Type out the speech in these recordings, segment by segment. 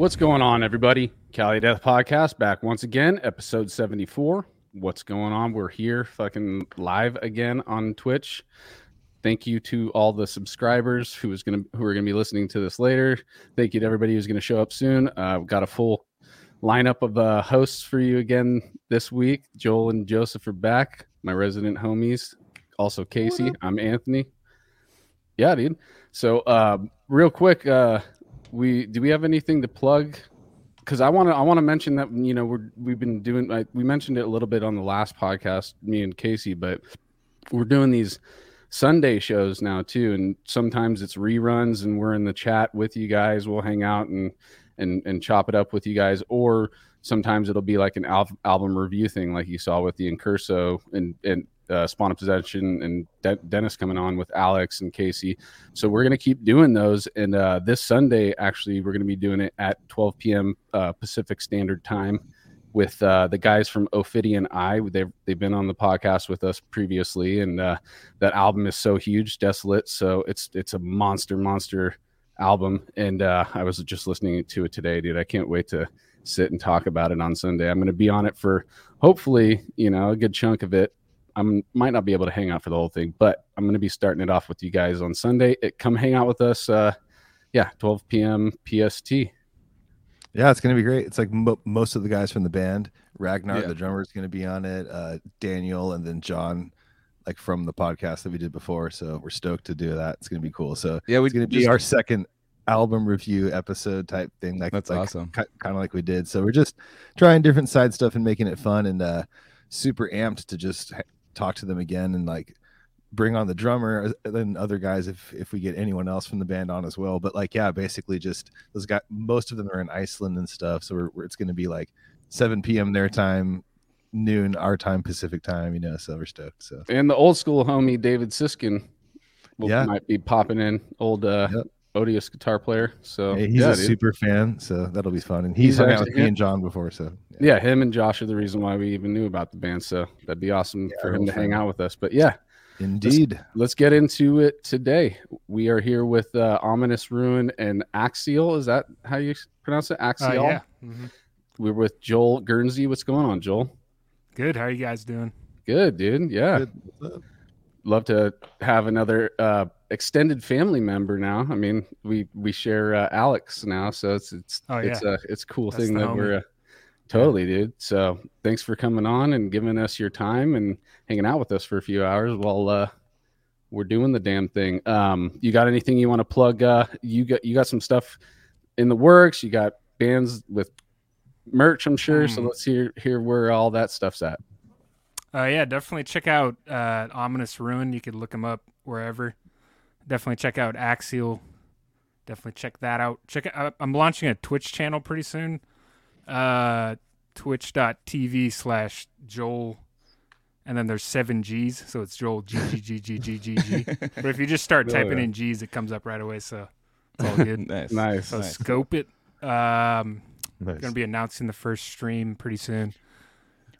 What's going on, everybody? Cali Death Podcast back once again, episode 74. What's going on? We're here fucking live again on Twitch. Thank you to all the subscribers who is gonna who are gonna be listening to this later. Thank you to everybody who's gonna show up soon. Uh, we've got a full lineup of uh, hosts for you again this week. Joel and Joseph are back, my resident homies. Also Casey. I'm Anthony. Yeah, dude. So uh, real quick, uh, we do we have anything to plug? Because I want to I want to mention that you know we're we've been doing like, we mentioned it a little bit on the last podcast, me and Casey, but we're doing these Sunday shows now too, and sometimes it's reruns, and we're in the chat with you guys. We'll hang out and and and chop it up with you guys, or sometimes it'll be like an al- album review thing, like you saw with the Incurso and and uh, Spawn of Possession and De- Dennis coming on with Alex and Casey. So we're gonna keep doing those, and uh, this Sunday actually we're gonna be doing it at 12 p.m. Uh, Pacific Standard Time with uh, the guys from Ophidian I. They've they've been on the podcast with us previously, and uh, that album is so huge, Desolate. So it's it's a monster, monster album. And uh, I was just listening to it today, dude. I can't wait to sit and talk about it on Sunday. I'm going to be on it for hopefully, you know, a good chunk of it. I might not be able to hang out for the whole thing, but I'm going to be starting it off with you guys on Sunday. It, come hang out with us. Uh, yeah, 12 p.m. PST. Yeah, it's gonna be great. It's like mo- most of the guys from the band. Ragnar, Yeah. the drummer, is gonna be on it. Uh, Daniel, and then John, like from the podcast that we did before. So we're stoked to do that. It's gonna be cool. So Yeah, we it's gonna be just- our second album review episode type thing. Like That's like, awesome. Kind of like we did. So we're just trying different side stuff and making it fun and uh, super amped to just talk to them again and like bring on the drummer and other guys if if we get anyone else from the band on as well but like yeah basically just those guys most of them are in iceland and stuff so we're, we're- it's going to be like 7 p.m their time noon our time pacific time you know so we're stoked so And the old school homie David Siskin will, Yeah. might be popping in, old uh, Yep. Odious guitar player. So Hey, he's yeah, a dude. super fan so that'll be fun and He's he's, hung out actually- with me and john before so yeah, him and Josh are the reason why we even knew about the band. So that'd be awesome Yeah, for him real to hang out with us. But yeah, indeed let's get into it today. We are here with uh, Ominous Ruin and Axial. Is that how you pronounce it? Uh, Axial. yeah. Mhm. We're with Joel Guernsey. What's going on, Joel? Good. How are you guys doing? Good, dude. Yeah. Good. Love to have another uh, extended family member now. I mean, we we share uh, Alex now, so it's it's Oh, it's a it's a cool That's thing that we're uh, totally, dude. So thanks for coming on and giving us your time and hanging out with us for a few hours while uh, we're doing the damn thing. Um, you got anything you want to plug? Uh, you got you got some stuff in the works. You got bands with merch, I'm sure. So Hmm. let's hear hear where all that stuff's at. Uh, yeah, definitely check out uh, Ominous Ruin. You could look them up wherever. Definitely check out Axial. Definitely check that out. Check out, I'm launching a Twitch channel pretty soon. Uh, twitch.tv slash Joel. And then there's seven G's. So it's Joel G G G G G G G. But if you just start typing yeah. in G's, it comes up right away. So it's all good. nice. Nice. So Nice. scope it. Um, Nice. going to be announcing the first stream pretty soon.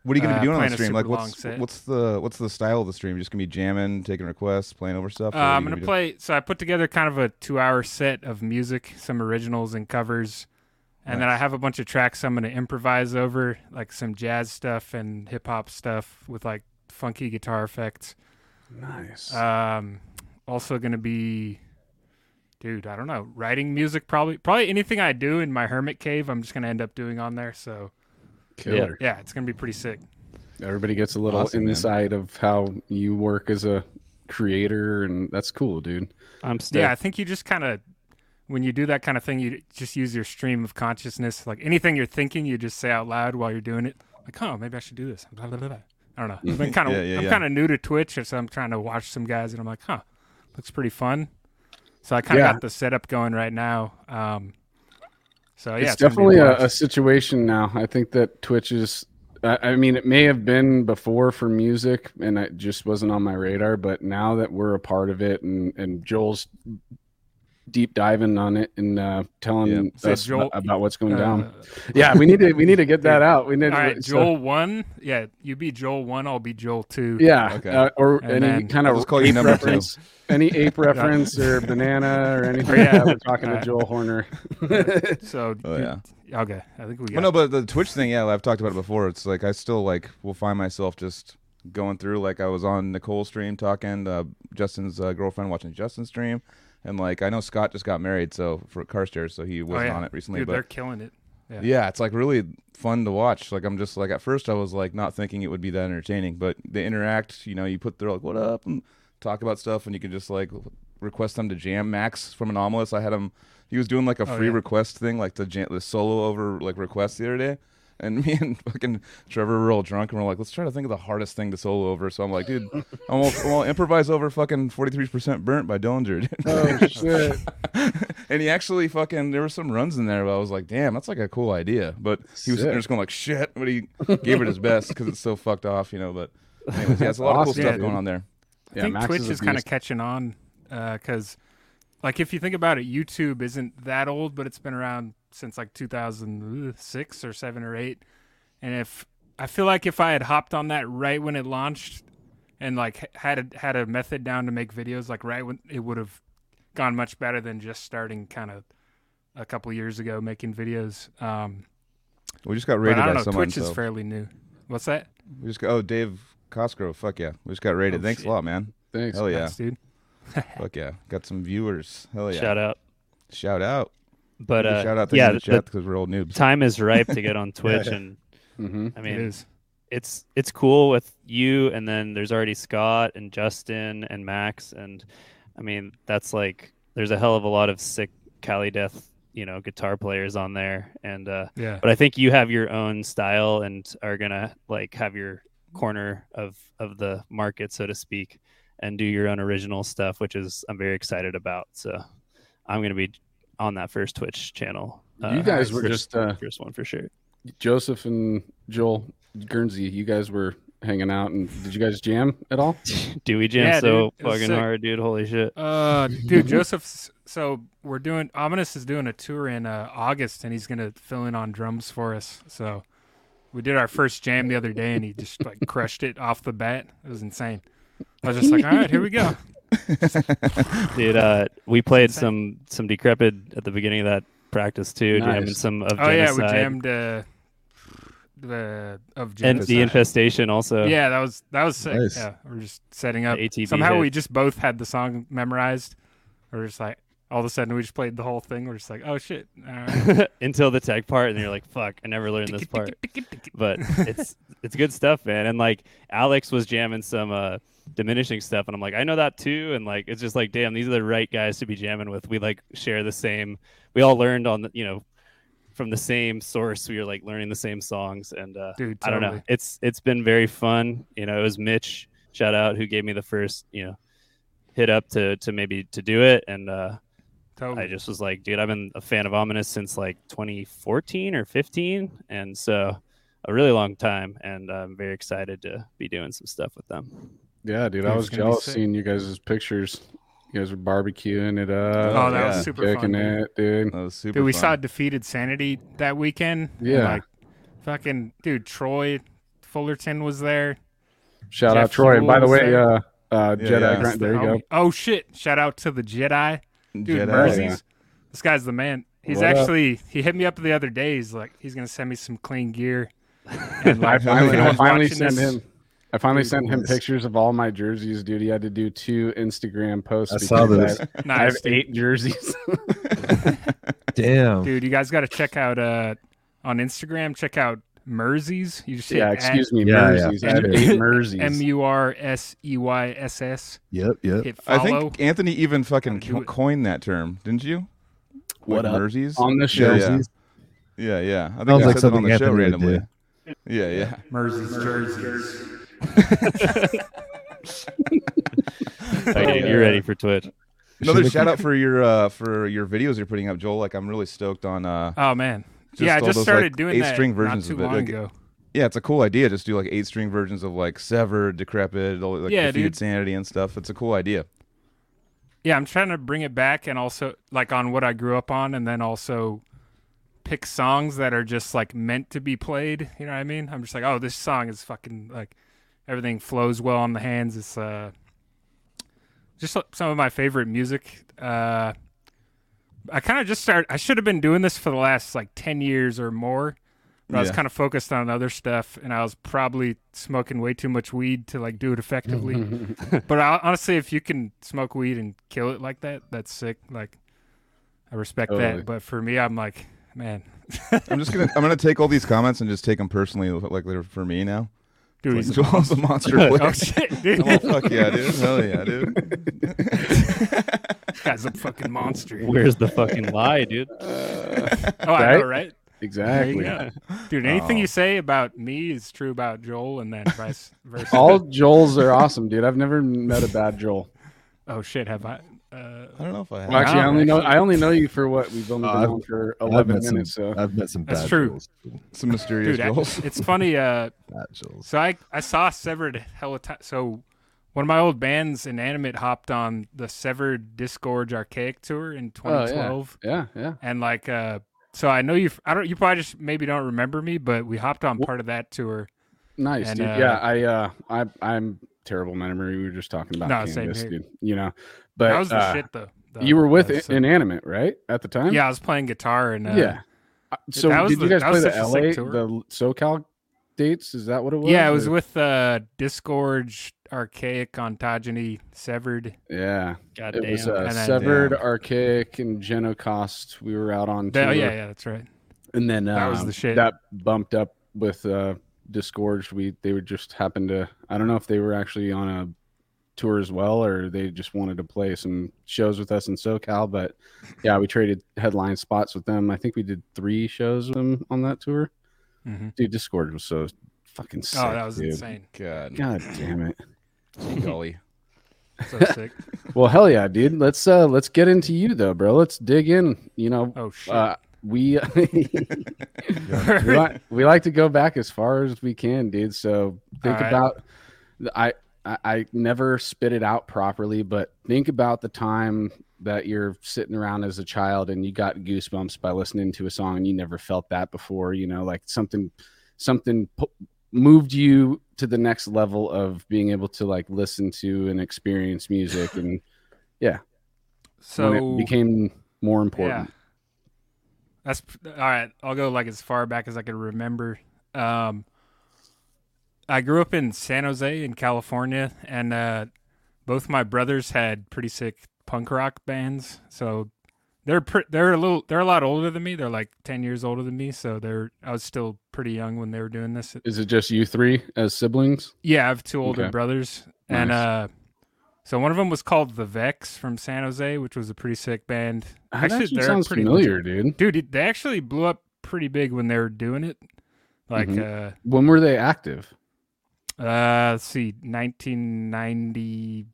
What are you gonna Uh, be doing on playing the stream? Like, what's what's the what's the style of the stream? You're Just gonna be jamming, taking requests, playing over stuff. Uh, or what are I'm gonna be doing? play. So I put together kind of a two-hour set of music, some originals and covers, and then I have a bunch of tracks I'm gonna improvise over, like some jazz stuff and hip hop stuff with like funky guitar effects. Nice. Um, also gonna be, dude, I don't know, writing music probably. Probably anything I do in my hermit cave, I'm just gonna end up doing on there. So Killer. yeah, it's gonna be pretty sick. Everybody gets a little Awesome, man. of how you work as a creator, and that's cool, dude. I'm stoked. Yeah, I think you just kind of when you do that kind of thing, you just use your stream of consciousness. Like anything you're thinking, you just say out loud while you're doing it. Like, oh, maybe I should do this. Blah, blah, blah, blah. I don't know. I've been kind of Yeah, yeah, I'm yeah. kind of new to Twitch, so I'm trying to watch some guys, and I'm like, huh, looks pretty fun. So I kind of Yeah. got the setup going right now. Um, so yeah, it's, gonna definitely a, a situation now. I think that Twitch is. I I mean, it may have been before for music, and it just wasn't on my radar. But now that we're a part of it, and and Joel's deep diving on it and uh, telling Yeah. So us Joel- about what's going down. Uh, Yeah, we need to we need to get that out. We need all to, right, so- Joel one. Yeah, you be Joel one. I'll be Joel two. yeah, Okay. uh, or And any then- kind I'll of call you ape number two. any ape reference or banana or anything. Yeah. Yeah, we're talking to Alright. Joel Horner. So Oh, you- yeah. okay. I think we got. Well, no, but the Twitch thing, yeah, I've talked about it before. It's like I still like will find myself just going through. Like I was on Nicole's stream talking, uh, Justin's uh, girlfriend watching Justin's stream, and like I know Scott just got married, so for Carstairs, so he oh, wasn't yeah. on it recently. Dude, but they're killing it. Yeah. yeah, it's like really fun to watch. Like I'm just like at first I was like not thinking it would be that entertaining, but they interact. You know, you put their like what up and talk about stuff, and you can just like request them to jam. Max from Anomalous, I had him. He was doing like a Oh, free yeah. request thing, like the jam, the solo over like request the other day. And me and fucking Trevor were all drunk, and we're like, let's try to think of the hardest thing to solo over. So I'm like, dude, I'm gonna, I'm gonna improvise over fucking 43% burnt by Dillinger. dude. oh shit! and he actually fucking there were some runs in there, but I was like, damn, that's like a cool idea. But he was sitting there just going like shit, but he gave it his best because it's so fucked off, you know. But anyways, yeah, it's a lot of cool stuff dude. going on there. I Yeah, think Max Twitch is is, kind of catching on uh, because, like, if you think about it, YouTube isn't that old, but it's been around since like 2006 or seven or eight. And if I feel like if I had hopped on that right when it launched and like had a, had a method down to make videos, like right when it would have gone much better than just starting kind of a couple years ago making videos. Um, We just got but rated I don't by know. someone. Twitch is fairly new. What's that? we just got oh Dave Cosgrove, fuck yeah, we just got rated. Oh, Thanks shit. a lot, man. Thanks. Hell yeah, Thanks, dude. fuck yeah, got some viewers. Hell yeah, Shout out. shout out. But uh, shout out to yeah, the the chat because we're old noobs. time is ripe to get on Twitch, yeah. and hmm I mean, is. it's it's cool with you, and then there's already Scott and Justin and Max, and I mean that's like there's a hell of a lot of sick Cali Death, you know, guitar players on there, and uh, Yeah. but I think you have your own style and are gonna like have your corner of of the market, so to speak, and do your own original stuff, which is I'm very excited about. So I'm gonna be on that first Twitch channel. You guys were first- just, uh, first one for sure. Joseph and Joel Guernsey, you guys were hanging out, and did you guys jam at all? Do we jam Yeah, so dude, fucking sick. hard, dude? Holy shit! Uh, dude, Joseph's. So we're doing. Ominous is doing a tour in uh, August, and he's gonna fill in on drums for us. So we did our first jam the other day, and he just like crushed it off the bat. It was insane. I was just like, all right, here we go. Dude, uh, we played some some decrepit at the beginning of that practice too, Nice. jamming some of Oh yeah, we jammed uh, the of and genocide. the infestation also. Yeah, that was that was sick. Nice. Yeah, we're just setting up. The Somehow hit. we just both had the song memorized. We're just like, all of a sudden we just played the whole thing. We're just like, oh shit. All right. until the tech part, and you're like, "Fuck, I never learned this part." But it's it's good stuff, man. And like Alex was jamming some uh diminishing stuff, and I'm like, I know that too. And like, it's just like, damn, these are the right guys to be jamming with. We like share the same. We all learned on the you know from the same source. We were like learning the same songs, and uh, Dude, I don't know. It's it's been very fun. You know, it was Mitch, shout out, who gave me the first you know hit up to to maybe to do it, and uh Totally. I just was like, dude, I've been a fan of Ominous since like 2014 or 15, and so a really long time, and I'm very excited to be doing some stuff with them. Yeah, dude, Dude, I was jealous seeing you guys' pictures. You guys were barbecuing it up. Oh, that yeah. was super fun. Dude. it, dude. That was super. Dude, we fun. saw Defeated Sanity that weekend. Yeah. like, fucking, dude, Troy Fullerton was there. Shout Jeff out Troy. And by the way, there. uh, uh, Yeah, Jedi yeah. Grant, there you oh, go. Oh, shit. Shout out to the Jedi. Dude, Jedi. Mercy's. This guy's the man. He's What up? actually, he hit me up the other day. He's like, he's going to send me some clean gear. And I finally, I finally watching sent this- him. I finally Dude, sent him nice. pictures of all my jerseys, dude. He had to do two Instagram posts. I saw because those. I, I have eight jerseys. Damn. Dude, you guys got to check out uh on Instagram. Check out Murseys. You just hit yeah, at excuse me, Yeah, yeah. Murseys. I eight Murseys. M U R S E Y S S. Yep. Yep. I think Anthony even fucking co- coined that term, didn't you? What like up? Murseys? on the show. Yeah, yeah. Jerseys. Yeah, yeah. I think Sounds I like said that on something the show Anthony would randomly. Yeah, yeah. Murseys jerseys. Okay, you're ready for Twitch. Another shout out for your uh for your videos you're putting up, Joel. Like I'm really stoked on uh Oh man. Just yeah, I just those, started like, doing that eight-string not versions too of it, long like- ago. yeah, it's a cool idea. Just do like eight string versions of like Severed, Decrepit, all, like Yeah, Defeated dude. Sanity and stuff. It's a cool idea. yeah, I'm trying to bring it back and also like on what I grew up on, and then also pick songs that are just like meant to be played. You know what I mean? I'm just like, oh, this song is fucking like everything flows well on the hands. It's uh, just some of my favorite music. Uh, I kind of just started. I should have been doing this for the last like ten years or more. But I was kind of focused on other stuff, and I was probably smoking way too much weed to like do it effectively. but I, honestly, if you can smoke weed and kill it like that, that's sick. Like, I respect Totally. that. But for me, I'm like, man, I'm just gonna I'm gonna take all these comments and just take them personally, like they're for me now. Dude, he's Joel's a monster. oh player. shit, dude, Oh fuck yeah, dude! Hell yeah, dude! this guy's a fucking monster. Where's the fucking lie, dude? Oh, I know, right? Exactly. Dude, anything Oh. you say about me is true about Joel, and then vice versa. All Joels are awesome, dude. I've never met a bad Joel. oh shit, have I? Uh, I don't know if I have. Well, actually, I Wow, only know. I only know you for what we've only Uh, been I've- on for eleven met some- minutes. So I've met some That's true. Jules. Some mysterious dude, I- goals. it's funny. Uh, So I I saw Severed hell. time. So one of my old bands, Inanimate, hopped on the Severed Disgorge Archaic tour in Oh, yeah. 2012, yeah, yeah. and like uh, so I know you. I don't. You probably just maybe don't remember me, but we hopped on Wh- part of that tour. Nice, And, dude. uh, yeah, I uh I I'm terrible memory. We were just talking about No, same Canvas, here. dude. You know. But that was the uh, shit though. The- you were with the- I- so- Inanimate, right? At the time? yeah, I was playing guitar and uh, yeah. Uh, So that was did you guys play the LA the SoCal dates? Is that what it was? yeah. It was or- with uh, Disgorge Archaic, Ontogeny, Severed. Yeah. God It damn. was uh, And then- Severed, Archaic, and Genocost. We were out on That- tour. oh yeah, yeah, that's right. And then That was um, the shit. That bumped up with uh Disgorged. We they would just happen to I don't know if they were actually on a tour as well or they just wanted to play some shows with us in SoCal. But yeah, we traded headline spots with them. I think we did three shows with them on that tour. hmm Dude, Discord was so fucking sick. Oh, that was dude. insane. God, God damn it. golly. So sick. Well, hell yeah, dude. Let's uh let's get into you though, bro. Let's dig in. You know, Oh shit. uh, we we, like, we like to go back as far as we can, dude. So think All right. about I, I I never spit it out properly, but think about the time that you're sitting around as a child and you got goosebumps by listening to a song and you never felt that before. You know, like something something moved you to the next level of being able to like listen to and experience music and yeah. so when it became more important. Yeah. That's all right. I'll go like as far back as I can remember. Um, I grew up in San Jose in California, and uh, both my brothers had pretty sick punk rock bands. So they're pre- they're a little they're a lot older than me. They're like ten years older than me. So they're I was still pretty young when they were doing this. Is it just you three as siblings? Yeah, I have two older Okay. brothers, and uh, so one of them was called the Vex from San Jose, which was a pretty sick band. That Actually, actually they're sounds pretty familiar, dude. dude they actually blew up pretty big when they were doing it like Mhm. When were they active? Uh let's see 1990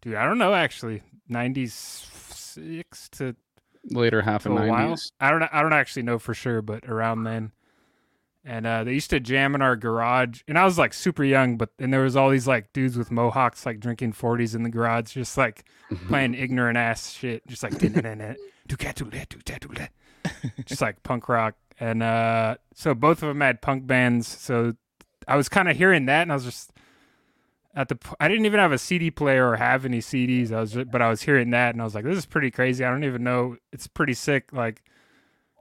dude i don't know actually 96 to, Later half of a while nineties. i don't i don't actually know for sure but around then and uh they used to jam in our garage and i was like super young but and there was all these like dudes with mohawks like drinking 40s in the garage just like playing ignorant ass shit, just like just like punk rock. And uh, so both of them had punk bands. So I was kind of hearing that, and I was just at the. I didn't even have a CD player or have any CDs. I was, ju- but I was hearing that, and I was like, "This is pretty crazy." I don't even know. It's pretty sick. Like,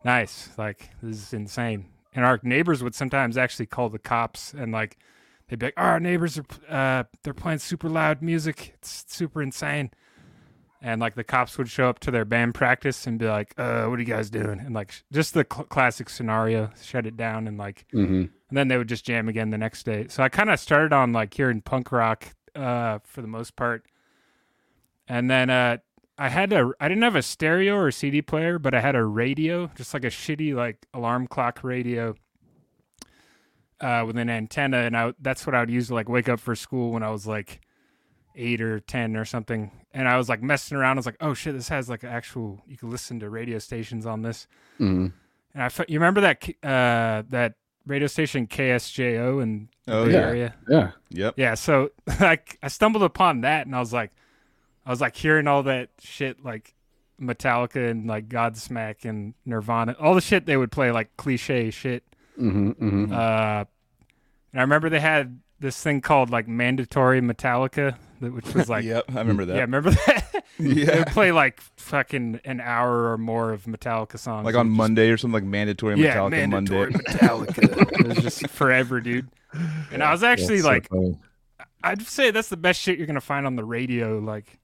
nice. Like this is insane. And our neighbors would sometimes actually call the cops, and like they'd be like, "Our neighbors are uh, they're playing super loud music. It's super insane." and like the cops would show up to their band practice and be like, "Uh, what are you guys doing?" And like just the cl- classic scenario, shut it down, and like, hmm and then they would just jam again the next day. So I kind of started on like hearing punk rock, uh, for the most part, and then uh, I had a, I didn't have a stereo or CD player, but I had a radio, just like a shitty like alarm clock radio. Uh, with an antenna, and I, that's what I would use to like wake up for school when I was like eight or ten or something. And I was like messing around. I was like, "Oh shit, this has like actual. You can listen to radio stations on this." hmm And I, you remember that uh, that radio station KSJO in the Oh Bay yeah. Area? Yeah. Yep. Yeah. So like I stumbled upon that, and I was like, I was like hearing all that shit like Metallica and like Godsmack and Nirvana, all the shit they would play like cliche shit. hmm hmm Uh, and I remember they had this thing called like mandatory Metallica, which was like yep, I remember that. yeah, remember that? they Yeah. would play like fucking an hour or more of Metallica songs, like on just- Monday or something like mandatory yeah, Metallica mandatory Monday. Metallica. it was just forever, dude. And I was actually That's so like. I'd say that's the best shit you're gonna find on the radio. Like,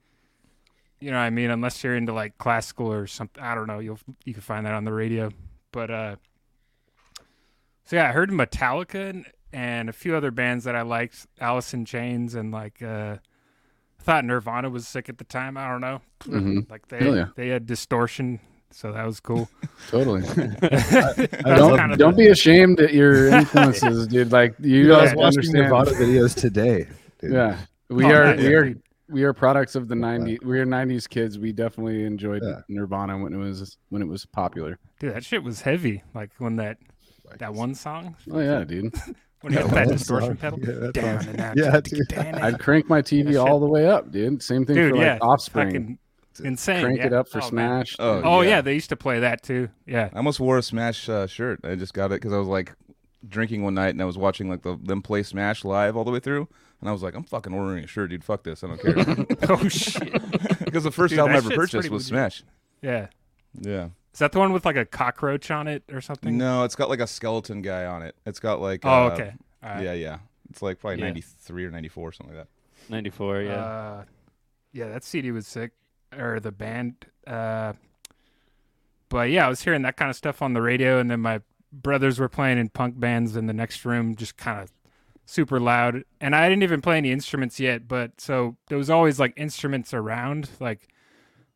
you know what I mean? Unless you're into like classical or something. I don't know. You'll you can find that on the radio. But uh, so yeah, I heard Metallica and, and a few other bands that I liked, Alice in Chains, and like uh, I thought Nirvana was sick at the time. I don't know. Mhm. Like they yeah. they had distortion, so that was cool. Totally. That was don't don't the- be ashamed at your influences, dude. Like you You know, guys watching understand. Nirvana videos today. dude. Yeah, we Oh, are nice. we are we are products of the '90s. We are '90s kids. We definitely enjoyed Yeah. Nirvana when it was when it was popular. Dude, that shit was heavy. Like when that that one song Oh yeah, dude. When you That hit that distortion song. pedal. Yeah, that down song. and. Yeah, dude. I'd crank my TV That all the way up, dude. Same thing Dude, for like yeah, Offspring. fucking insane. Crank yeah. it up for oh, man. Smash. Oh, Oh yeah. yeah. they used to play that too. Yeah. I almost wore a Smash uh, shirt. I just got it because I was like drinking one night and I was watching like the them play Smash live all the way through, and I was like, I'm fucking ordering a shirt, dude. Fuck this, I don't care. oh shit. because the first Dude, album I ever purchased was legit. Smash. Yeah. Yeah. Is that the one with like a cockroach on it or something? No, it's got like a skeleton guy on it. It's got like Oh, uh, okay. All right. Yeah, yeah. It's like probably Yeah. 93 or 94 something like that. 94, yeah. Uh, yeah, that CD was sick, or the band. Uh, but yeah, I was hearing that kind of stuff on the radio, and then my brothers were playing in punk bands in the next room, just kind of super loud. And I didn't even play any instruments yet, but so there was always like instruments around, like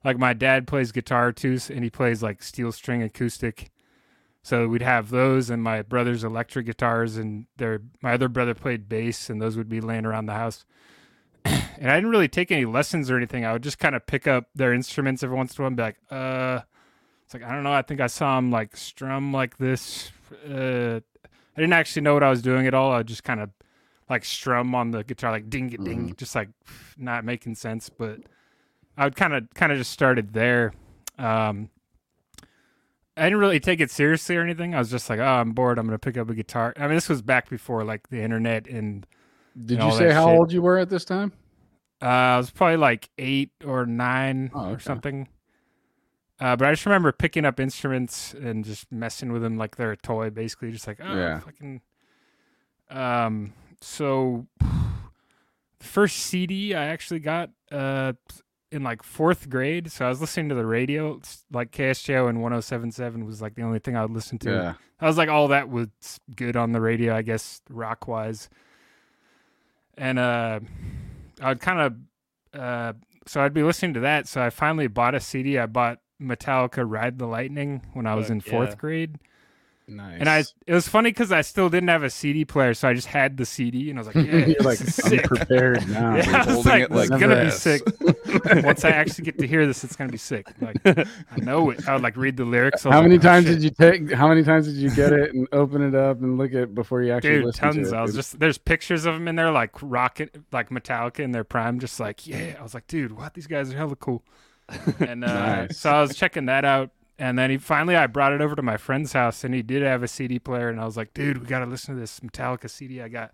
like my dad plays guitar too, and he plays like steel string acoustic. So we'd have those and my brother's electric guitars, and their my other brother played bass, and those would be laying around the house and I didn't really take any lessons or anything. I would just kind of pick up their instruments every once in a while and be like, uh, it's like, I don't know. I think I saw him like strum like this. Uh, I didn't actually know what I was doing at all. I just kind of like strum on the guitar, like ding it ding, just like not making sense. But I would kind of, kind of just started there. Um, I didn't really take it seriously or anything. I was just like, oh, I'm bored. I'm going to pick up a guitar. I mean, this was back before like the internet and Did and you say how shit. old you were at this time? Uh, I was probably like eight or nine Oh, or something. Uh, but I just remember picking up instruments and just messing with them like they're a toy, basically, just like oh, Yeah. fucking. Um. So, the first CD I actually got uh in like fourth grade. So I was listening to the radio, it's like KSJO and 107.7 was like the only thing I would listen to. Yeah. I was like, all that was good on the radio, I guess, rock wise. And uh, I'd kind of, uh, so I'd be listening to that. So I finally bought a CD. I bought Metallica Ride the Lightning when I was in fourth yeah. grade. Nice. And I, it was funny because I still didn't have a CD player. So I just had the CD and I was like, yeah, you're this like is sick. unprepared now. Yeah. I was holding like, it this is like gonna be sick. Once I actually get to hear this, it's gonna be sick. Like I know it. I would like read the lyrics. I How like, many oh, times shit. did you take? How many times did you get it and open it up and look at before you actually Dude, listen tons. to it? I was just there's pictures of them in there, like rocket, like Metallica in their prime, just like yeah. I was like, dude, what? These guys are hella cool. And uh, Nice. so I was checking that out, and then he finally I brought it over to my friend's house, and he did have a CD player, and I was like, dude, we got to listen to this Metallica CD I got.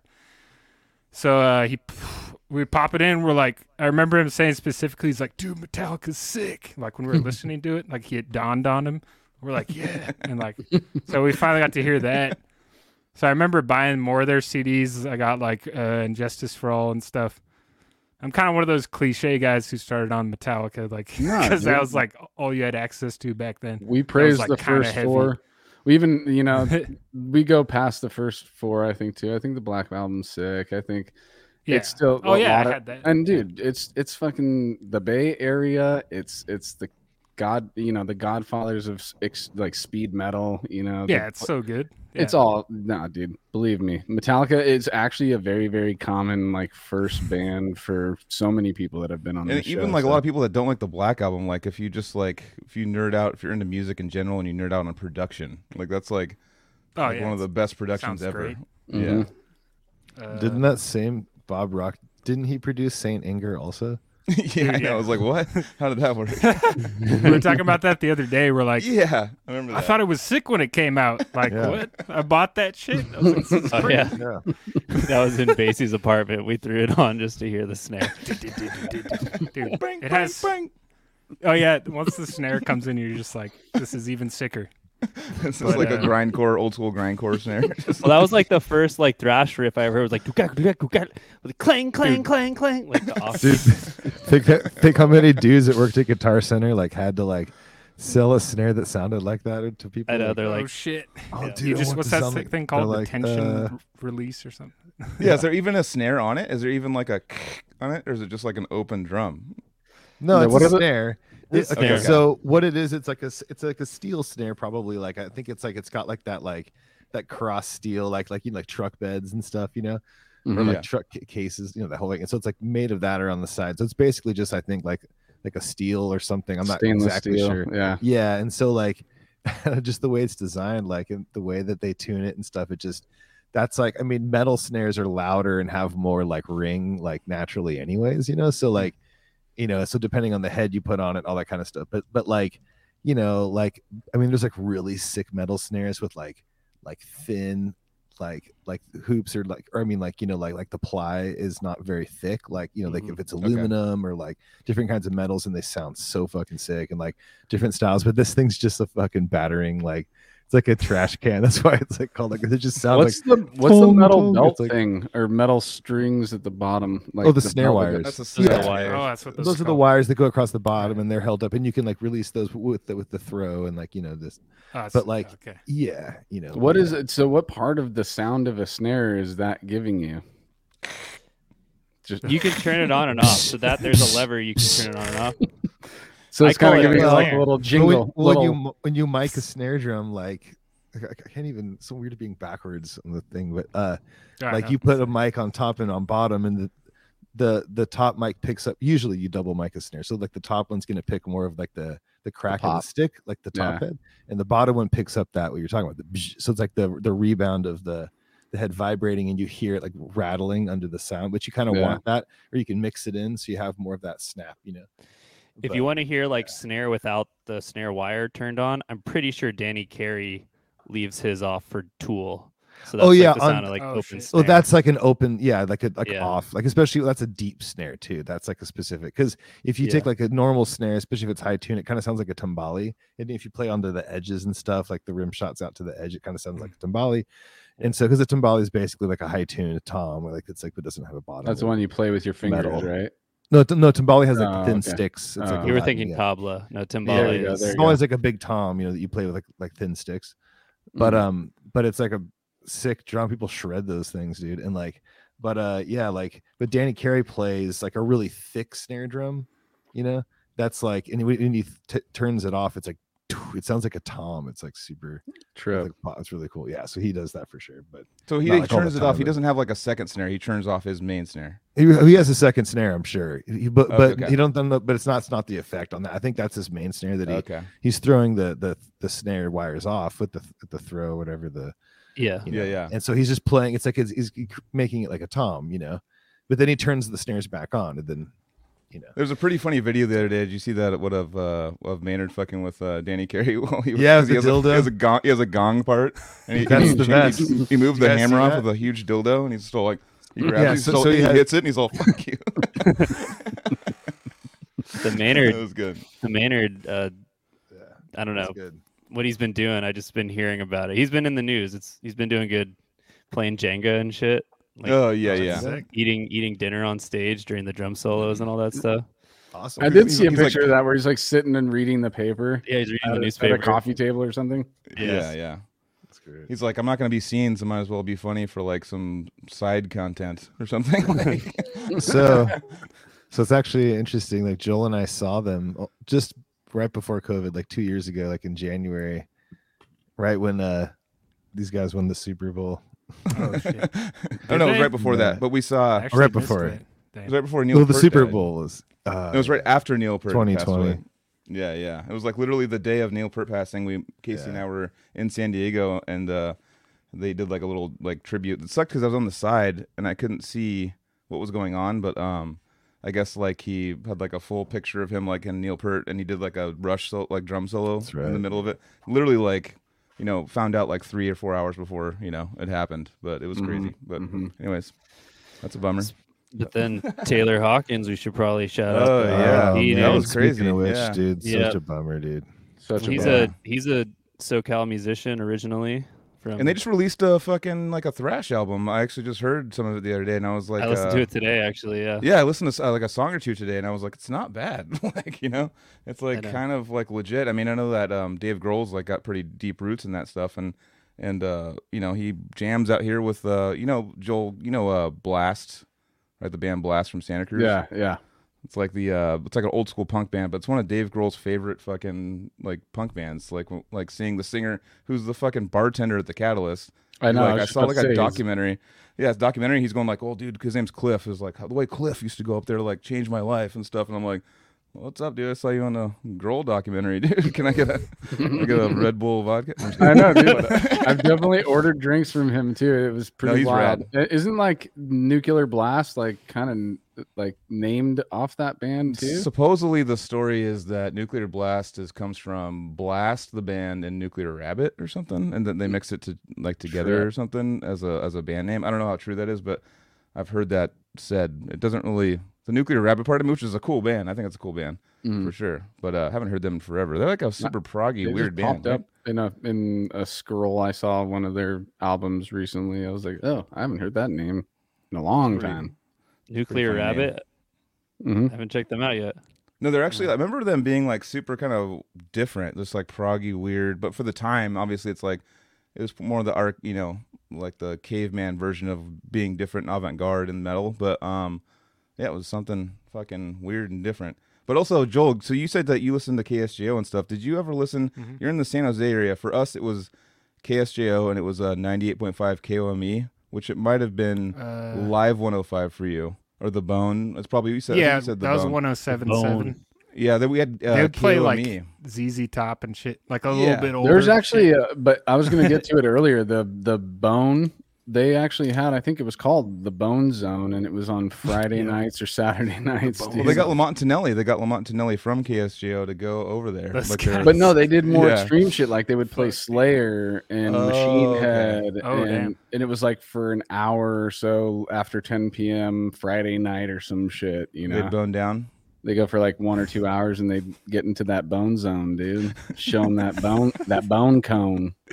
So uh, he, we pop it in. We're like, I remember him saying specifically, he's like, dude, Metallica's sick. Like when we were listening to it, like he had dawned on him. We're like, yeah, and like, so we finally got to hear that. So I remember buying more of their CDs. I got like uh, And Justice for All and stuff. I'm kind of one of those cliche guys who started on Metallica, like Nah, because that was like all you had access to back then. we praised like, the first heavy. four. We even, you know, we go past the first four. I think too. I think the Black Album's sick. I think Yeah. it's still. Oh yeah, I of- had that. And dude, it's it's fucking the Bay Area. It's it's the God, you know, the Godfathers of ex, like speed metal. You know, the- yeah, it's so good. Yeah. It's all nah, dude. Believe me, Metallica is actually a very, very common like first band for so many people that have been on. And this even show, like a lot of people that don't like the Black Album, like if you just like if you nerd out, if you're into music in general and you nerd out on production, like that's like, oh like yeah, one of the best productions ever. great. Mhm. Yeah. uh, Didn't that same Bob Rock? Didn't he produce Saint Anger also? yeah, I know. I was like, what? How did that work? we were talking about that the other day. We're like, yeah, I remember that. I thought it was sick when it came out. Like, Yeah. what? I bought that shit. I was like, Oh yeah, Yeah. that was in Basie's apartment. We threw it on just to hear the snare. Dude, Bang, it bang, has. bang. Oh yeah, once the snare comes in, you're just like, this is even sicker. This is But, like a uh, grindcore, old school grindcore snare. Just Well, that was like the first like thrash riff I ever heard. It was like with clang, clang, clang, clang, like the off. Dude, think, think how many dudes that worked at Guitar Center like had to like sell a snare that sounded like that to people. I know like, they're oh like, shit! oh, yeah. dude, You just what's that sound like-" thing called? they're The like, tension uh, release or something? yeah. Is there even a snare on it? Is there even like a on it, or is it just like an open drum? No, Yeah, it's what a snare. It's It- a okay, so what it is, it's like a s- it's like a steel snare, probably. Like I think it's like it's got like that like that cross steel, like like you know, like truck beds and stuff, you know, or Mhm. like Yeah. truck cases, you know, the whole thing. And so it's like made of that around the side. So it's basically just I think like like a steel or something. I'm not Stainless exactly steel. sure. Yeah. Yeah, and so like just the way it's designed, like and the way that they tune it and stuff, it just that's like I mean, metal snares are louder and have more like ring like naturally anyways, you know. So like, you know, so depending on the head you put on it, all that kind of stuff. But but like, you know, like I mean, there's like really sick metal snares with like like thin like like hoops or like or I mean like you know like like the ply is not very thick like you know like Mhm. if it's Okay. aluminum or like different kinds of metals and they sound so fucking sick and like different styles but this thing's just a fucking battering like it's like a trash can that's why it's like called like it just sounds What's like the what's the metal tong. belt like- thing or metal strings at the bottom? Like Oh, the snare belt- wires. That's a snare are the wire. wires. Oh, that's what those, those are the wires that go across the bottom and they're held up and you can like release those with the with the throw and like you know this Oh, but, like, okay. yeah you know What yeah. is it? So, what part of the sound of a snare is that giving you? Just You can turn it on and off. So that there's a lever you can turn it on and off. So it's kind of it giving a you like a little But jingle. when, when you when you mic a snare drum like I I can't even it's so weird being backwards on the thing but uh All right, like no. you put a mic on top and on bottom and the the the top mic picks up usually you double mic a snare so like the top one's going to pick more of like the the crack of the stick like the top Yeah. head and the bottom one picks up that what you're talking about so it's like the the rebound of the the head vibrating and you hear it like rattling under the sound but you kind of Yeah. want that or you can mix it in so you have more of that snap you know If But- you want to hear like snare without the snare wire turned on, I'm pretty sure Danny Carey leaves his off for Tool. So that's Oh, yeah, like the on- of like Oh, open shit. snare. Oh, that's like an open, yeah, like a like Yeah. off, like especially that's a deep snare too. That's like a specific because if you take like a normal snare, especially if it's high tune, it kind of sounds like a timbale. And if you play onto the edges and stuff, like the rim shots out to the edge, it kind of sounds like a timbale. And so because a timbale is basically like a high tune tom, where like it's like it doesn't have a bottom. that's the one you play with your fingers, metal. right? No, t- no, timbale has like Oh, thin okay. sticks. It's Oh. a you were Latin, thinking yeah. tabla, no There timbale. you is- It's go. always like a big tom, you know, that you play with like like thin sticks. But Mhm. um, but it's like a sick drum. People shred those things, dude. And like, but uh, yeah, like, but Danny Carey plays like a really thick snare drum. You know, that's like, and when when he t- turns it off, it's like, it sounds like a tom. It's like super. True. Like, it's really cool. Yeah, so he does that for sure. But So he, he like turns it time, off. He doesn't have like a second snare. He turns off his main snare. he, he has a second snare, I'm sure. He, but Oh, but okay. he don't. But it's not it's not the effect on that. I think that's his main snare that he Okay. he's throwing the the the snare wires off with the the throw whatever the yeah. you Yeah, yeah. And so he's just playing. It's like he's, he's making it like a tom, you know. But then he turns the snares back on, and then, you know. There's a pretty funny video the other day. Did you see that? What of uh, of Maynard fucking with uh, Danny Carey? While he, Yeah, 'cause the he has, a, he has a gong. He has a gong part. And he, That's he, the he- best. He, he moved the hammer off that? with a huge dildo, and he's still like he grabs. Yeah, it, so- still, so he he, had- hits it, and he's all fuck you. The that Maynard, was good. the Maynard. Uh, I don't know good. what he's been doing. I just been hearing about it. He's been in the news. It's he's been doing good, playing Jenga and shit. Like oh yeah, yeah. sick. eating eating dinner on stage during the drum solos and all that stuff. Awesome. I did He's- see a he's like- picture of that where he's like sitting and reading the paper Yeah, he's reading at, the a, at a coffee table or something. Yeah, yeah. That's great. He's like, I'm not gonna be seen, so might as well be funny for like some side content or something. like, So, so it's actually interesting. Like Joel and I saw them oh, just right before COVID, like two years ago, like in January, right when uh these guys won the Super Bowl. Oh shit! oh no, it was right before Yeah. that. But we saw. Actually right before it. it. Was right before Neil. Well, the Peart Super died. Bowl was. Uh, It was right after Neil Peart. 2020. Yeah, yeah. It was like literally the day of Neil Peart passing. We Casey and I were in San Diego, and uh, they did like a little like tribute. It sucked because I was on the side and I couldn't see what was going on, but um, I guess like he had like a full picture of him like in Neil Peart, and he did like a Rush so, like drum solo That's in the middle of it. Literally like you know found out like three or four hours before you know it happened, but it was Mhm, crazy. But mhm. anyways, that's a bummer. But then Taylor Hawkins, we should probably shout out. Oh, uh, yeah. he that knows- was crazy, of which, yeah. dude, such Yeah. a bummer, dude. Such a he's bummer. a he's a SoCal musician originally. From And they just released a fucking like a thrash album. I actually just heard some of it the other day, and I was like, I listened uh, to it today, actually. Yeah. Yeah, I listened to uh, like a song or two today, and I was like, it's not bad. like you know, it's like know. kind of like legit. I mean, I know that um, Dave Grohl's like got pretty deep roots in that stuff, and and uh, you know he jams out here with uh, you know Joel, you know uh, Blast, right? The band Blast from Santa Cruz. yeah, yeah. It's like the uh, it's like an old school punk band, but it's one of Dave Grohl's favorite fucking like punk bands. Like like seeing the singer who's the fucking bartender at the Catalyst. I know. Like, was I saw like a documentary. Yeah, it's a documentary. He's going like, "Oh, dude, his name's Cliff." Is like the way Cliff used to go up there to like change my life and stuff. And I'm like, "What's up, dude? I saw you on a Grohl documentary, dude. Can I get a, can get a Red Bull vodka?" I know, dude. I've definitely ordered drinks from him too. It was pretty he's wild. Rad. Isn't like Nuclear Blast like kind of like named off that band too? Supposedly, the story is that Nuclear Blast is comes from Blast the band and Nuclear Rabbit or something, and then they mix it to like together True. or something as a as a band name. I don't know how true that is, but I've heard that said. It doesn't really the Nuclear Rabbit part of it, which is a cool band. I think it's a cool band Mm. for sure, but uh, haven't heard them in forever. They're like a super proggy They weird just popped band. up in a in a scroll. I saw one of their albums recently. I was like, oh, I haven't heard that name in a long Pretty- time. Nuclear funny name. Rabbit. hmm I haven't checked them out yet. No, they're actually. I remember them being like super kind of different, just like proggy, weird. But for the time, obviously, it's like it was more of the arc, you know, like the caveman version of being different, avant garde and metal. But um, yeah, it was something fucking weird and different. But also, Joel. So you said that you listened to KSJO and stuff. Did you ever listen? Mhm. You're in the San Jose area. For us, it was KSJO, and it was uh, 98.5 KOME, E, which it might have been Uh, Live 105 for you. Or the Bone. It's probably you said. Yeah, you said the that was Bone. 1077. Yeah, then we had uh, They would play like KOME. ZZ Top and shit, like a Yeah. little bit older. There's actually, uh, but I was gonna get to it earlier. The the Bone. They actually had, I think it was called the Bone Zone, and it was on Friday Yeah. nights or Saturday nights. Bone Well, they got Lamont Tonelli. They got Lamont Tonelli from KSJO to go over there. But. But no, they did more Yeah. extreme shit. Like they would play Fuck. Slayer and Oh, Machine okay. Head, Oh, and and it was like for an hour or so after 10 p.m. Friday night or some shit. You know they know, bone down. they go for like one or two hours and they get into that bone zone, dude. Show them that bone, that bone cone.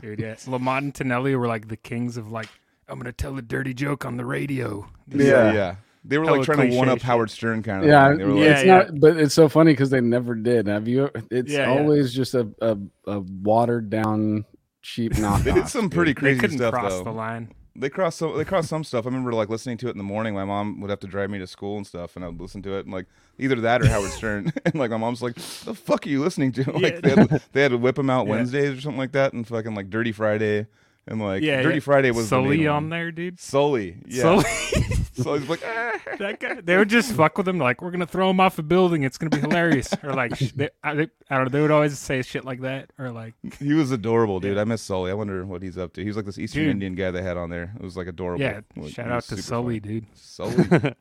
Dude, yeah. Lamont and Tonelli were like the kings of like, I'm gonna tell a dirty joke on the radio. Yeah. yeah. They were Hella like trying to cliche one up shit. Howard Stern kind of. Yeah, thing. They were yeah, like, it's Yeah, not, but it's so funny because they never did. Have you? It's Yeah, yeah. always just a, a a watered down cheap knockoff. they did some pretty dude. They crazy couldn't stuff cross though. the line. They crossed some. They cross some stuff. I remember like listening to it in the morning. My mom would have to drive me to school and stuff, and I'd listen to it and like either that or Howard Stern. and like my mom's like, "The fuck are you listening to?" Like Yeah. they, had, they had to whip them out Yeah. Wednesdays or something like that, and fucking like Dirty Friday, and like Yeah, Dirty yeah. Friday was the Sully main on one. there, dude. Sully, yeah. Sully. Sully's like, "Ah." that guy. They would just fuck with him, like we're gonna throw him off a building. It's gonna be hilarious, or like they, I, they, I don't know. They would always say shit like that, or like He was adorable, dude. I miss Sully. I wonder what he's up to. He was like this Eastern Dude. Indian guy they had on there. It was like adorable. yeah. Like, shout out to super Sully, funny. dude. Sully,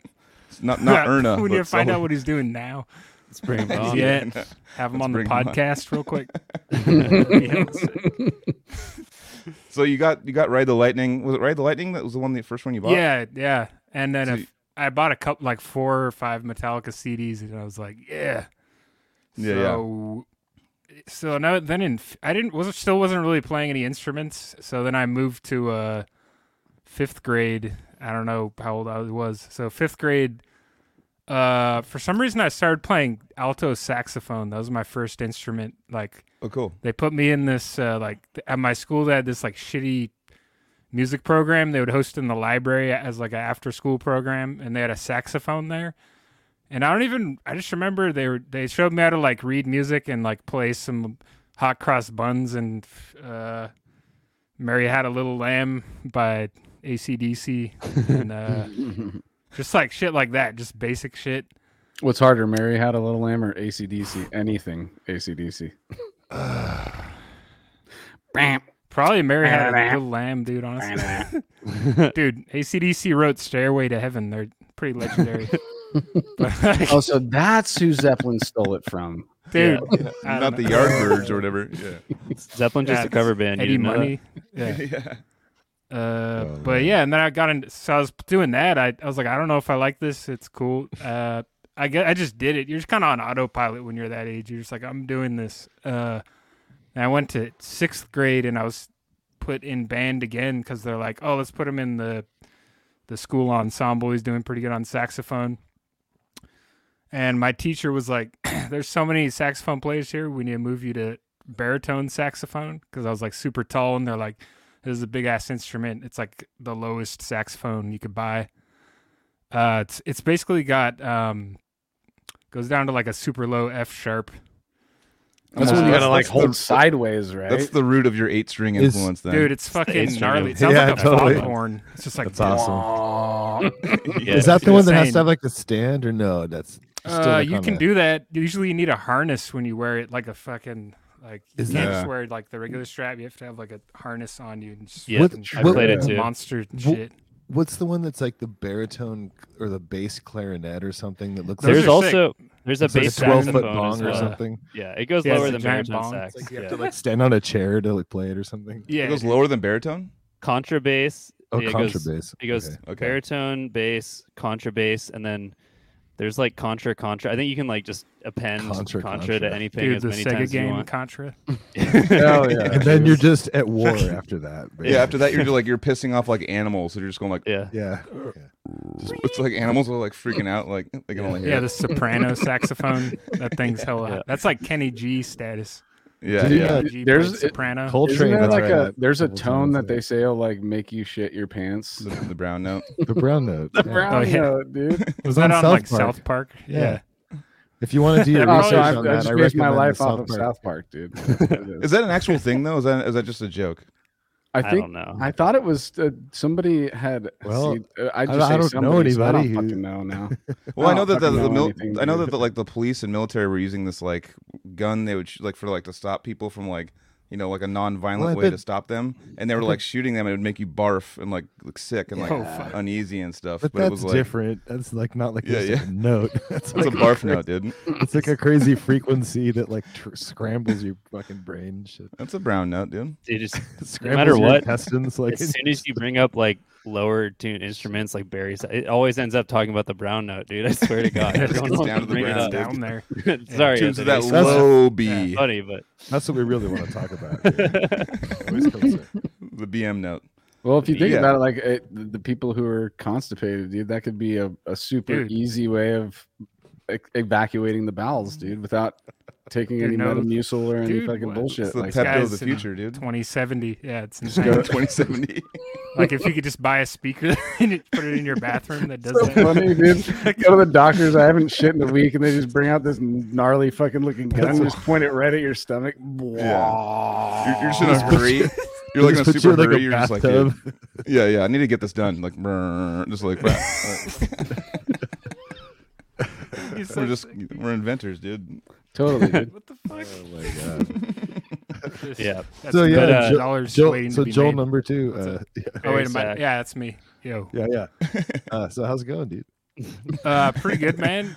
not not Erna. when but you find out what he's doing now, Let's bring him on. Yeah. have him Let's on the bring him on. podcast real quick. So you got you got Ride the Lightning. Was it Ride the Lightning that was the one the first one you bought? Yeah, yeah. And then So you- I bought a couple, like four or five Metallica CDs, and I was like, yeah, Yeah, yeah. so, So now then in I didn't was still wasn't really playing any instruments. So then I moved to uh fifth grade. I don't know how old I was. So fifth grade. Uh, for some reason I started playing alto saxophone. That was my first instrument. Like Oh, cool. they put me in this uh, like at my school they had this like shitty music program they would host in the library as like an after school program and they had a saxophone there and i don't even i just remember they were they showed me how to like read music and like play some hot cross buns and uh mary had a little lamb by acdc and uh just like shit like that just basic shit What's harder, Mary had a little lamb or ACDC? Anything ACDC. Bam. Probably Mary had a little lamb, dude. Honestly, dude, ACDC wrote "Stairway to Heaven." They're pretty legendary. like, Oh, so that's who Zeppelin stole it from. dude, I Not don't the. Yardbirds or whatever. Yeah. Zeppelin just Yeah, a cover band. you Eddie didn't know that? Money. Yeah. yeah. Uh, Oh, but man. yeah, and then I got into so I was doing that. I, I was like, I don't know if I like this. It's cool. Uh, I get I just did it. You're just kind of on autopilot when you're that age. You're just like, I'm doing this. Uh, and I went to sixth grade and I was put in band again because they're like, oh, let's put him in the the school ensemble. He's doing pretty good on saxophone. And my teacher was like, "There's so many saxophone players here. We need to move you to baritone saxophone." Because I was like super tall, and they're like, "This is a big ass instrument. It's like the lowest saxophone you could buy." Uh, it's it's basically got um, goes down to like a super low F sharp. That's Uh, when you gotta that's- like that's hold the- sideways, right? That's the root of your eight string Is- influence, then. Dude, it's fucking gnarly. It sounds Yeah, like a totally. foghorn. It's just like That's awesome. Yeah, is that it's the one that has insane. to have like a stand or no? That's still, Uh, like, you on can a- do that. Usually, you need a harness when you wear it, like a fucking like. You Is can't that- just wear like the regular strap. You have to have like a harness on you. And just Yeah, What- fucking I what- played it too. Monster Wh- shit. What's the one that's like the baritone or the bass clarinet or something that looks There's like are sick. also there's a it's like a bass twelve foot bong as or something? Yeah, it goes Yeah, lower than giant baritone bong. sax. Like you yeah. have to like stand on a chair to like play it or something. Yeah, it goes dude. lower than baritone. contrabass. Oh, yeah, it goes- contrabass. It goes Okay. Okay. baritone, bass, contrabass, and then there's like contra, contra. I think you can like just append Contra, contra, contra. to anything Dude, as the many Sega times as you game want. Contra. Hell yeah. And then you're just at war after that. Yeah. After that, you're just like you're pissing off like animals. So you're just going like, Yeah. Yeah. just, it's like animals are like freaking out. Like they can only hear. Yeah, it. the soprano saxophone. That thing's hella. Yeah. That's like Kenny G status. Yeah, yeah. yeah. There's- played soprano. Coltrane. Isn't there like right, a there's a Coltrane tone that it. they say will like make you shit your pants? The, the brown note. the brown note. The yeah. brown Oh, yeah. note, dude. It was was that on on South like Park. South Park? Yeah. If you want to do oh, your Oh, research so on I've, I that, I based my life off South of South Park, dude. That's what it is. Is that an actual thing though? Is that is that just a joke? I I think don't know. I thought it was uh, somebody had. Well, see, uh, I just I- I don't know somebody, so I anybody don't who- fucking know now. Well, I, I know that the, fucking the mil- I know that the, like the police and military were using this like gun. They would sh- like for like to stop people from like you know like a non-violent Well, way bet- to stop them, and they were like shooting them. and It would make you barf and like look sick and like Oh, uneasy and stuff. But, But, it that's was like different. That's like not like Yeah, yeah. a note. That's it's like a barf cra- note, dude. It's like a crazy frequency that like tr- scrambles your fucking brain. Shit. That's a brown note, dude. You just Scrambles matter your what, intestines. Like as soon as you bring up like lower tuned instruments like Barry's, it always ends up talking about the brown note, dude. I swear to God, It everyone wants down to the bring it up. down there. Sorry, Tunes that it's That's- low B, funny, but that's what we really want to talk about. dude. Always comes there. the BM note. Well, if you think Yeah. about it, like it, the, the people who are constipated, dude, that could be a, a super Dude. easy way of e- evacuating the bowels, mm-hmm. dude, without taking any no- Metamucil or any dude, fucking what- bullshit. It's the like Pepto that. of the future, dude. 2070. Yeah, it's go- insane. 2070. like if you could just buy a speaker and put it in your bathroom that does so that. funny, dude. Go to the doctors. I haven't shit in a week, and they just bring out this gnarly fucking looking gun, and just point it right at your stomach. You're, you're just in a hurry. You're like in a super you in, hurry. You're just like, bathtub. yeah, yeah. I need to get this done. Like, just like, He's we're so just sick. we're inventors, dude. totally, dude. What the fuck? Oh my god. Just- Yeah. that's So, yeah, good, uh, Jo- dollars Joel, waiting so to be Joel made. number two. Uh, yeah, Oh wait, am I, Zach. yeah, that's me. Yo, yeah, yeah. Uh, so how's it going, dude? uh, pretty good, man.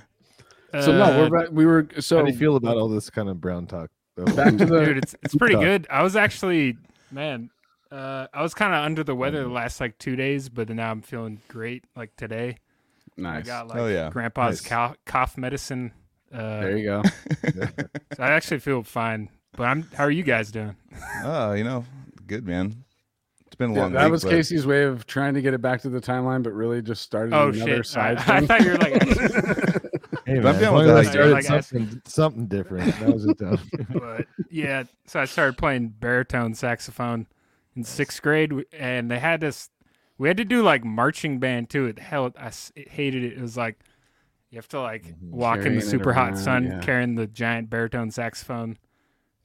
So no, Uh, we're back, we were so How do you feel about all this kind of brown talk? though? back to the dude. It's it's pretty Tough. good. I was actually, man, uh, I was kind of under the weather the last like two days, but now I'm feeling great. Like today, I nice. got like Oh, yeah. grandpa's Nice. cough, cough medicine. Uh, There you go. so I actually feel fine. But I'm. How are you guys doing? Oh, you know, good man. It's been a Yeah, long. that week, was but- Casey's way of trying to get it back to the timeline, but really just started Oh another shit! side I, I thought you were like. Hey, I'm man, as down with I started Like, I- something, something different. That was it. Though. but yeah, so I started playing baritone saxophone in sixth grade, and they had this. We had to do like marching band too. It hell, I it hated it. It was like you have to like walk in the super hot sun yeah. carrying the giant baritone saxophone,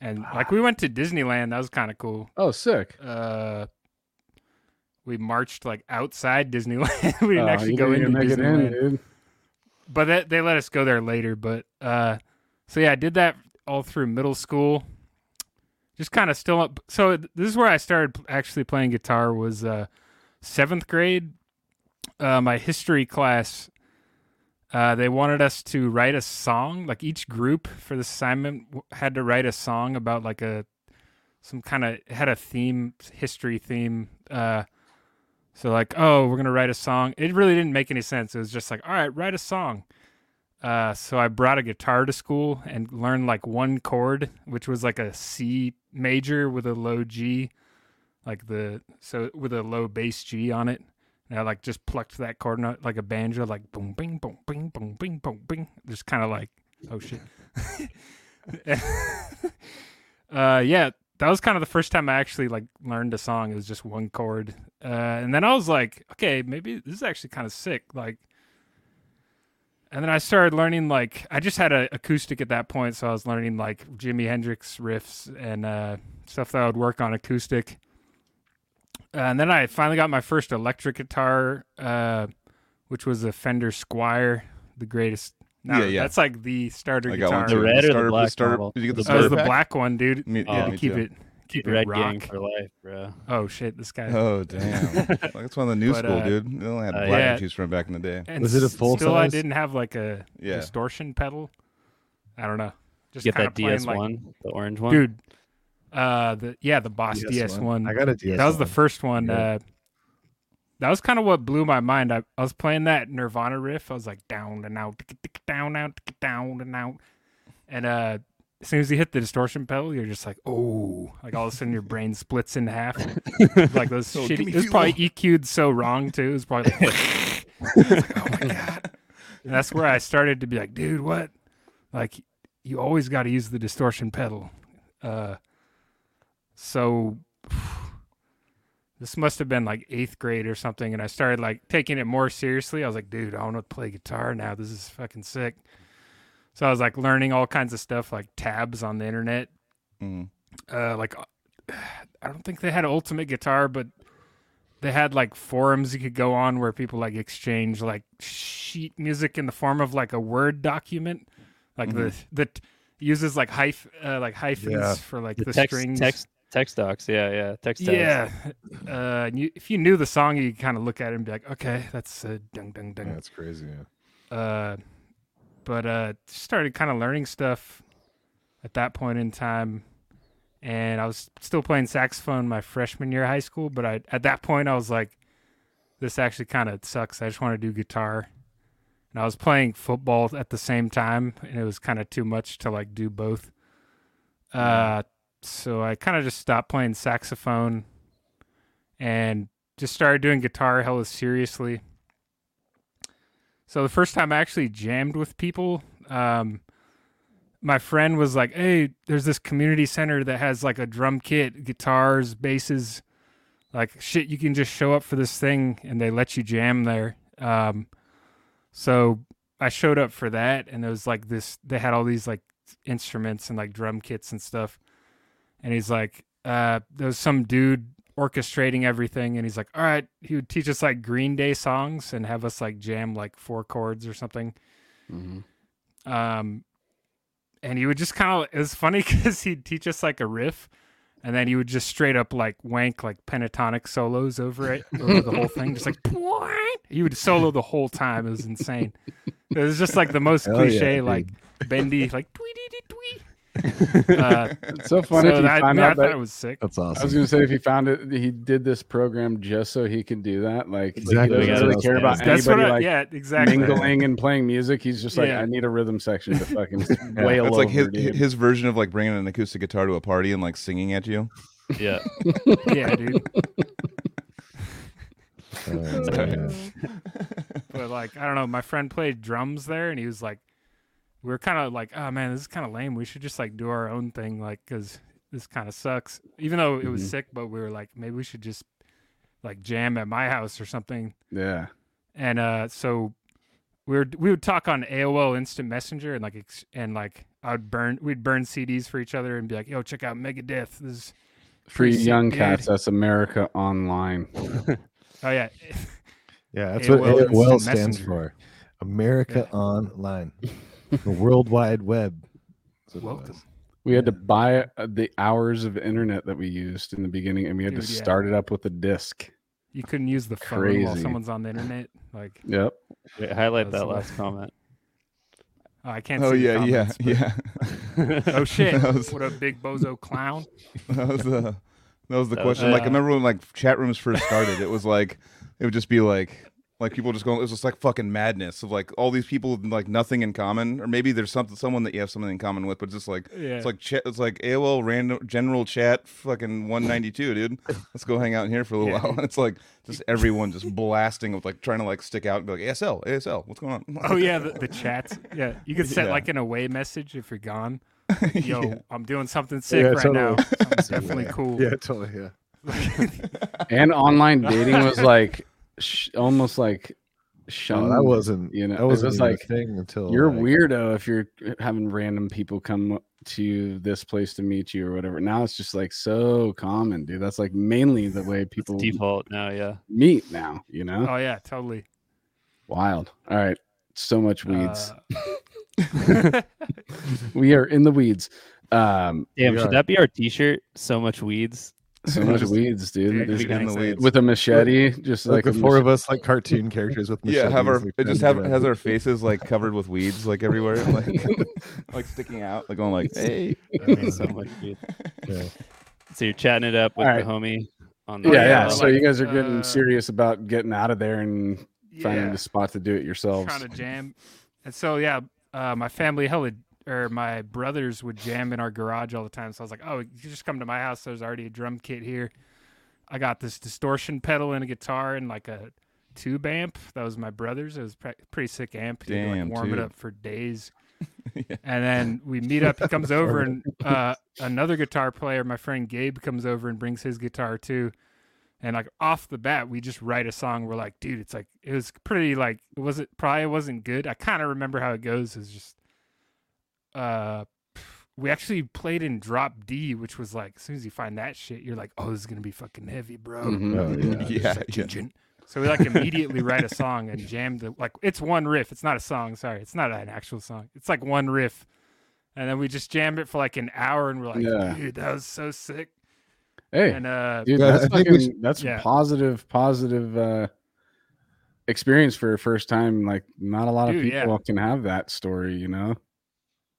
and like we went to Disneyland. That was kind of cool. oh, sick. Uh, we marched like outside Disneyland. we didn't actually go didn't into even make it in, Disneyland dude. but they, they let us go there later. But uh, so yeah, I did that all through middle school. Just kind of still up. So this is where I started actually playing guitar. Was uh, seventh grade. Uh, my history class Uh, they wanted us to write a song. Like each group for the assignment had to write a song about like a some kind of had a theme, history theme. Uh, so like, oh, we're gonna write a song. It really didn't make any sense. It was just like, all right, write a song. Uh, so I brought a guitar to school and learned like one chord, which was like a C major with a low G, like the so with a low bass G on it. And I like just plucked that chord note like a banjo, like boom, bing, boom, bing, boom, bing, boom, bing. Just kind of like, oh shit. uh, yeah, that was kind of the first time I actually like learned a song. It was just one chord, uh, and then I was like, okay, maybe this is actually kind of sick. Like, and then I started learning like I just had an acoustic at that point, so I was learning like Jimi Hendrix riffs and uh, stuff that I would work on acoustic. Uh, and then I finally got my first electric guitar, uh, which was a Fender Squier, the greatest. No, Yeah, yeah. That's like the starter I guitar. one The too. red or the black starter, model? Did you get the The That was the black one, dude. Me, Oh, to keep too. it, keep it rock. gang for life, bro. Oh shit, this guy. Oh damn! like, that's one of the new But, school, uh, dude. They only had uh, black yeah. to from back in the day. And Was it a full Still, I didn't have like a Yeah. distortion pedal. I don't know. Just Get that of playing DS like, one, the orange one. dude. Uh, the yeah, the Boss DS, one. I got a DS. that was the first one. Yeah. Uh, that was kind of what blew my mind. I, I was playing that Nirvana riff. I was like down and out, tick, tick, down, out, down and out. And uh, as soon as you hit the distortion pedal, you're just like, oh, like all of a sudden your brain splits in half. like those Oh, give shitty. It was probably EQ'd so wrong too. It was probably like, like, oh my god. And that's where I started to be like, dude, what? Like, you always got to use the distortion pedal. Uh, so this must have been like eighth grade or something, and I started like taking it more seriously. I was like, dude, I want to play guitar now. This is fucking sick. So I was like learning all kinds of stuff, like tabs on the internet. Mm. Uh, like, I don't think they had Ultimate Guitar, but they had like forums you could go on where people like exchange like sheet music in the form of like a Word document, like the that uses like hyph uh, like hyphens Yeah. for like the the, text, strings. text, text docs. Yeah, yeah, text. tags. Yeah, uh, and you, if you knew the song, you kind of look at it and be like, okay, that's a dung dung Yeah, that's crazy. Yeah. Uh, but uh, started kind of learning stuff at that point in time, and I was still playing saxophone my freshman year of high school. But I at that point I was like, this actually kind of sucks. I just want to do guitar. And I was playing football at the same time, and it was kind of too much to like do both. Uh, so I kind of just stopped playing saxophone and just started doing guitar hella seriously. So the first time I actually jammed with people, um, my friend was like, "Hey, there's this community center that has like a drum kit, guitars, basses, like shit. You can just show up for this thing, and they let you jam there." Um, so I showed up for that, and it was like this. They had all these like instruments and like drum kits and stuff. And he's like, uh, there was some dude orchestrating everything, and he's like, all right, he would teach us like Green Day songs and have us like jam like four chords or something. Mhm. Um, and he would just kind of, it was funny because he'd teach us like a riff. And then he would just straight up like wank like pentatonic solos over it, over the whole thing, just like he would solo the whole time. It was insane. It was just like the most Hell yeah, cliche, dude. like bendy, like tweety twee. Uh, It's so funny so if you that, I, mean, I thought that. it was sick. That's awesome. I was gonna say if he found it, he did this program just so he could do that. Like Exactly. he doesn't really care about That's what anybody I, like yeah, exactly. mingling and playing music. He's just like, Yeah. I need a rhythm section to fucking wail That's like his, dude. his version of like bringing an acoustic guitar to a party and like singing at you. yeah. yeah, dude. Man. But like, I don't know. My friend played drums there, and he was like, we were kind of like, oh man, this is kind of lame. We should just like do our own thing, like, because this kind of sucks. Even though it was Mhm. sick, but we were like, maybe we should just like jam at my house or something. yeah. And uh, so we were we would talk on AOL Instant Messenger, and like ex- and like I would burn we'd burn CDs for each other and be like, yo, check out Megadeth. This is Free young dude. cats. That's America Online. oh yeah. Yeah, that's AOL what AOL Instant stands Messenger. for. America Online, the World Wide Web. That's what it Welcome. We had to buy uh, the hours of internet that we used in the beginning, and we had Dude, to yeah. start it up with a disc. You couldn't use the phone while someone's on the internet. Like Yep. Wait, highlight That's that what- last comment. Oh, I can't Oh see. the yeah, yeah, but- yeah. Oh shit! Was- what a big bozo clown. that was the that was the That question. was- like I remember when like chat rooms first started, it was like it would just be like like people just going. it's just like fucking madness of like all these people with like nothing in common, or maybe there's something someone that you have something in common with, but it's just like Yeah. it's like chat. It's like AOL random general chat fucking 192, dude. Let's go hang out in here for a little Yeah. while. it's like just everyone just blasting with like trying to like stick out and be like ASL, ASL, what's going on? Oh yeah, the, the chats. Yeah, you could set Yeah. like an away message if you're gone. Yo, Yeah. I'm doing something sick Yeah, right totally. now. Something definitely cool. Yeah, totally. Yeah. and online dating was like sh- almost like Oh, that wasn't. you know, that it wasn't was even a like, thing until You're like, weirdo if you're having random people come to this place to meet you or whatever. Now it's just like so common, dude. That's like mainly the way people default now. Yeah. meet now. You know, Oh yeah, totally. wild. All right, so much weeds. Uh, we are in the weeds. Um, Damn, should are. that be our T-shirt? So much weeds. So much weeds, dude. Dude, There's- we in the weeds. with a machete, just like, like the four mach- of us, like cartoon characters with Yeah, have our like, it just have has our faces like covered with weeds like everywhere, like like sticking out, like going like, hey. so much weeds. Yeah. So you're chatting it up with All right. the homie on Yeah, the yeah. yeah, So like, you guys are getting uh, serious about getting out of there and finding yeah, a spot to do it yourselves. trying to jam. And so yeah, uh, my family hella or my brothers would jam in our garage all the time. So I was like, oh, you just come to my house. There's already a drum kit here. I got this distortion pedal and a guitar and like a tube amp. That was my brother's. It was pre- pretty sick amp. You to, like warm it up for days. Yeah. And then we meet up. He comes over and uh, another guitar player, my friend Gabe, comes over and brings his guitar too. And like off the bat, we just write a song. We're like, dude, it's like it was pretty like it wasn't probably wasn't good. I kind of remember how it goes. It's just uh, we actually played in drop D, which was like as soon as you find that shit, you're like, oh, this is gonna be fucking heavy, bro. Mhm. Oh, yeah. Yeah, yeah. So we like immediately write a song and jam the like it's one riff. It's not a song. Sorry, it's not an actual song. It's like one riff, and then we just jammed it for like an hour, and we're like, Yeah. dude, that was so sick. Hey, And uh, dude, that's I think we that's yeah. positive, positive uh, experience for a first time. Like, not a lot of Dude, yeah. people can have that story, you know.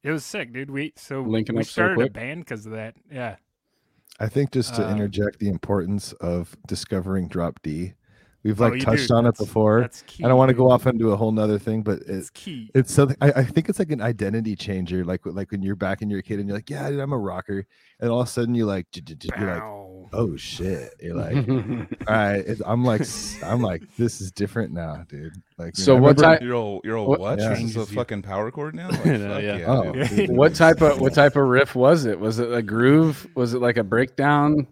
It was sick, dude. We so Linking we up so started a band because of that. Yeah, I think just to Um, interject the importance of discovering drop D. We've Oh, like you touched do. on it before. that's key. I don't want to go dude. off into a whole nother thing, but it, It's key. it's something I, I think it's like an identity changer like like when you're back and you're a kid and you're like yeah dude, i'm a rocker and all of a sudden you like you're like Bow. Oh shit you're like all right it's, i'm like s- i'm like this is different now dude like So know, what type- You're all you're all What- what? Yeah. This is a fucking power chord now? Like, I know, yeah. yeah, Oh, dude. dude. what type of what type of riff was it? Was it a groove? Was it like a breakdown?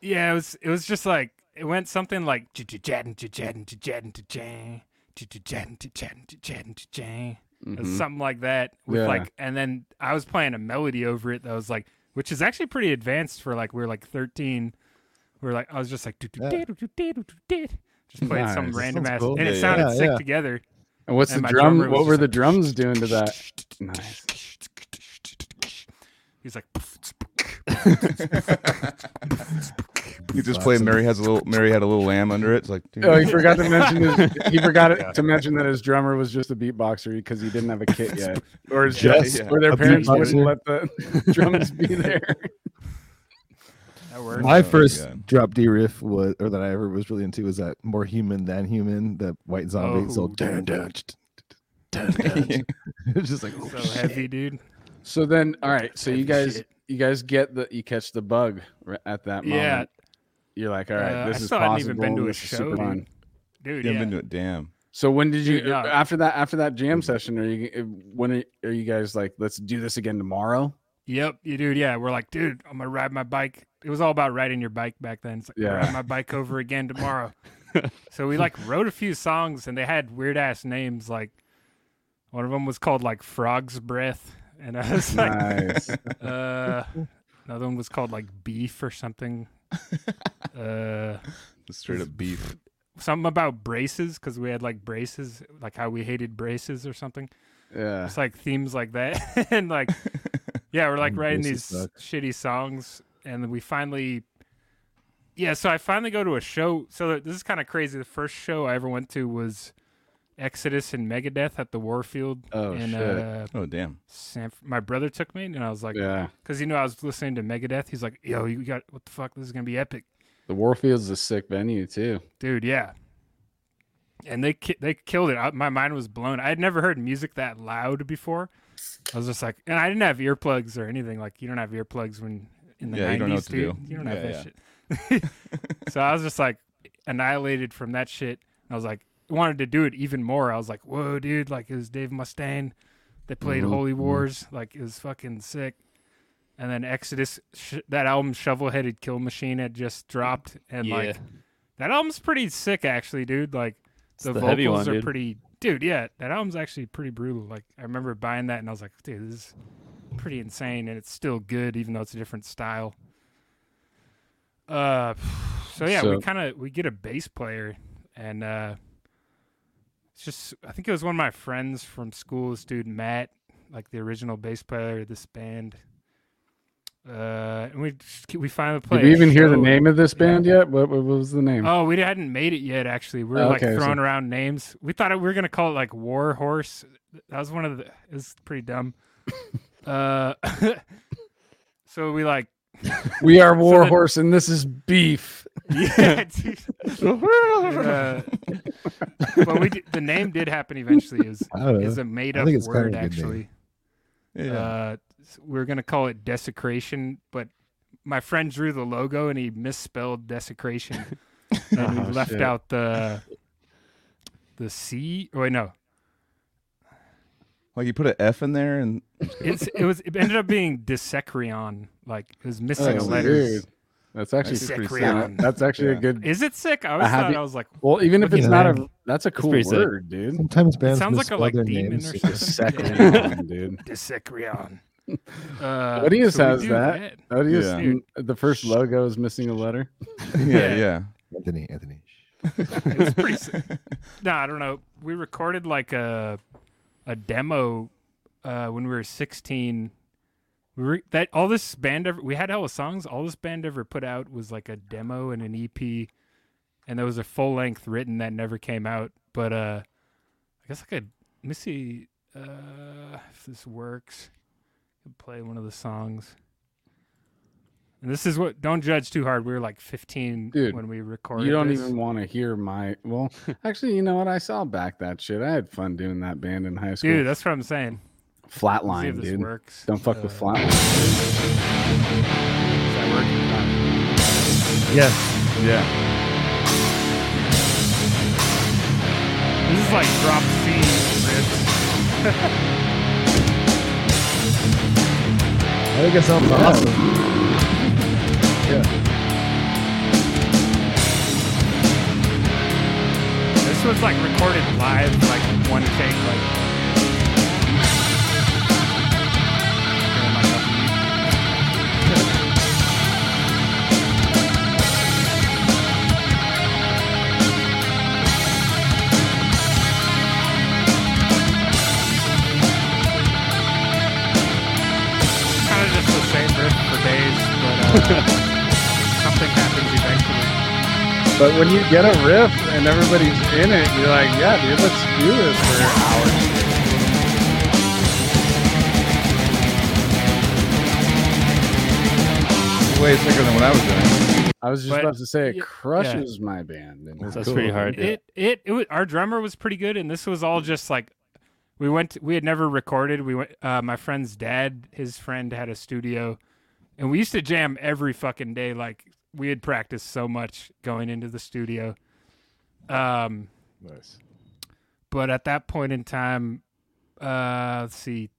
Yeah, it was. It was just like it went something like Mhm. something like that with like and then i was playing a melody over it that was like which is actually pretty advanced for like we are like 13 we are like i was just like just playing some random ass cool. and it sounded Yeah, sick yeah. together And what's And the drum? What were just the drums doing to that? Nice. he's like You just play Mary has a little Mary had a little lamb under it. It's like dude, Oh, he forgot to mention his, he forgot it, to mention that his drummer was just a beatboxer because he didn't have a kit yet, or his Just or their a parents wouldn't let the drums be there. that my Oh, first God. drop D riff was, or that I ever was really into, was that more human than human, the White Zombie. So, Oh, dun, dude. dun, dun, dun, dun. it's just like, oh, so shit. heavy dude So then, all right. So you guys, shit. You guys get the you catch the bug at that moment. yeah You're like, all right, Uh, this I is still hadn't possible. even been to a this show, super dude. dude You yeah haven't been to it. Damn. So when did you Dude, no. after that after that jam session? Are you when are, are you guys like, let's do this again tomorrow? Yep, you dude. Yeah, we're like, dude, I'm gonna ride my bike. It was all about riding your bike back then. It's like, Yeah. ride my bike over again tomorrow. so we like wrote a few songs, and they had weird ass names. Like one of them was called like Frog's Breath, and I was like, Nice. uh, another one was called like Beef or something. Uh, straight up beef. something about braces because we had like braces, like how we hated braces or something. yeah. It's like themes like that, and like yeah, we're like writing these suck. shitty songs, and we finally, yeah. So I finally go to a show. So this is kind of crazy. The first show I ever went to was Exodus and Megadeth at the Warfield. Oh, in, shit. Uh, Oh damn. San, my brother took me, and I was like, yeah. because you know I was listening to Megadeth. He's like, "Yo, you got what the fuck? This is gonna be epic, The Warfield's a sick venue too. dude." Yeah. And they ki- they killed it. I, my mind was blown. I had never heard music that loud before. I was just like, and I didn't have earplugs or anything. Like you don't have earplugs when in the Yeah, you 90s, what to dude. do. You don't have Yeah, that shit. so I was just like annihilated from that shit. I was like, wanted to do it even more. I was like, whoa, dude! Like it was Dave Mustaine. They played Mhm, Holy mhm. Wars. Like it was fucking sick. And then Exodus, sh- that album Shovel-Headed Kill Machine had just dropped, and yeah, like that album's pretty sick, actually, dude. Like the, the, vocals one, are dude. pretty, dude. Yeah, that album's actually pretty brutal. Like I remember buying that, and I was like, dude, this is pretty insane, and it's still good, even though it's a different style. Uh, so yeah, we kind of we get a bass player, and uh, it's just I think it was one of my friends from school, this dude Matt, like the original bass player of this band. Uh, and we we finally played. Did we even hear the name of this band yet? What, what was the name? Oh, we hadn't made it yet. Actually, we were like Okay, so- throwing around names. We thought we were gonna call it like War Horse. That was one of the. It was pretty dumb. uh, so we like we are so War the- Horse, and this is beef. Yeah. dude. Uh, but we did, the name did happen eventually. Is I is a made up think it's kinda word actually. Yeah. Uh, we are gonna call it desecration, but my friend drew the logo and he misspelled desecration, and Oh, he left shit. out the the C. Oh wait, no, like you put an F in there and it's it was it ended up being Desecreon. Like it was missing Oh, a letter. Weird. That's actually That's pretty pretty sick. sick. That's actually a good. Is it sick? I always I have thought you- I was like, Well, even if it's not a, that's a cool pretty sick. word, dude. Sometimes bands sounds like a, misspell like, their demon names. or something. Second, dude. Desecreon. Uh, Odious so we has do that. Odious, Yeah. the first logo is missing a letter. yeah, Yeah. yeah. Anthony, Anthony. It's pretty sick. No, I don't know. We recorded like a a demo uh, when we were 16. We were, that all this band ever we had hella songs. All this band ever put out was like a demo and an EP, and there was a full length written that never came out. But uh, I guess I could let me see uh, if this works. Play one of the songs. And this is what don't judge too hard. We were like 15 Dude, when we recorded. You don't this. even want to hear my. Well, actually, you know what? I saw back that shit. I had fun doing that band in high school. Dude, that's what I'm saying. Let's see Flatline, dude. works. Don't fuck Uh, with Flatline. Is that working? Yes. Yeah. This is like drop C riffs. I think it sounds awesome. Yeah. This was like recorded live, like one take, like. Something happens eventually. But when you get a riff and everybody's in it, you're like, yeah, dude, let's do this for hours. Way sicker than what I was doing. I was just But- about to say, it yeah. crushes my band. And That's pretty hard. It it, it was, our drummer was pretty good, and this was all just like we went. To, we had never recorded. We went. Uh, my friend's dad, his friend had a studio, and we used to jam every fucking day. Like we had practiced so much going into the studio. Um, Nice. but at that point in time, uh, let's see.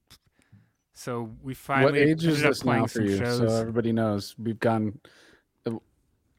So we finally What age is ended up this playing now for you? shows. So everybody knows we've gone uh,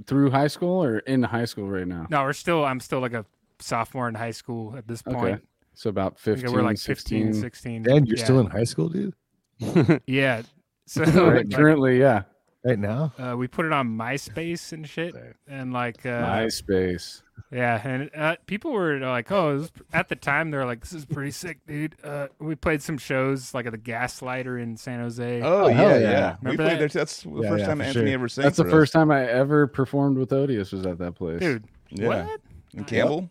through high school or in high school right now. no, we're still. I'm still like a sophomore in high school at this point. Okay. point. So about I think 15, we're like 16. 15, 16. And you're yeah. still in high school, dude? Yeah. So Right, like, currently, yeah. Right now? uh, we put it on MySpace and shit, and like, uh, MySpace. yeah, and uh, people were like, "Oh," this, at the time they were like, "This is pretty sick, dude." Uh, we played some shows like at the Gaslighter in San Jose. Oh, hell yeah, yeah. yeah. We Remember played that? there. That's the Yeah, first yeah, time Anthony sure. ever sang. That's the for first time I ever performed with Odious was at that place. dude, Yeah. what? In Campbell.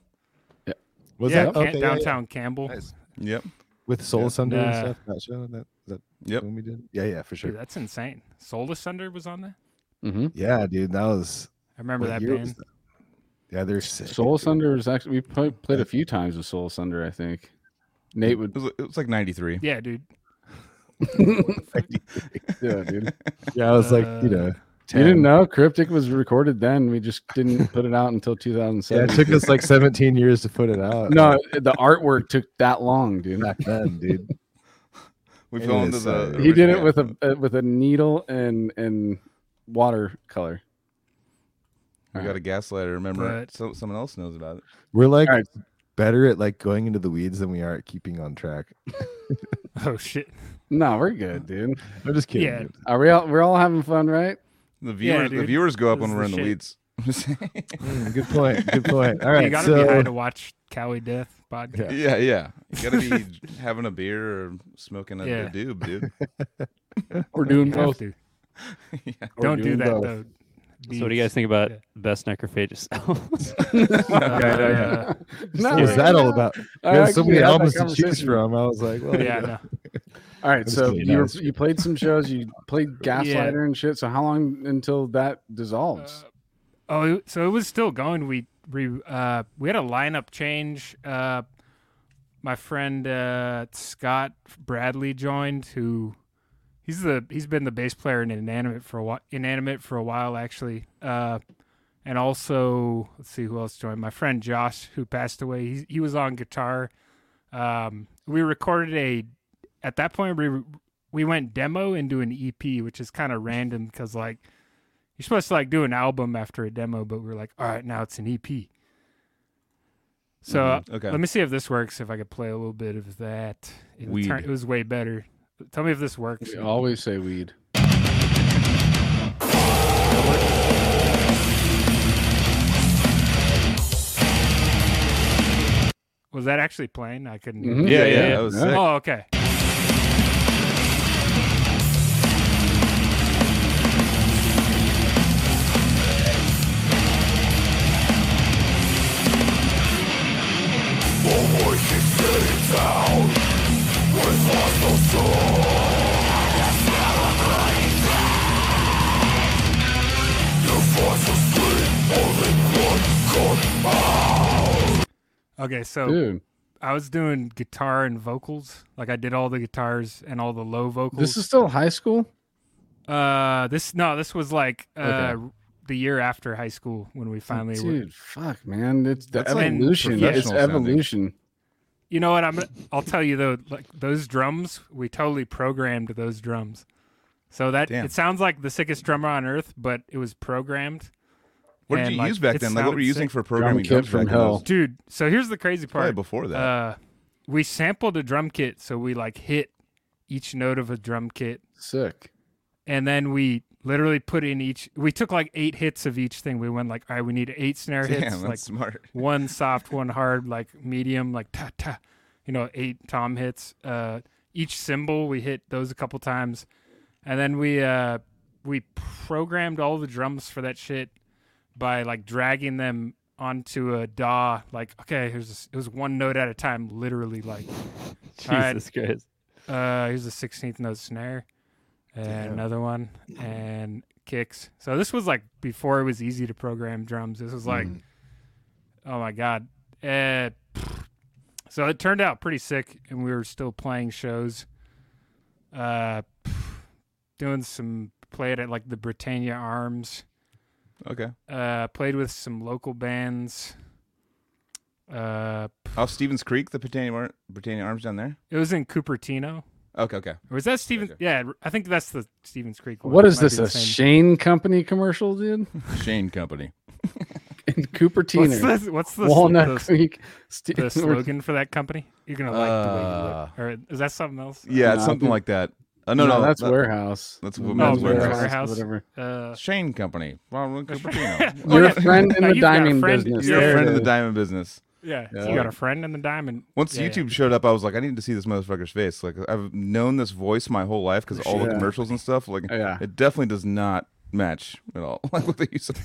Was yeah, that Cam- okay? yeah, yeah. downtown Campbell. Nice. Yep with Soul yeah. Nah. and stuff. That show that that yep. when we did. Yeah, yeah, for sure. Dude, that's insane. Soul Asunder was on there. Mm-hmm. Yeah, dude, that was. I remember that band. That? Yeah, there's Soul Asunder is actually we played, played a few times with Soul Asunder. I think Nate would. It was, it was like '93. Yeah, dude. yeah, dude. Yeah, I was uh, like, you know, uh, you didn't know Cryptic was recorded then. We just didn't put it out until 2007. Yeah, it took us like 17 years to put it out. No, the artwork took that long, dude. Back then, dude. We fell into the. He did it with a uh, with a needle and and watercolor. We All got right. a gaslighter. Remember, but, so, someone else knows about it. We're like right. better at like going into the weeds than we are at keeping on track. oh shit! No, we're good, dude. I'm just kidding. Yeah. Are we all? We're all having fun, right? The viewers, the viewers go up This when is we're the in the shit. weeds. Mm, good point. Good point. All right. you gotta So be high to watch Cowie Death podcast. yeah, yeah. You gotta be having a beer or smoking a, Yeah. a doob, dude. We're doing both. to. yeah. Don't do that both. though. So what do you guys think about Yeah. best Necrophagist albums? Uh, No, what was that all about? I We so many albums to choose from. I was like, well, yeah, you no. All right, so you were, you played some shows. You played Gaslighter and shit. So how long until that dissolves? Uh, oh, so it was still going. We we uh, we had a lineup change. Uh, my friend uh, Scott Bradley joined. Who he's the he's been the bass player in Inanimate for a while. Inanimate for a while actually. Uh, and also let's see who else joined. My friend Josh, who passed away. He he was on guitar. Um, we recorded a. At that point, we we went demo into an EP, which is kind of random because like you're supposed to like do an album after a demo, but we are like, all right, now it's an EP. So Mhm. uh, Okay. let me see if this works. If I could play a little bit of that, it, Weed. turn- it was way better. Tell me if this works. We always say weed. Was that actually playing? I couldn't. hear Mhm. Yeah, Yeah, yeah, yeah. that was sick. Oh, okay. Okay, so Dude, I was doing guitar and vocals. Like I did all the guitars and all the low vocals. this is still high school. uh this no, this was like uh Okay. The year after high school when we finally were Dude, fuck, man, it's the That's like evolution. It's professional sounding. evolution. You know what? I'm. I'll tell you though. Like those drums, we totally programmed those drums. So that Damn. it sounds like the sickest drummer on earth, but it was programmed. What did you like, use back then? Like, what were you using sick. for programming kit drums from back then? hell. Dude, so here's the crazy Probably part. before that. Uh, we sampled a drum kit, so we like hit each note of a drum kit, Sick. and then we literally put in each. We took like eight hits of each thing. We went like, all right, we need eight snare Damn, hits, that's like smart. one soft, one hard, like medium, like ta ta. You know, eight tom hits. Uh, each cymbal we hit those a couple times, and then we uh we programmed all the drums for that shit by like dragging them onto a DAW. Like, okay, here's this, it was one note at a time, literally. Like, All right. Jesus Christ. uh, here's the sixteenth note snare, and Damn. another one, and kicks. So this was like before it was easy to program drums. This was like, oh my god. Uh, so it turned out pretty sick, and we were still playing shows. Uh, doing some played at like the Britannia Arms. Okay. Uh, played with some local bands. Uh, Oh, Stevens Creek, the Britannia, Britannia Arms down there. it was in Cupertino. Okay, okay. Or was that Steven? Okay. Yeah, I think that's the Stevens Creek one. What It is might this? A same. Shane Company commercial, dude? Shane Company. In What's Cupertino, the, what's the, Walnut the, Creek. Ste- the slogan for that company? You're gonna like the way you look. Or is that something else? Yeah, it's something like that. Uh, no, no, that's that- warehouse. that's No, Warehouse. warehouse. Warehouse. Whatever. Uh, Shane Company. Well, Cupertino. You're yeah. friend in the you've got a diamond business. You're There a it friend in the diamond business. Yeah, Yeah. you got a friend in the diamond. Once Yeah, yeah. YouTube showed up, I was like, I need to see this motherfucker's face. Like, I've known this voice my whole life because all the commercials and stuff. Like, Yeah. it definitely does not match at all. Like what they used. To...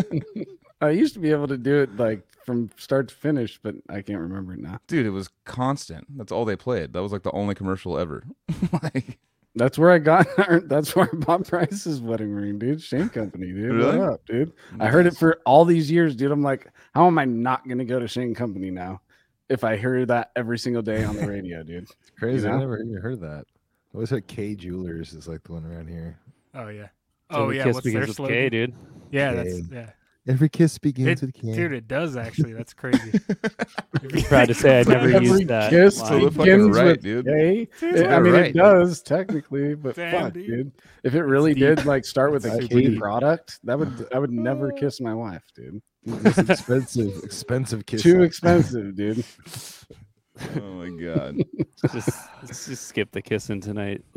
I used to be able to do it like from start to finish, but I can't remember it now. Dude, it was constant. That's all they played. That was like the only commercial ever. like, That's where I got. That's where I bought Price's wedding ring, dude. Shane Company, dude. Really? What up, dude? I heard it for all these years, dude. I'm like, how am I not gonna go to Shane Company now? If I hear that every single day on the radio, dude. It's crazy. You I never even heard that. I always heard Kay Jewelers is like the one around here. Oh yeah. So oh the yeah. kiss What's their slogan? Kay, dude. Yeah, Kay. that's yeah. Every kiss begins It- with Kay. Dude, it does actually. That's crazy. I'm Proud to say I never Every used that. kiss line. So the fucking begins right, with dude. Kay. Dude, I mean, right, it dude. does technically, but Damn, fuck, dude. dude. If it really deep. did like start with a That's Kay product, that would I would never kiss my wife, dude. It's expensive, expensive kiss. Too expensive, dude. oh my god. just, let's just skip the kissing tonight.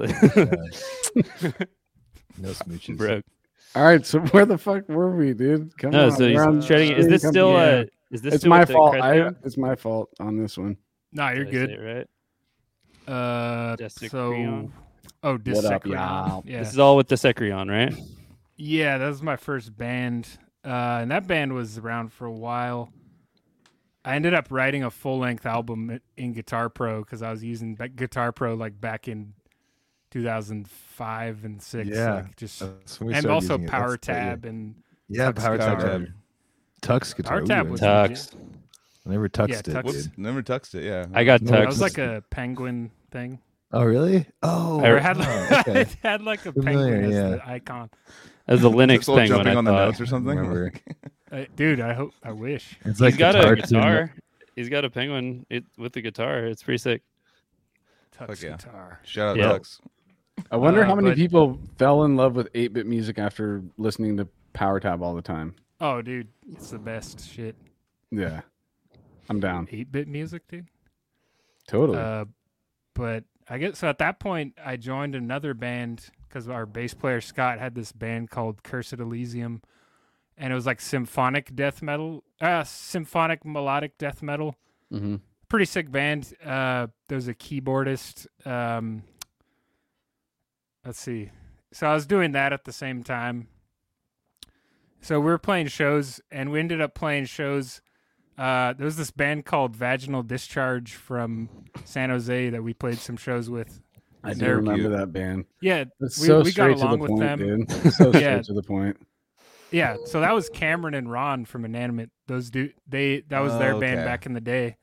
No smooches. Bro. All right, so where the fuck were we, dude? Come No, on. so he's on shredding. Is this still? Company. Uh, is this It's still my fault. I, it's my fault on this one. no, you're Did I say good. it right. Uh, Desecreon? so oh, Desecreon. Yeah, This is all with Desecreon, right? yeah, that was my first band, uh, and that band was around for a while. I ended up writing a full length album in Guitar Pro because I was using ba- Guitar Pro like back in 2005 and six. Yeah, like just That's when and also. Power That's the year. Tab and Yeah, Tux Power guitar. Tab. Tux guitar. Power Tab Ooh, was I Tux. never tuxed Yeah, it. Tux. Whoops, dude. never tuxed it. Yeah. I got No, that Tux. was like a penguin thing. Oh, really? Oh, Or it had oh, like, okay. it had like a Familiar, penguin as the icon. As a Linux Just all penguin, jumping I on the thought. notes or something. Remember. Uh, dude, I hope I wish. It's He's like got a cartoon- guitar. He's got a penguin it, with the guitar. It's pretty sick. Tux Fuck yeah. guitar. Shout out Yeah. Tux. I wonder Uh, how many but- people fell in love with 8 bit music after listening to Power Tab all the time. Oh, dude, it's the best shit. Yeah. I'm down. 8 bit music, dude. Totally. Uh, but I guess so at that point, I joined another band because our bass player Scott had this band called Cursed Elysium. And it was like symphonic death metal, uh, symphonic melodic death metal. hmm Pretty sick band. Uh, there was a keyboardist. Um, let's see. So I was doing that at the same time. So we were playing shows, and we ended up playing shows. Uh, there was this band called Vaginal Discharge from San Jose that we played some shows with. I do remember cute. that band. Yeah, It's we, so we got along the with point, them. dude. So straight Yeah. to the point. Yeah, so that was Cameron and Ron from Inanimate. Those do they that was their Oh, band okay. back in the day.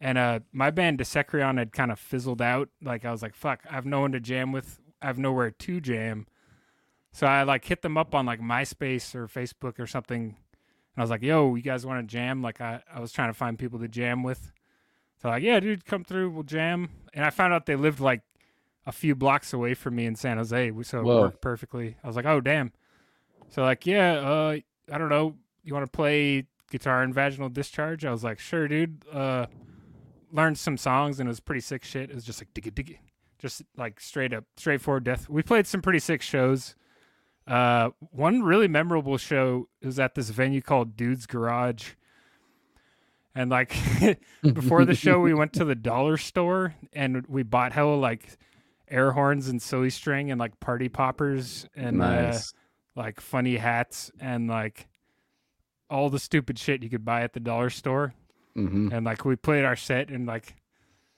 And uh my band Desecreon had kind of fizzled out. Like I was like, fuck, I have no one to jam with. I have nowhere to jam. So I like hit them up on like MySpace or Facebook or something. And I was like, yo, you guys want to jam? Like I, I was trying to find people to jam with. So like, yeah, dude, come through, we'll jam. And I found out they lived like a few blocks away from me in San Jose, so it Whoa. worked perfectly. I was like, oh damn. So like, yeah, uh, I don't know. You want to play guitar and vaginal discharge? I was like, sure, dude. Uh, learned some songs and it was pretty sick shit. It was just like digga digga, just like straight up, straightforward death. We played some pretty sick shows. Uh, one really memorable show was at this venue called Dude's Garage. And like before the show, we went to the dollar store and we bought hella like air horns and silly string and like party poppers and uh, like funny hats and like all the stupid shit you could buy at the dollar store. hmm And like we played our set and like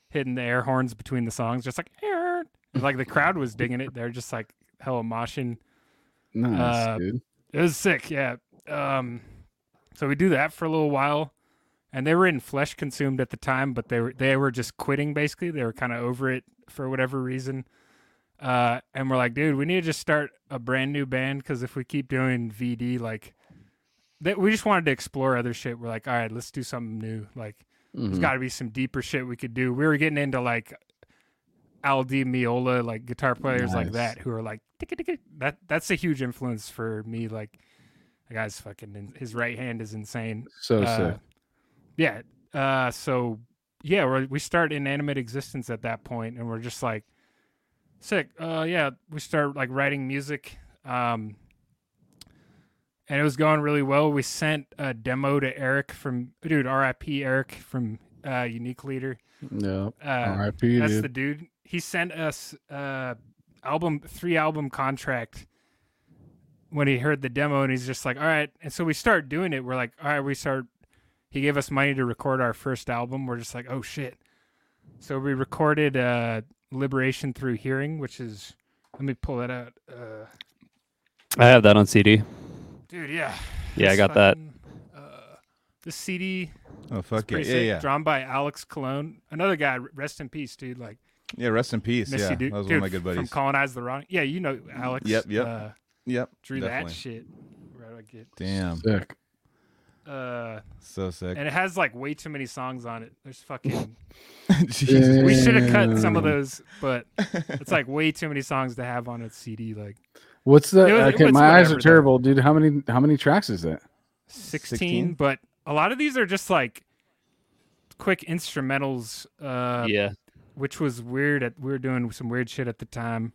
hitting the air horns between the songs, just like "Air." Like the crowd was digging it. They're just like hella moshing. Nice, uh, dude. It was sick, yeah. Um, so we do that for a little while, and they were in flesh consumed at the time, but they were they were just quitting basically. They were kind of over it for whatever reason. Uh, and we're like, dude, we need to just start a brand new band because if we keep doing VD, like, that we just wanted to explore other shit. We're like, all right, let's do something new. Like, there's Mhm. got to be some deeper shit we could do. We were getting into like Al Di Meola, like guitar players like that, who are like that. That's a huge influence for me. Like, the guy's fucking. in- His right hand is insane. so Uh, sick. yeah. Uh, so yeah, we're, we start inanimate existence at that point, and we're just like, sick. Uh, yeah, we start like writing music. Um, and it was going really well. We sent a demo to Eric from dude, RIP Eric from uh, Unique Leader. No, Uh, R.I.P. that's dude. the dude. He sent us uh album three album contract when he heard the demo and he's just like, all right. And so we start doing it. We're like, all right, we start. He gave us money to record our first album. We're just like, oh shit. So we recorded uh, Liberation Through Hearing, which is, let me pull that out. Uh, I have that on CD. dude, yeah. Yeah, I This got that. fucking, Uh, this CD Oh fuck yeah, pretty yeah, sick, yeah, drawn by Alex Cologne. Another guy, rest in peace, dude. Like, yeah. Rest in peace. miss yeah, you, dude. that was Dude, one of my good buddies From buddies. Colonize the Rotten. Yeah, you know Alex. Yep, yep. Uh, Yep, drew definitely. that shit. Where do I get? Damn, Sick. Uh, so sick. and it has like way too many songs on it. There's fucking. Jesus. we should have cut some of those, but it's like way too many songs to have on a CD. Like What's the? Was- okay, my eyes whatever, are though. terrible, dude. How many? How many tracks is that? 16, 16? but a lot of these are just like quick instrumentals. Uh, yeah. Which was weird. At we were doing some weird shit at the time,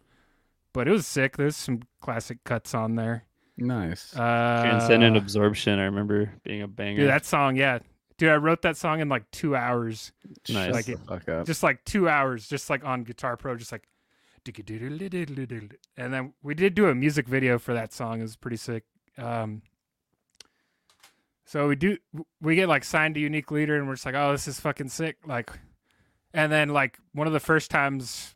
but it was sick. There's some classic cuts on there. Nice. Uh, Transcendent Absorption. I remember being a banger. Dude, that song, yeah, dude, I wrote that song in like two hours, nice. Like it- fuck up. just like two hours, just like on Guitar Pro, just like. And then we did do a music video for that song. It was pretty sick. Um, so we do we get like signed to Unique Leader, and we're just like, oh, this is fucking sick. Like, and then like one of the first times,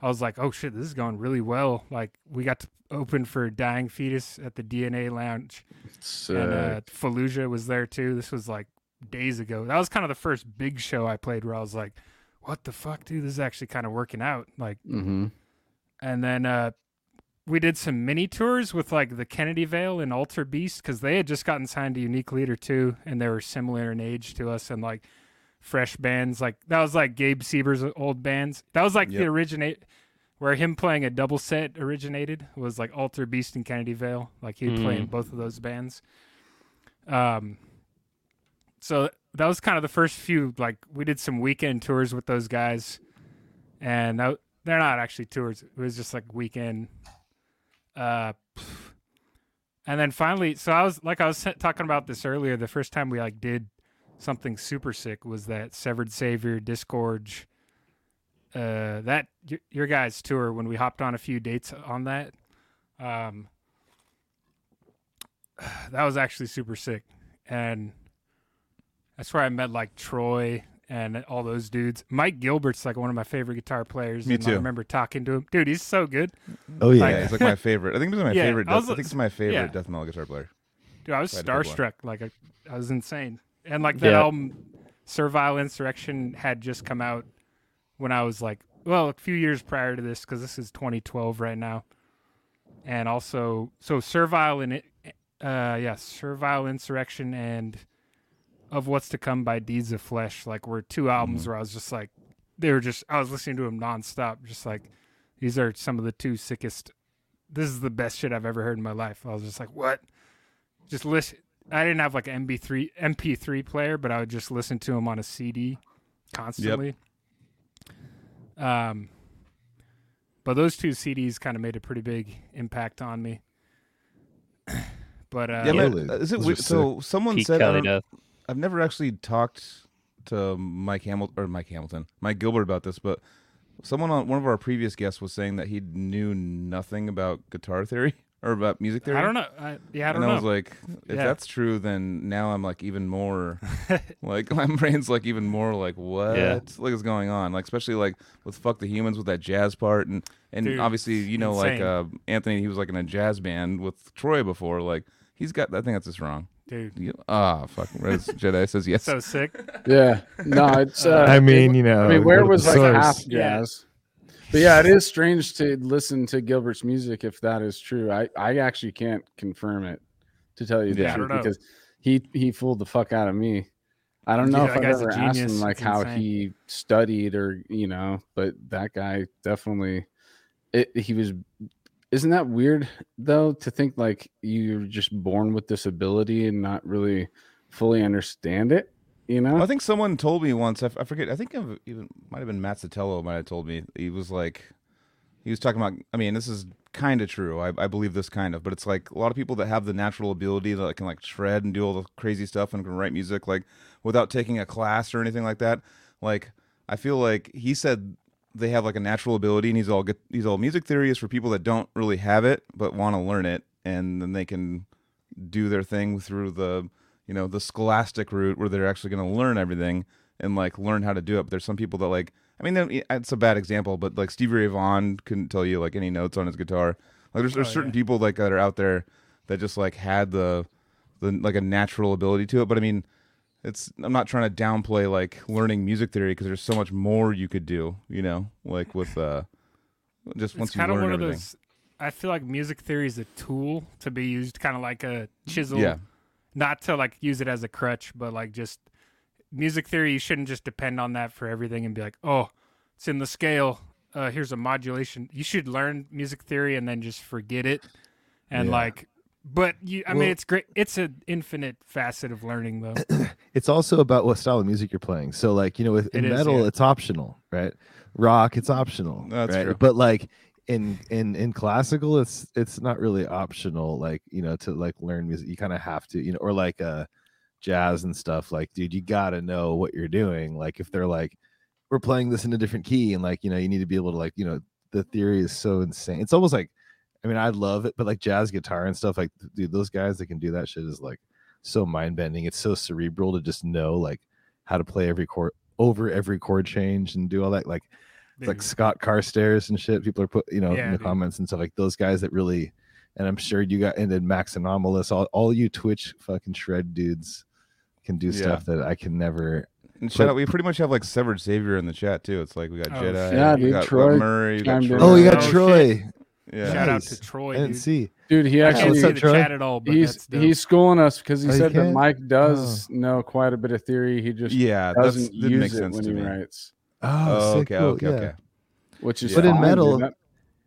I was like, oh shit, this is going really well. Like we got to open for Dying Fetus at the DNA Lounge, Sick. and uh, Fallujah was there too. This was like days ago. That was kind of the first big show I played where I was like, what the fuck, dude? This is actually kind of working out. Like, mm-hmm. and then uh, we did some mini tours with like the Kennedy Veil and Alter Beast because they had just gotten signed to Unique Leader too, and they were similar in age to us and like fresh bands. Like that was like Gabe Seeber's old bands. That was like the Yep. originate where him playing a double set originated was like Alter Beast and Kennedy Veil. Like he'd play in Mm. both of those bands. Um, so that was kind of the first few. Like we did some weekend tours with those guys, and that, they're not actually tours. It was just like weekend. Uh, and then finally, so I was like I was talking about this earlier. The first time we like did something super sick was that Severed Savior Disgorge. Uh, that y- your guys' tour when we hopped on a few dates on that. Um, that was actually super sick, and that's where I met like Troy and all those dudes. Mike Gilbert's like one of my favorite guitar players. Me and I too. rember talking to him, dude. He's so good. Oh yeah, yeah. he's like my favorite. I think he's my Yeah, favorite. I was- Death, I think he's my favorite yeah. death metal guitar player. Dude, I was Glad to pick one. starstruck. Like I, I was insane. And like that Yeah. album, Servile Insurrection, had just come out when I was like, well, a few years prior to this, because this is 2012 right now. And also, so Servile and it, uh, yeah, Servile Insurrection and of What's to Come by Deeds of Flesh, like were two albums where I was just like, they were just, I was listening to them nonstop, just like, these are some of the two sickest. This is the best shit I've ever heard in my life. I was just like, what? Just listen. I didn't have like an MP3 MP3 player, but I would just listen to them on a CD constantly. Um, but those two CDs kind of made a pretty big impact on me. but uh, yeah, man. Is it Those weird? So someone Peak said I Kelly don't- Death. I've never actually talked to Mike Hamilton or Mike Hamilton, Mike Gilbert about this, but someone on one of our previous guests was saying that he knew nothing about guitar theory or about music theory. I don't know. I, yeah, I don't and know. I was like, if Yeah. that's true, then now I'm like even more, like my brain's like even more like what Yeah. like is going on? Like especially like with fuck the humans with that jazz part and and Dude, obviously you know like uh Anthony he was like in a jazz band with Troy before like he's got I think that's just wrong. Dude, You- Ah, fuck. Res Jedi says yes. so sick. Yeah. No, it's. Uh, I mean, you know, I mean, where was like source. half Yeah. jazz. But yeah, it is strange to listen to Gilbert's music if that is true. I, I actually can't confirm it to tell you the Yeah. Truth because he he fooled the fuck out of me. I don't know Yeah, if I've a ever asked him like It's how insane. he studied or you know, but that guy definitely it he was isn't that weird though to think like you're just born with this ability and not really fully understand it, you know? I think someone told me once. I, I forget. I think I've even might have been Matt Sotelo might have told me. He was like, he was talking about. I mean, this is kind of true. I, I believe this kind of, but it's like a lot of people that have the natural ability that can like shred and do all the crazy stuff and can write music like without taking a class or anything like that. Like I feel like he said they have like a natural ability, and he's all good. He's all music theory is for people that don't really have it but want to learn it. and then they can do their thing through the you know the scholastic route where they're actually going to learn everything and like learn how to do it. But there's some people that like I mean it's a bad example, but like Stevie Ray Vaughan couldn't tell you like any notes on his guitar. Like there's there's Oh, certain yeah. people like that are out there that just like had the the like a natural ability to it. But I mean it's I'm not trying to downplay like learning music theory because there's so much more you could do, you know, like with uh just once it's you kind of learn one everything. of those. I feel like music theory is a tool to be used, kind of like a chisel. Yeah. Not to like use it as a crutch, but like just music theory. You shouldn't just depend on that for everything and be like, oh, it's in the scale. Uh, here's a modulation. You should learn music theory and then just forget it. And Yeah. like, but you, I Well- mean, it's great. It's an infinite facet of learning, though. it's also about what style of music you're playing. So like, you know, with in It is, metal, yeah. it's optional, right? Rock, it's optional. That's right? true. But like in in in classical, it's it's not really optional, like, you know, to like learn music. You kind of have to, you know, or like uh jazz and stuff. Like, dude, you gotta know what you're doing. Like if they're like, we're playing this in a different key, and like, you know, you need to be able to like, you know, the theory is so insane. It's almost like I mean, I love it, but like jazz guitar and stuff, like dude, those guys that can do that shit is like so mind bending. It's so cerebral to just know like how to play every chord over every chord change and do all that. Like like Scott Carstairs and shit. People are put, you know, Yeah, in the dude. comments and stuff like those guys that really. And I'm sure you got and then Max Anomalous, all, all you Twitch fucking shred dudes can do Yeah. stuff that I can never. And shout out, we pretty much have like severed Savior in the chat too. It's like we got Oh, Jedi. Yeah, we dude, got, we got Troy Murray, we got. Troy. Oh, you got Oh, Troy. Yeah. Shout out to Troy, I didn't dude. see. Dude, he I actually can't what's see the chat at all, but he's he's schooling us because he Oh, you said that? Mike does oh. know quite a bit of theory. He just Yeah, that's, doesn't didn't make use it sense when he me. writes, Oh, Oh, sick, okay, cool, okay, yeah. okay. which is But in fine, dude. metal- That-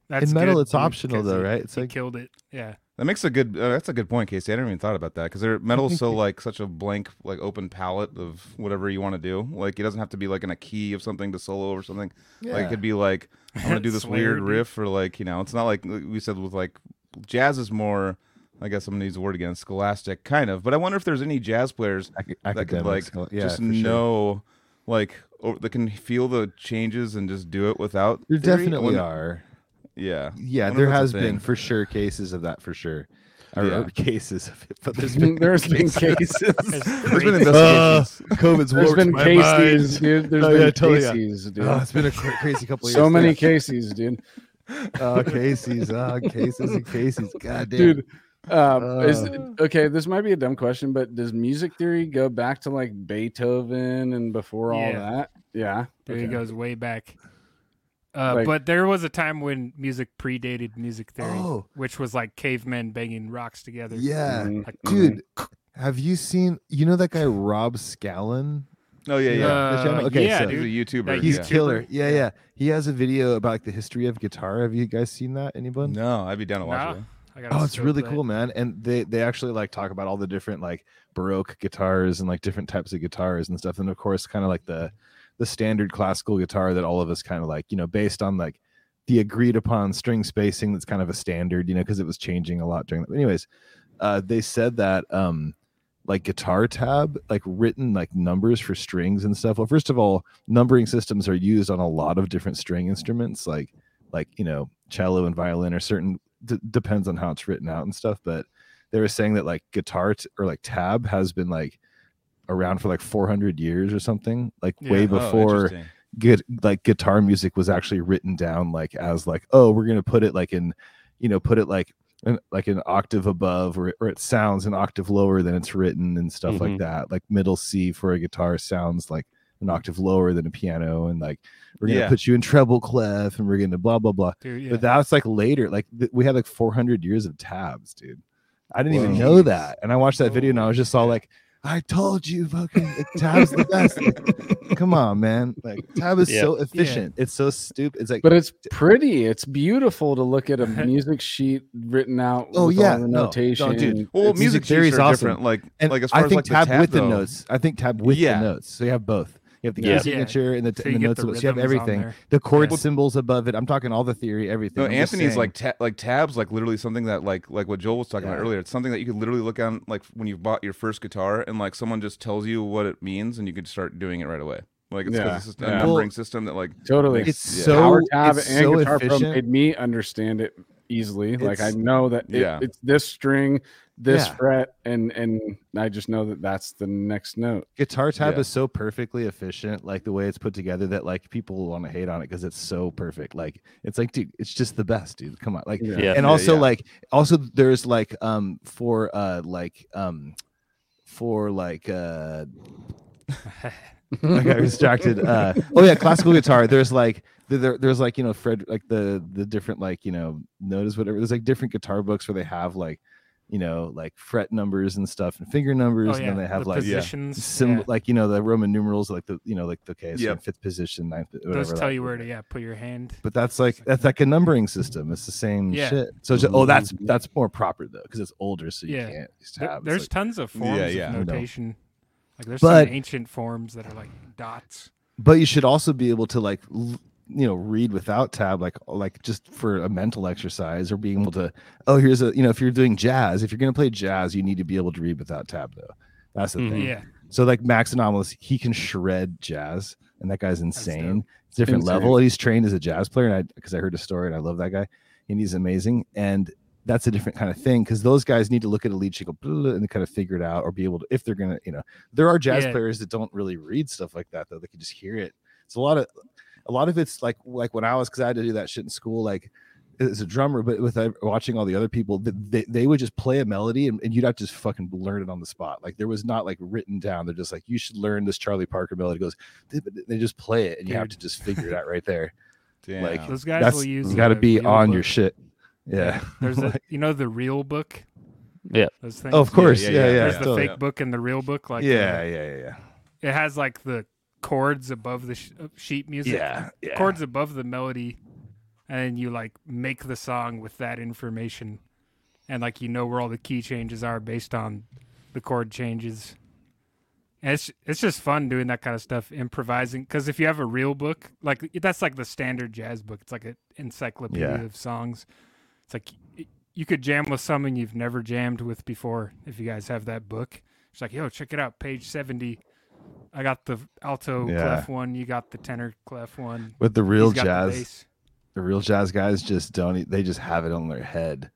That's in metal, good, it's dude, optional, though, right? It's he like- killed it. Yeah. That makes a good. Uh, that's a good point, Casey. I didn't even thought about that because metal's so like such a blank, like open palette of whatever you want to do. Like it doesn't have to be like in a key of something to solo or something. Yeah. Like it could be like I'm gonna do this weird riff or like you know it's not like we said with like jazz is more. I guess I'm gonna use the word again, scholastic kind of. But I wonder if there's any jazz players Ac- that could like yeah, just know. sure. Know like or that can feel the changes and just do it without. There theory. Definitely wonder- are. Yeah. Yeah, there if that's a has been for sure cases of that for sure. Or, Yeah. or cases of it, but there's been There's been cases. There's been Crazy. investigations. COVID's There's warped been cases, mind. dude. There's Oh, been yeah, totally, yeah. cases, dude. Oh, it's been a cra- crazy couple of years. so many cases, dude. Oh, cases, oh, cases and cases. God damn. Dude, um, is Uh. okay. This might be a dumb question, but does music theory go back to like Beethoven and before all Yeah. that? Yeah, Dude, It goes way back. Uh, Like- but there was a time when music predated music theory, Oh. which was like cavemen banging rocks together. Yeah, Mhm. Like, dude. Have you seen? You know that guy Rob Scallon? Oh yeah, yeah. Uh, Okay, yeah, so- He's a YouTuber. He's yeah. Killer. Yeah, Yeah. yeah. He has a video about like the history of guitar. Have you guys seen that? Anyone? No, I'd be down to watch Nah. it. I gotta Oh, it's really cool, man. And they they actually like talk about all the different like baroque guitars and like different types of guitars and stuff. And of course, kind of like the the standard classical guitar that all of us kind of like, you know, based on like the agreed upon string spacing that's kind of a standard, you know, because it was changing a lot during anyways. Uh they said that um like guitar tab, like written like numbers for strings and stuff. Well, first of all, numbering systems are used on a lot of different string instruments, like like you know, cello and violin or certain d- depends on how it's written out and stuff. But they were saying that like guitar t- or like tab has been like around for like 400 years or something, like way Yeah. Oh, before interesting. good like guitar music was actually written down like as like oh we're gonna put it like in you know put it like an, like an octave above or, or it sounds an octave lower than it's written and stuff like Mhm. that like middle c for a guitar sounds like an octave lower than a piano and like we're gonna Yeah. put you in treble clef and we're gonna blah blah blah Dude, yeah. but that's like later like th- we had like 400 years of tabs dude i didn't even know that and i watched that video and i was just all like i told you fucking like, tab's the best Like, come on man like tab is Yeah. so efficient it's so stupid it's like But it's pretty. It's beautiful to look at a music sheet written out. Oh, with yeah. all the No, no, notation. dude. Well, It's- music music theory is are awesome. different. Like, and like as far i as think like tab, the tab with though, the notes i think tab with Yeah. the notes so you have both you have the Yeah. key signature and the, So and you the notes the. So you have everything the chord Yeah. symbols above it i'm talking all the theory everything No, I'm Anthony's like ta- like tabs, like literally something that like like what Joel was talking about earlier. It's something that you could literally look on like when you bought your first guitar and like someone just tells you what it means and you could start doing it right away. Like it's Yeah. it's just a Yeah. numbering Well, system that like totally. it's Yeah. so Power tab it's and so Guitar Pro made me understand it easily. like I know that it- Yeah. it's this string, this Yeah. fret, and and I just know that that's the next note. guitar tab Yeah. is so perfectly efficient like the way it's put together that like people want to hate on it because it's so perfect like it's like dude it's just the best dude come on like Yeah. Yeah. and also yeah. like also there's like um for uh like um for like uh I got distracted. Uh, oh yeah, classical guitar. There's like there- there, there's like you know Fred like the the different like you know notice whatever. There's like different guitar books where they have like you know like fret numbers and stuff and finger numbers, Oh and then they have the like positions. sim yeah. like you know the Roman numerals like the you know like the okay so Yep. fifth position ninth whatever. Those tell that- you where to yeah put your hand. But that's like that's like a numbering system. It's the same Yeah. shit. So just, oh that's mm-hmm. that's more proper though because it's older, so you Yeah. can't use There- there's like- tons of forms Yeah, of yeah. I know. notation. Like there's But- some ancient forms that are like dots. but you should also be able to like l- you know read without tab like like just for a mental exercise or being able to oh here's a you know if you're doing jazz if you're going to play jazz you need to be able to read without tab though. That's the Mhm. thing. Yeah, so like max anomalous he can shred jazz and that guy's insane. It's different Insane. level. He's trained as a jazz player and i because i heard a story and i love that guy and he's amazing and that's a different kind of thing because those guys need to look at a lead sheet go and kind of figure it out or be able to if they're gonna you know. There are jazz Yeah. players that don't really read stuff like that though. They can just hear it. It's a lot of a lot of it's like like when i was because i had to do that shit in school like as a drummer but with uh, watching all the other people th- they, they would just play a melody and, and you'd have to just fucking learn it on the spot like there was not like written down they're just like you should learn this charlie parker melody It goes they, they just play it and you have to just figure it out right there Damn. Like, those guys that's will use. you got to be real on your shit yeah There's a you know the real book. Yeah. Those things. oh of course yeah, yeah yeah, yeah, There's yeah. the totally. fake book and the real book. Like yeah uh, yeah yeah yeah it has like the chords above the sh- uh, sheet music. yeah yeah. Chords above the melody and you like make the song with that information. And like you know where all the key changes are based on the chord changes. And it's it's just fun doing that kind of stuff improvising. Because if you have a real book like that's like the standard jazz book. It's like an encyclopedia Yeah. of songs. It's like you could jam with someone you've never jammed with before if you guys have that book. It's like yo check it out page 70 i got the alto Yeah. clef one you got the tenor clef one. With the real He's the jazz the real jazz guys just don't they just have it on their head.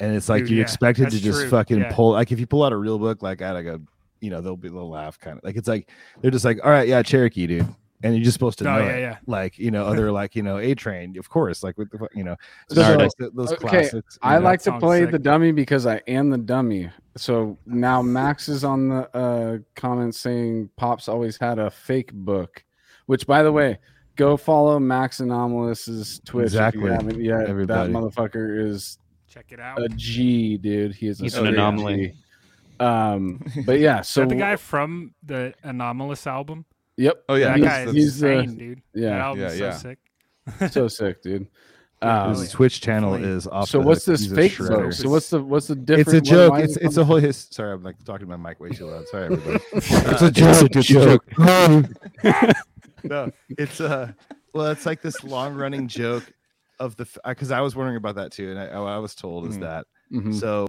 And it's like Dude, you yeah, expect it to just true, fucking yeah. pull like if you pull out a real book like I like a you know they'll be they'll laugh kind of like it's like they're just like all right yeah Cherokee dude and you're just supposed to Oh, know yeah, it. yeah. like you know other like you know A Train of course like with the you know especially Nerd. like those Okay, classics you I know. like to play sick. the dummy because I am the dummy. So now Max is on the uh, comments saying Pops always had a fake book, which by the way, go follow Max Anomalous's Twitch. Exactly, If you haven't yet. everybody. That motherfucker is Check it out. a G, dude. He is a He's an anomaly. G. Um, but yeah, Is so that the guy from the Anomalous album? Yep. Oh yeah, that he's- guy is he's, uh, insane, dude. That Yeah, album's yeah, yeah. so sick. so sick, dude. Um, his. Twitch channel Definitely. is off so the what's this fake shredder. So what's the what's the difference? it's a joke. It's it's a whole his. Sorry, I'm like talking to my mic way too loud. Sorry, everybody. it's a joke. It's a joke. no, it's uh well, it's like this long running joke of the because I was wondering about that too, and I, I was told is Mhm. that Mhm. so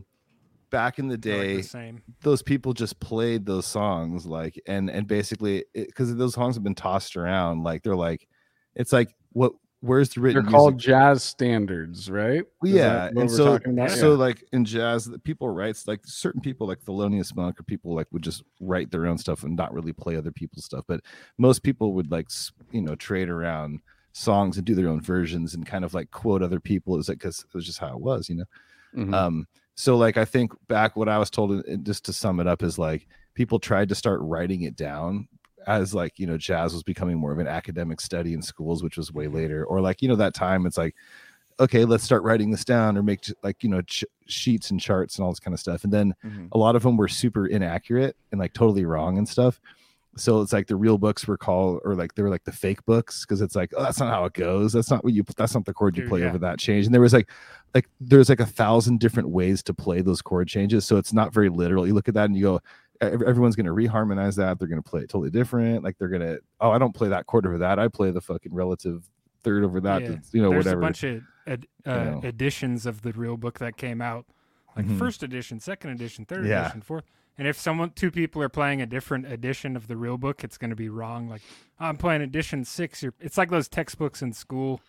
back in the They're, like, day the same. those people just played those songs like and and basically because those songs have been tossed around like they're like it's like what where's the written They're called music? jazz standards, right? Well, yeah, and so so Yeah. like in jazz, the people writes like certain people like Thelonious Monk or people like would just write their own stuff and not really play other people's stuff. But most people would like you know trade around songs and do their own versions and kind of like quote other people. Is like because it was just how it was, you know. Mhm. Um, so like I think back what I was told, just to sum it up, is like people tried to start writing it down as like you know jazz was becoming more of an academic study in schools, which was way later, or like you know that time it's like okay, let's start writing this down or make like you know ch- sheets and charts and all this kind of stuff, and then Mhm. a lot of them were super inaccurate and like totally wrong and stuff. So it's like the real books were called, or like they were like the fake books because it's like, oh, that's not how it goes. That's not what you. That's not the chord you play yeah. over that change. And there was like, like there's like a thousand different ways to play those chord changes. So it's not very literal. You look at that and you go, everyone's going to reharmonize that. They're going to play it totally different. Like they're going to, oh, I don't play that chord over that. I play the fucking relative third over that. Yeah. You know, There's whatever. a bunch of ed- uh, know. editions of the real book that came out, like Mhm. first edition, second edition, third Yeah. edition, fourth. And if someone, two people are playing a different edition of the real book, it's going to be wrong. Like I'm playing edition six. You're, it's like those textbooks in school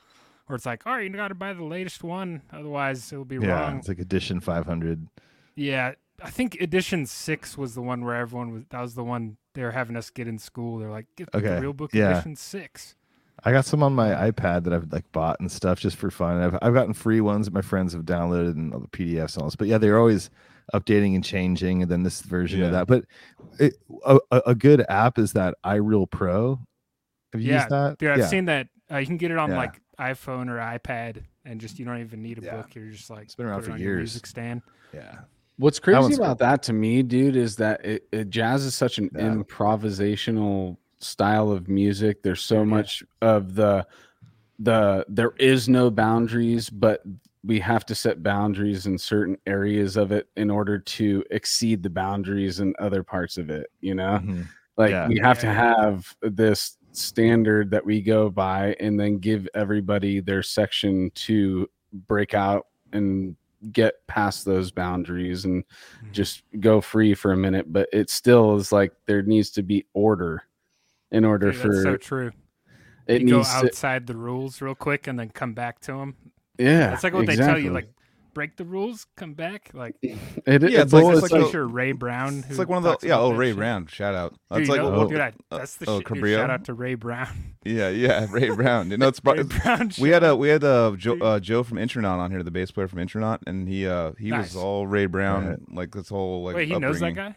where it's like, oh, you got to buy the latest one, otherwise it'll be Yeah, wrong. it's like edition 500. Yeah, I think edition six was the one where everyone was. That was the one they were having us get in school. They're like, get Okay, the real book yeah. edition six. I got some on my iPad that I've like bought and stuff just for fun. I've I've gotten free ones that my friends have downloaded and all the PDFs and all this. But yeah, they're always updating and changing, and then this version Yeah. of that. But it, a, a a good app is that iReal Pro. Have you Yeah, used that? Dude, I've yeah. seen that. Uh, you can get it on Yeah. like iPhone or iPad, and just you don't even need a Yeah. book. You're just like It's been around for years. music stand. yeah. What's crazy one's about that to me, dude, is that it, it, jazz is such an Yeah. improvisational style of music. There's so Yeah. much of the the there is no boundaries, but we have to set boundaries in certain areas of it in order to exceed the boundaries in other parts of it. You know, Mhm. like Yeah. we have to have this standard that we go by, and then give everybody their section to break out and get past those boundaries and Mhm. just go free for a minute but it still is like there needs to be order in order Dude, for that's so true. it you go needs to outside the rules real quick and then come back to them. Yeah That's like what they tell you, like break the rules, come back. Like it, Yeah, it's, it's like, like- it's it's like, like sure Ray Brown. It's like one of the yeah. Oh, Ray shit. Brown. Shout out. That's you like know, oh, dude, I, uh, that's the oh, shit. dude. Shout out to Ray Brown. yeah, yeah. Ray Brown. You know, it's Ray Brown. we had a we had a Joe, uh, Joe from Intronaut on here, the bass player from Intronaut, and he uh he Nice. was all Ray Brown, Right. like this whole like. Wait, he knows that guy.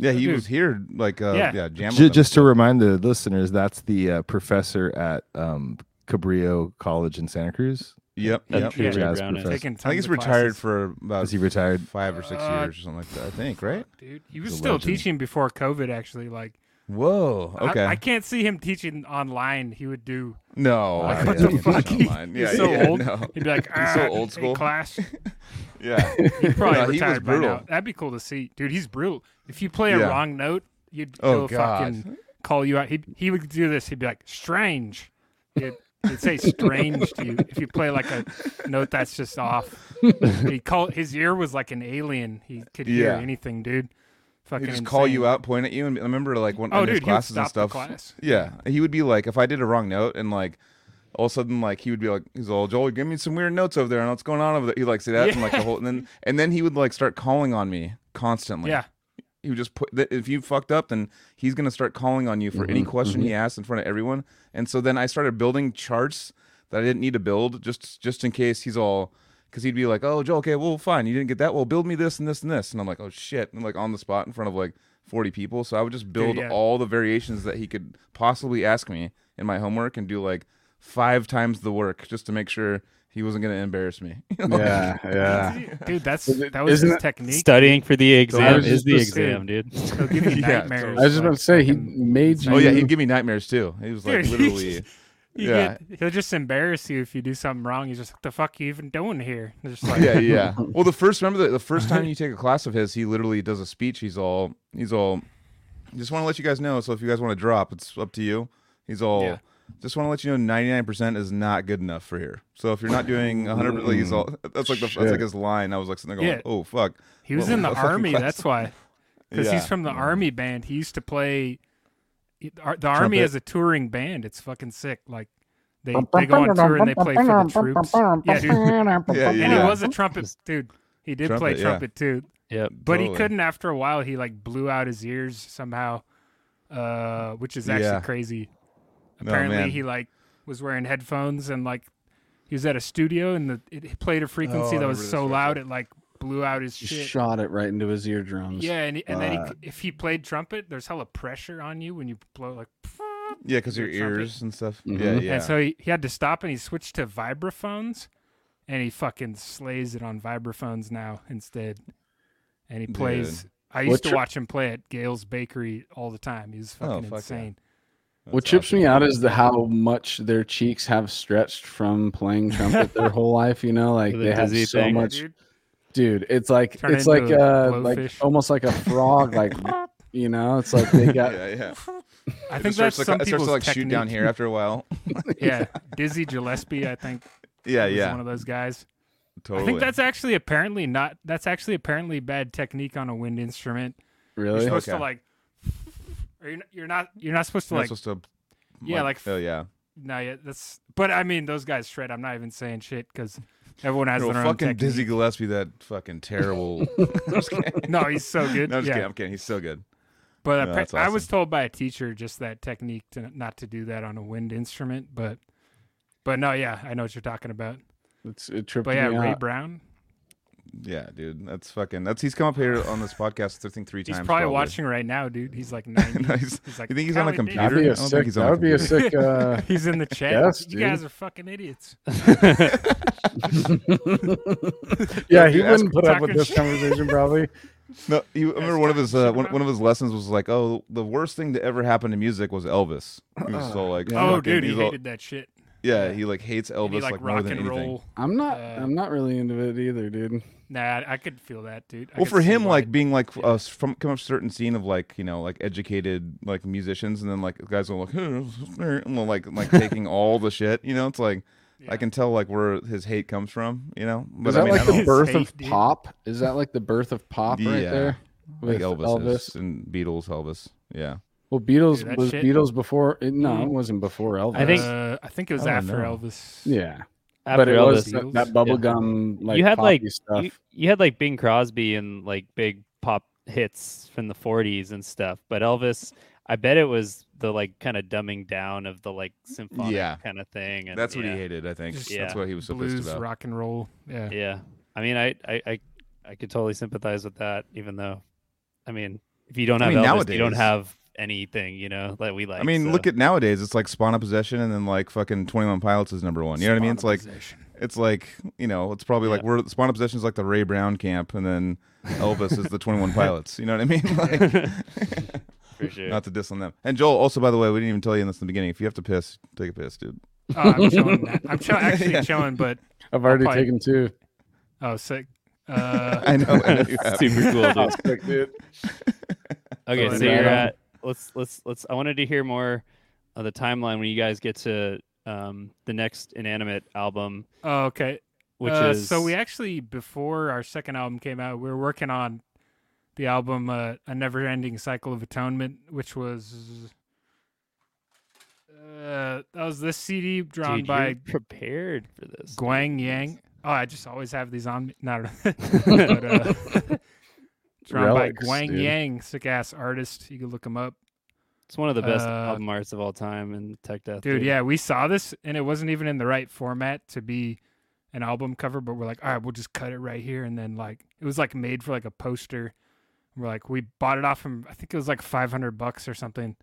Yeah, he Dude. was here, like uh, Yeah. yeah, jamming. Ju- just to remind the listeners, that's the uh, professor at um, Cabrillo College in Santa Cruz. Yep, That's yep. true. Yeah. Ray Jazz Brown is. professor. Taking I think he's retired classes. for about Is he retired? five or six Uh, years or something like that. I think, right? Dude, he was He's a still legend. teaching before COVID. Actually, like, Whoa. I- Okay. I, can't see him teaching online. He would do. no. Like, I what can't the teach fuck? online. He's Yeah, so yeah, old. No. He'd be like, He's so "Ah, old hey, school." class. Yeah. He's probably No, he was retired by brutal. now. That'd be cool to see, dude. He's brutal. If you play a Yeah. wrong note, you'd Oh, he'll God. fucking call you out. He he would do this. He'd be like, "Strange." He'd, he'd say "strange" to you if you play like a note that's just off. he call his ear was like an alien. He could hear Yeah. anything, dude. Fucking He'd just call you out, point at you, and I remember like when Oh, in his dude, he would classes and stop the stuff. class. Yeah, he would be like, if I did a wrong note, and like all of a sudden, like he would be like, he's all Joel, give me some weird notes over there, and what's going on over there? He'd like say that, and like the Yeah. whole, and then and then he would like start calling on me constantly. Yeah, he would just put that if you fucked up, then he's gonna start calling on you for any Mhm, question he asks in front of everyone. And so then I started building charts that I didn't need to build just just in case he's all because he'd be like, "Oh, Joe, okay, well, fine, you didn't get that. Well, build me this and this and this." And I'm like, "Oh shit!" And like on the spot in front of like 40 people. So I would just build yeah. all the variations that he could possibly ask me in my homework and do like five times the work just to make sure he wasn't gonna embarrass me. yeah yeah dude, that's it- that was isn't his it- technique. Studying for the exam was is the gonna say- exam, dude. He'll give you Yeah, nightmares. i was just about to say he made you oh yeah, he'd give me nightmares too. He was like Dude, literally. You Yeah. get, he'll just embarrass you if you do something wrong. He's just, like, the fuck you even doing here? Just like, yeah, yeah. Well, the first remember the, the first time you take a class of his, he literally does a speech. He's all he's all. Just want to let you guys know. So if you guys want to drop, it's up to you. He's all. Yeah. Just want to let you know, ninety nine percent is not good enough for here. So if you're not doing hundred, percent he's all. That's like the, that's like his line. I was like sitting there going, Yeah. "Oh fuck." he was What- in the what fucking army. class? That's why. Because Yeah. he's from the army band. He used to play. he- ar- The army Trumpet. has a touring band. It's fucking sick. Like they, they go on tour and they play for the troops. Yeah, dude. Yeah, And yeah. he was a trumpet dude. He did play Trumpet, yeah. trumpet too, Yep. but he Totally. couldn't after a while. He like blew out his ears somehow, uh, which is actually Yeah. crazy. Apparently, man. he like was wearing headphones and like he was at a studio and the, it played a frequency Oh, I that was remember so right loud there. it like blew out his just shit. shot it right into his eardrums Yeah, and, he, and then he, Uh, if he played trumpet, there's hella pressure on you when you blow like. Yeah, because your Your trumpet. ears and stuff. Mhm. Yeah, yeah. And so he, he had to stop and he switched to vibraphones, and he fucking slays it on vibraphones now instead. And he Dude. plays. I What used to tri- watch him play at Gayle's Bakery all the time. He was Oh, fucking fuck yeah. insane. What That's trips awesome. me out is the how much their cheeks have stretched from playing trumpet their whole life you know like the they have so thing. much Dude, dude it's like Turn it's like a uh like blowfish. almost like a frog like you know it's like they got yeah, yeah. I It think starts that's to, some it starts to like shoot down here after a while. yeah, Dizzy Gillespie, I think. yeah, yeah. one of those guys. Totally. I think that's actually apparently not. That's actually apparently bad technique on a wind instrument. You're really supposed to Okay. like. Or you're, not, you're not. You're not supposed to You're like. not supposed to. Yeah, like- oh yeah. no, yeah, that's. But I mean, those guys shred. I'm not even saying shit because everyone has Bro, their own fucking Dizzy. Gillespie, that fucking terrible. I'm just kidding. No, he's so good. No, I'm just yeah. kidding. I'm kidding. He's so good. But No, appa- that's I was told by a teacher just that technique to not to do that on a wind instrument. But, but no, yeah, I know what you're talking about. It's it tripped But yeah, me Ray out. Brown. Yeah, dude. That's fucking. That's he's come up here on this podcast. I think three He's times. He's probably watching right now, dude. He's like 90. Nice. He's like, You think he's on a computer? That'd be I a don't think sick. he's on That a would be a sick. Uh, He's in the chat. Yes, you dude. guys are fucking idiots. yeah, he wouldn't put up with this shit. conversation probably. No, you I remember one of his uh, one, one of his lessons was like, oh, the worst thing to ever happen to music was Elvis. He was so like, Oh, fucking- dude, he he's all- hated that shit. yeah, he like hates Elvis he like, like more rock than and anything. roll. I'm not. Uh, I'm not really into it either, dude. Nah, I could feel that, dude. I Well, for him, like being like yeah. uh, from come up certain scene of like you know like educated like musicians, and then like guys will like and like like taking all the shit. You know, it's like yeah. I can tell like where his hate comes from. You know, but Is I that mean, I like don't the birth hate, of dude. pop? Is that like the birth of pop right Yeah. there? like Elvis, Elvis. and Beatles, Elvis. Yeah, Well, Beatles Dude, was shit- Beatles before. It, no, it wasn't before Elvis. I think- Uh, I think it was I after know. Elvis. Yeah, After but it Elvis, was that, that bubblegum like You had, like, stuff. you, you had like Bing Crosby and like big pop hits from the 40s and stuff, but Elvis, I bet it was the like kind of dumbing down of the like symphonic Yeah. kind of thing. And, that's what yeah, he hated. I think Just- that's what he was so Blues, pissed about. rock and roll. Yeah. Yeah, I mean, I, I, I, I could totally sympathize with that, even though, I mean, if you don't I have mean, Elvis, you don't have anything, you know, that we like. I mean, so- look at nowadays. It's like Spawn of Possession, and then like fucking Twenty One Pilots is number one. You know what I mean? It's like Spawn it's like you know, it's probably like we're Spawn of Possession is like the Ray Brown camp, and then Elvis is the Twenty One Pilots. You know what I mean? Like, for sure. not to diss on them. And Joel, also by the way, we didn't even tell you this in the beginning. If you have to piss, take a piss, dude. Oh, I'm chilling. now. I'm chill- actually Yeah. chilling, but I've already probably- taken two. oh, sick. Uh, I know. I know you have. Super cool, dude. Oh, sick, dude. Okay, So so you're um, at let's let's let's. I wanted to hear more of the timeline when you guys get to um, the next inanimate album, oh, okay. which Uh, is so we actually before our second album came out, we were working on the album uh, "A Never Ending Cycle of Atonement," which was uh, that was this CD drawn dude, by prepared for this. Guang Yang. Oh, I just always have these on me. No, no. but, uh, drawn Relics, by Guang dude. Yang, sick ass artist. You can look him up. It's one of the best Uh, album arts of all time in tech death. Dude, yeah, we saw this and it wasn't even in the right format to be an album cover, but we're like, all right, we'll just cut it right here. And then like it was like made for like a poster. We're like, we bought it off from I think it was like five hundred bucks or something.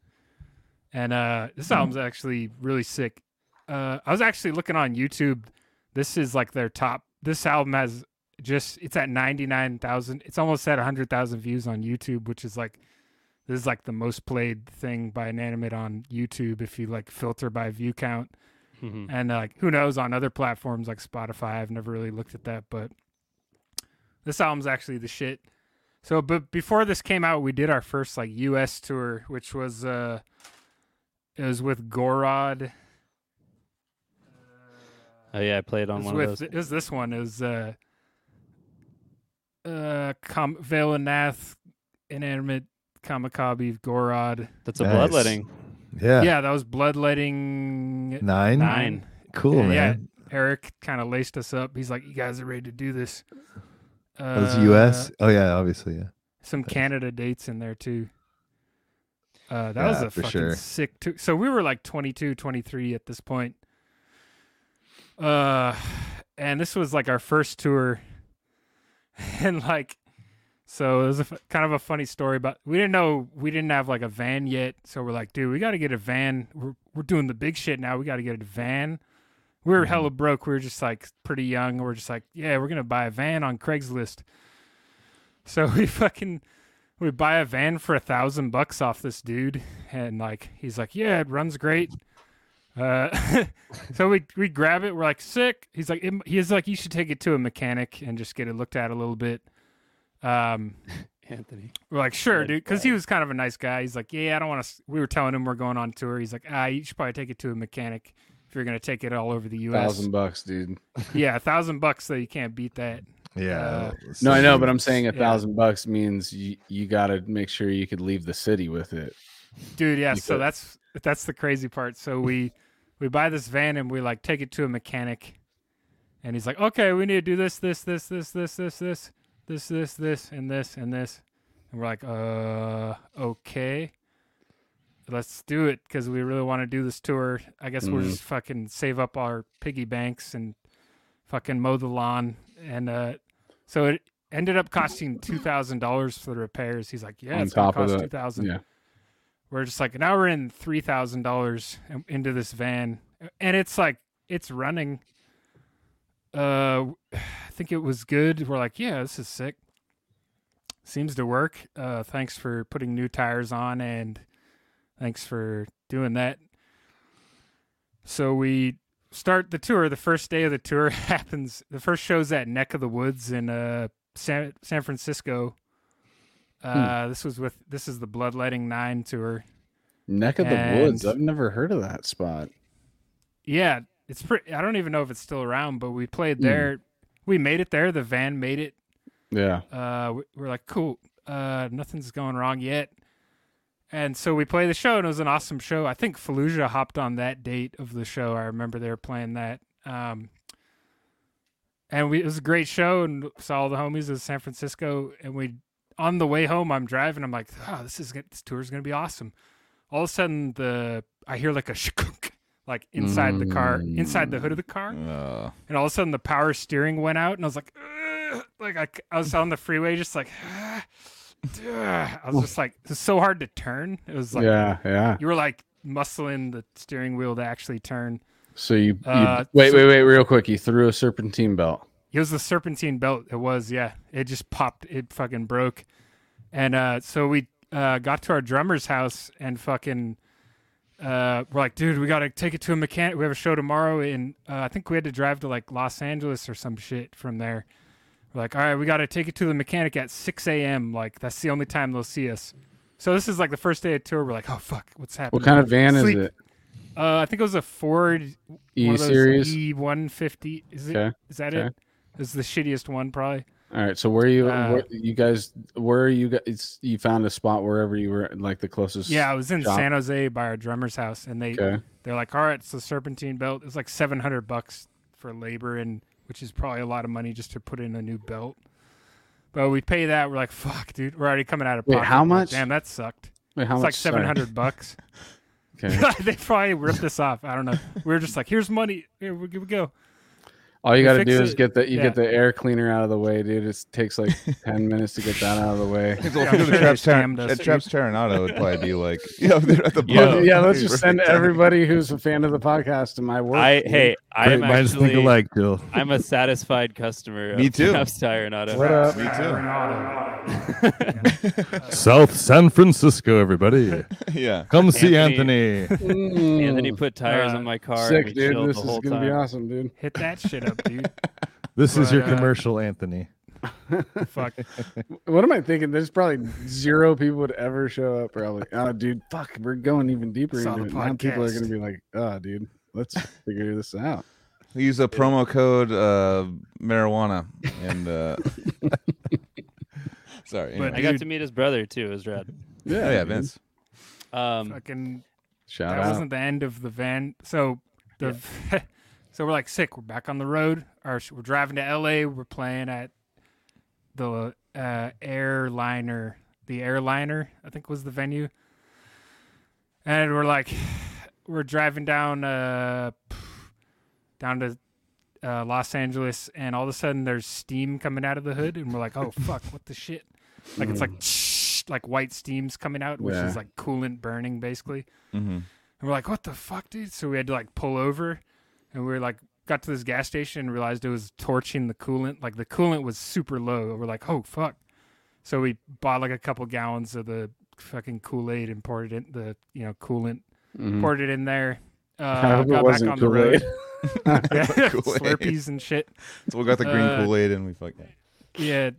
And uh this album's actually really sick. Uh I was actually looking on YouTube. This is like their top this album has just it's at ninety nine thousand it's almost at hundred thousand views on YouTube, which is like this is like the most played thing by an Inanimate on YouTube if you like filter by view count. Mhm. And like who knows on other platforms like Spotify, I've never really looked at that, but this album's actually the shit. So but before this came out, we did our first like US tour, which was uh it was with Gorod. Oh yeah, I played on one with of those. it was this one. It was uh uh Com- Vale of Pnath, Inanimate, Kamakabe, Gorod. That's a Nice. bloodletting. Yeah. Yeah, that was bloodletting Nine. Nine. Cool, Yeah, yeah. Eric kind of laced us up. He's like, "You guys are ready to do this." Uh, was U.S. Oh yeah, obviously, yeah. Some Canada dates in there too. Uh, that was a fucking sure. sick. Tour. So we were like 22, 23 at this point. Uh, and this was like our first tour, and like, so it was a f- kind of a funny story. But we didn't know we didn't have like a van yet, so we're like, dude, we got to get a van. We're we're doing the big shit now. We got to get a van. We were hella mm-hmm. broke. We were just like pretty young. We're just like, yeah, we're gonna buy a van on Craigslist. So we fucking we buy a van for a thousand bucks off this dude, and like he's like, yeah, it runs great. Uh, so we we grab it. We're like sick. He's like, "It- he's like, you should take it to a mechanic and just get it looked at a little bit. Um, Anthony. we're like, sure, dude, because he was kind of a nice guy. He's like, yeah, I don't want to. We were telling him we're going on tour. He's like, ah, you should probably take it to a mechanic if you're gonna take it all over the U.S. Thousand bucks, dude. Yeah, a thousand bucks. So you can't beat that. Yeah. Uh, No, I know, but I'm saying a Yeah. thousand bucks means you, you got to make sure you could leave the city with it. dude yeah You so could- that's that's the crazy part so we we buy this van and we like take it to a mechanic, and he's like, "Okay, we need to do this, this, this, this, this, this, this, this, this, this, and this, and this," and we're like, "Uh, okay." Let's do it because we really want to do this tour. I guess we'll Mhm. just fucking save up our piggy banks and fucking mow the lawn. And uh, so it ended up costing two thousand dollars for the repairs. He's like, "Yeah, On it's gonna cost two thousand. Yeah. We're just like now we're in three thousand dollars into this van, and it's like it's running. Uh, I think it was good. We're like, yeah, this is sick. Seems to work. Uh, thanks for putting new tires on, and thanks for doing that. So we start the tour. The first day of the tour happens. The first show's at Neck of the Woods in uh San San Francisco. Uh, this was with this is the Bloodletting Nine tour. Neck of the Woods. I've never heard of that spot. Yeah, it's pretty. I don't even know if it's still around, but we played Hmm. there. We made it there. The van made it. Yeah. Uh, we- we're like, cool. Uh, nothing's going wrong yet. And so we play the show, and it was an awesome show. I think Fallujah hopped on that date of the show. I remember they were playing that. Um, and we it was a great show, and saw all the homies of San Francisco. And we on the way home, I'm driving. I'm like, oh, this is this tour is gonna be awesome. All of a sudden, the I hear like a shkunk, like inside the car, inside the hood of the car Uh, and all of a sudden the power steering went out, and I was like, "Ugh," like I, I was on the freeway, just like, "Ugh." I was just like, it's so hard to turn. It was like, yeah. Yeah. you were like muscling the steering wheel to actually turn. So you, you Uh, wait, so- wait, wait, real quick. You threw a serpentine belt. It was the serpentine belt. It was, yeah. It just popped. It fucking broke. And uh, so we uh, got to our drummer's house and fucking uh, we're like, dude, we gotta take it to a mechanic. We have a show tomorrow, and uh, I think we had to drive to like Los Angeles or some shit from there. We're like, all right, we gotta take it to the mechanic at 6 a.m. Like that's the only time they'll see us. So this is like the first day of tour. We're like, oh fuck, what's happening? What kind of van Sleep. is it? Uh, I think it was a Ford E one series. E150. Is it? Okay. Is that okay. it? It's the shittiest one, probably. All right. So where you, Uh, where, you guys, where are you guys? You found a spot wherever you were, like the closest. Yeah, I was in shop? San Jose by our drummer's house, and they Okay. they're like, "All right, it's the Serpentine belt. It's like seven hundred bucks for labor, and which is probably a lot of money just to put in a new belt." But we pay that. We're like, "Fuck, dude, we're already coming out of pocket. Wait, how We're like, much? Damn, that sucked. Wait, how it's much? like seven hundred bucks. Okay. they probably ripped us off. I don't know. We were just like, "Here's money. Here we go." All you got to do is it. get the you Yeah. get the air cleaner out of the way, dude. It takes like ten minutes to get that out of the way. well, Yeah, if I'm you sure Traps, they Tar- scammed at. Traps Taranado, it would probably be like, yeah, they're at the Yeah. bottom. yeah, let's just send everybody who's a fan of the podcast to my work. I dude. hey, I Great am minds think actually alike, Jill. I'm a satisfied customer. Me of too. Traps Tire and Auto. What up? Me too. South San Francisco, everybody. yeah. Come see Anthony. Anthony. And then he put tires Uh, on my car. Sick, dude. This is gonna time. be awesome, dude. Hit that shit up, dude. This is your uh, commercial, Anthony. Fuck. What am I thinking? There's probably zero people would ever show up. Probably. Oh, dude, fuck. We're going even deeper Saw into the it. Now people are podcast. gonna be like, "Oh, dude, let's figure this out." Use a promo code uh, marijuana and uh, sorry. But anyway. I got Dude. to meet his brother too. It was rad. Yeah, oh, yeah, dude. Vince. Um, Fucking Shout that out. wasn't the end of the van. So the so we're like sick. We're back on the road. Or we're driving to L.A. We're playing at the uh, airliner. The airliner, I think, was the venue. And we're like, we're driving down uh down to uh, Los Angeles, and all of a sudden there's steam coming out of the hood, and we're like, oh fuck, what the shit? Like it's like like white steam's coming out, which Yeah. is like coolant burning, basically. Mm-hmm. And we're like, what the fuck, dude? So we had to like pull over and we were like, got to this gas station and realized it was torching the coolant. Like the coolant was super low. We're like, oh, fuck. So we bought like a couple gallons of the fucking Kool Aid and poured it in the, you know, coolant, Mhm. poured it in there. Uh, I hope it got back wasn't on the road. Yeah, Kool-Aid. Slurpees and shit. So we got the green Uh, Kool Aid and we fuck yeah. Yeah.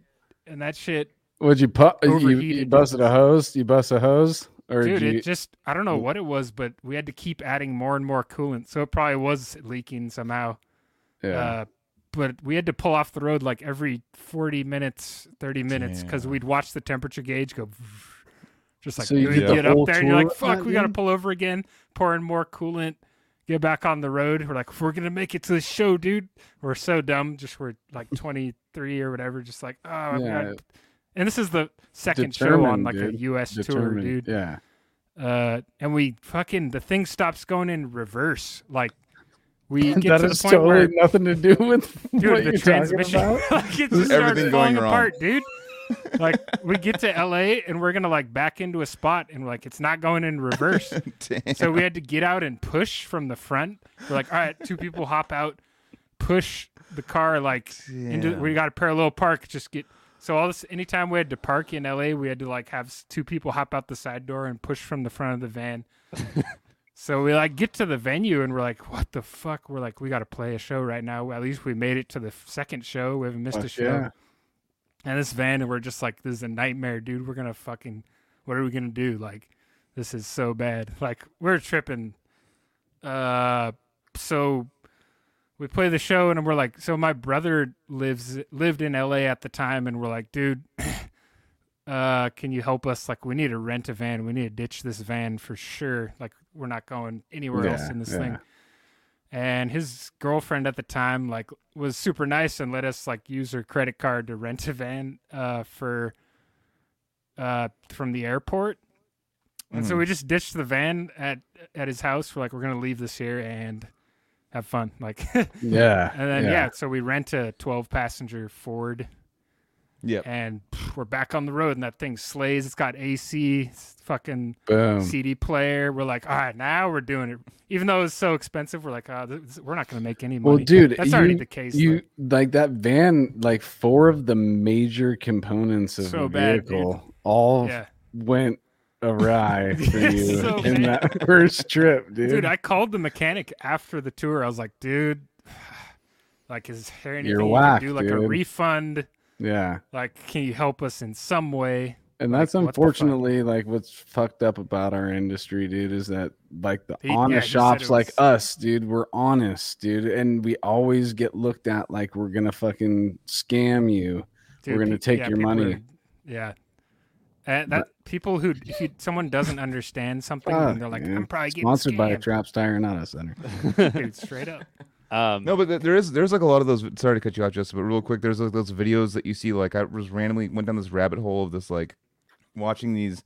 And that shit, Would you put? You, you busted a hose? You bust a hose, or dude, you? it just, I don't know what it was, but we had to keep adding more and more coolant. So it probably was leaking somehow. yeah. Uh, but we had to pull off the road like every 40 minutes, 30 minutes because we'd watch the temperature gauge go just like So you the get up there and you're like, fuck, we got to pull over again, pour in more coolant, get back on the road. We're like, we're gonna make it to the show, dude. We're so dumb. Just we're like 23 or whatever. Just like, oh, I've Yeah. And this is the second show on Determined, like a dude. U.S. tour, dude. Yeah. Uh, and we fucking the thing stops going in reverse. Like we get that to the point totally where nothing to do with dude, the transmission, like it just starts falling apart, dude. like we get to LA and we're gonna like back into a spot and like it's not going in reverse. So we had to get out and push from the front. We're like, all right, two people hop out, push the car like into. We got a parallel park. Just get. So all this, anytime we had to park in LA, we had to like have two people hop out the side door and push from the front of the van. so we like get to the venue and we're like, what the fuck? We're like, we got to play a show right now. At least we made it to the second show. We haven't missed a show. yeah. And this van, and we're just like, this is a nightmare, dude. We're gonna fucking, what are we gonna do? Like, this is so bad. Like, we're tripping. Uh, so we play the show, and we're like, so my brother lives lived in L.A. at the time, and we're like, dude, uh, can you help us? Like, we need to rent a van. We need to ditch this van for sure. Like, we're not going anywhere else in this yeah. thing and his girlfriend at the time like was super nice and let us like use her credit card to rent a van uh for uh from the airport and so Mhm. we just ditched the van at at his house we're like we're gonna leave this here and have fun like yeah. and then yeah. so we rent a 12 passenger ford Yep. and pff, we're back on the road and that thing slays it's got ac it's fucking Boom. CD player. We're like, all right, now we're doing it. Even though it's so expensive, we're like, ah, oh, this, we're not going to make any money. Well, dude, that's already you- the case. You like, like that van, like four of the major components of So the bad, vehicle all yeah, went awry for you So in bad. that first trip, dude. dude, I called the mechanic after the tour. I was like, dude, like, is there anything You're you whacked, can do, like a refund? yeah. Like, can you help us in some way? And Like, that's unfortunately like what's fucked up about our industry, dude, is that like the He- yeah, honest said shops it like us, dude, we're honest, dude, and we always get looked at like we're gonna fucking scam you. Dude, We're gonna pe- take yeah, your money. are- yeah. And that people who if you, someone doesn't understand something Fuck, and they're like, man. I'm probably getting Sponsored by a scammed." Traps Tire and Auto Center. dude, straight up. Um, No, but there is there's like a lot of those. Sorry to cut you off, Jessica, but real quick, there's like those videos that you see. Like I was randomly went down this rabbit hole of this like watching these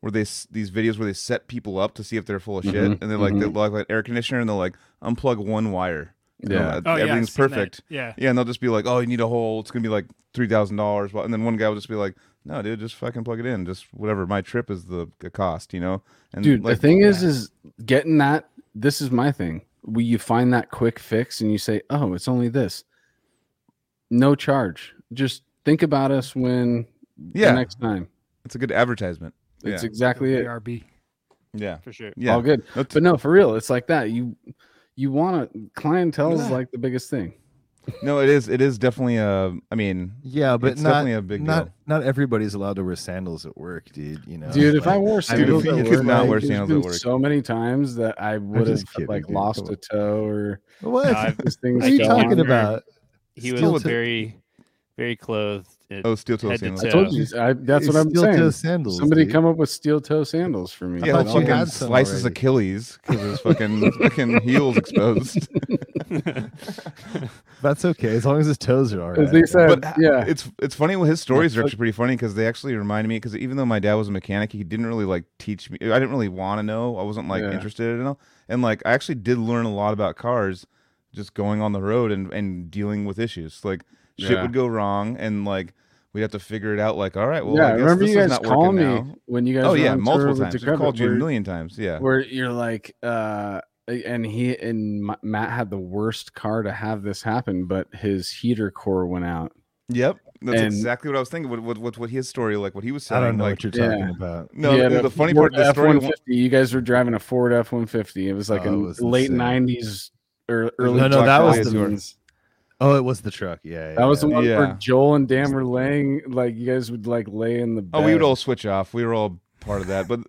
where they these videos where they set people up to see if they're full of shit, Mhm, and they're like they like like air conditioner, and they'll like unplug one wire. You know, Yeah. uh, Oh, yeah, I've everything's that. perfect. Yeah. Yeah, and they'll just be like, "Oh, you need a hole. It's gonna be like three thousand dollars." And then one guy will just be like, "No, dude, just fucking plug it in. Just whatever. My trip is the, the cost, you know." And Dude, like, the thing is, is getting that. This is my thing. We you find that quick fix and you say, "Oh, it's only this." No charge. Just think about us when Yeah. the next time. it's a good advertisement. It's Yeah. exactly it. ARB. Yeah, for sure. yeah. All good. No, t- But no, for real, it's like that. You you want to clientele is Yeah. like the biggest thing. No, it is. It is definitely a. I mean, Yeah, but It's not definitely a big not deal. not everybody's allowed to wear sandals at work, dude. You know, Dude, if I like- wore Dude, sandals, if at work, could not wear sandals at work. So many times that I would have kidding, like dude. lost a toe or what? No, I've- this thing. what are you I fell. can't talking remember. about? He was Steel toe- very, very clothed. It- oh, steel toe Head to sandals. I told you. I, that's what I'm Steel toe saying. Sandals. Somebody dude. come up with steel toe sandals for me. I Yeah, thought the you fucking had slices already. Achilles because his fucking fucking heels exposed. That's okay as long as his toes are all As right. they said, But yeah. it's it's funny. Well, his stories are actually pretty funny because they actually remind me. Because even though my dad was a mechanic, he didn't really like teach me. I didn't really want to know. I wasn't like Yeah. interested in it. And like I actually did learn a lot about cars, just going on the road and and dealing with issues. Like shit Yeah. would go wrong, and like we'd have to figure it out. Like all right, well, yeah, I guess remember this you guys not call working me now. when you guys Oh were yeah, on multiple times. We've called you a million times. Yeah. where you're like uh and he and Matt had the worst car to have this happen but his heater core went out Yep, that's And- exactly what I was thinking. What, what what what his story like? What he was saying. I don't know like, what you're talking yeah. about. No, He had the, the funny Ford part. The. F-150 you guys were driving a Ford F-150 it was like Oh, it a was late 90s or early No, no, that was the- 2000s. Oh, it was the truck. Yeah, that was the one Yeah. where Joel and Dan were laying like you guys would like lay in the bed. Oh, we would all switch off. We were all part of that. But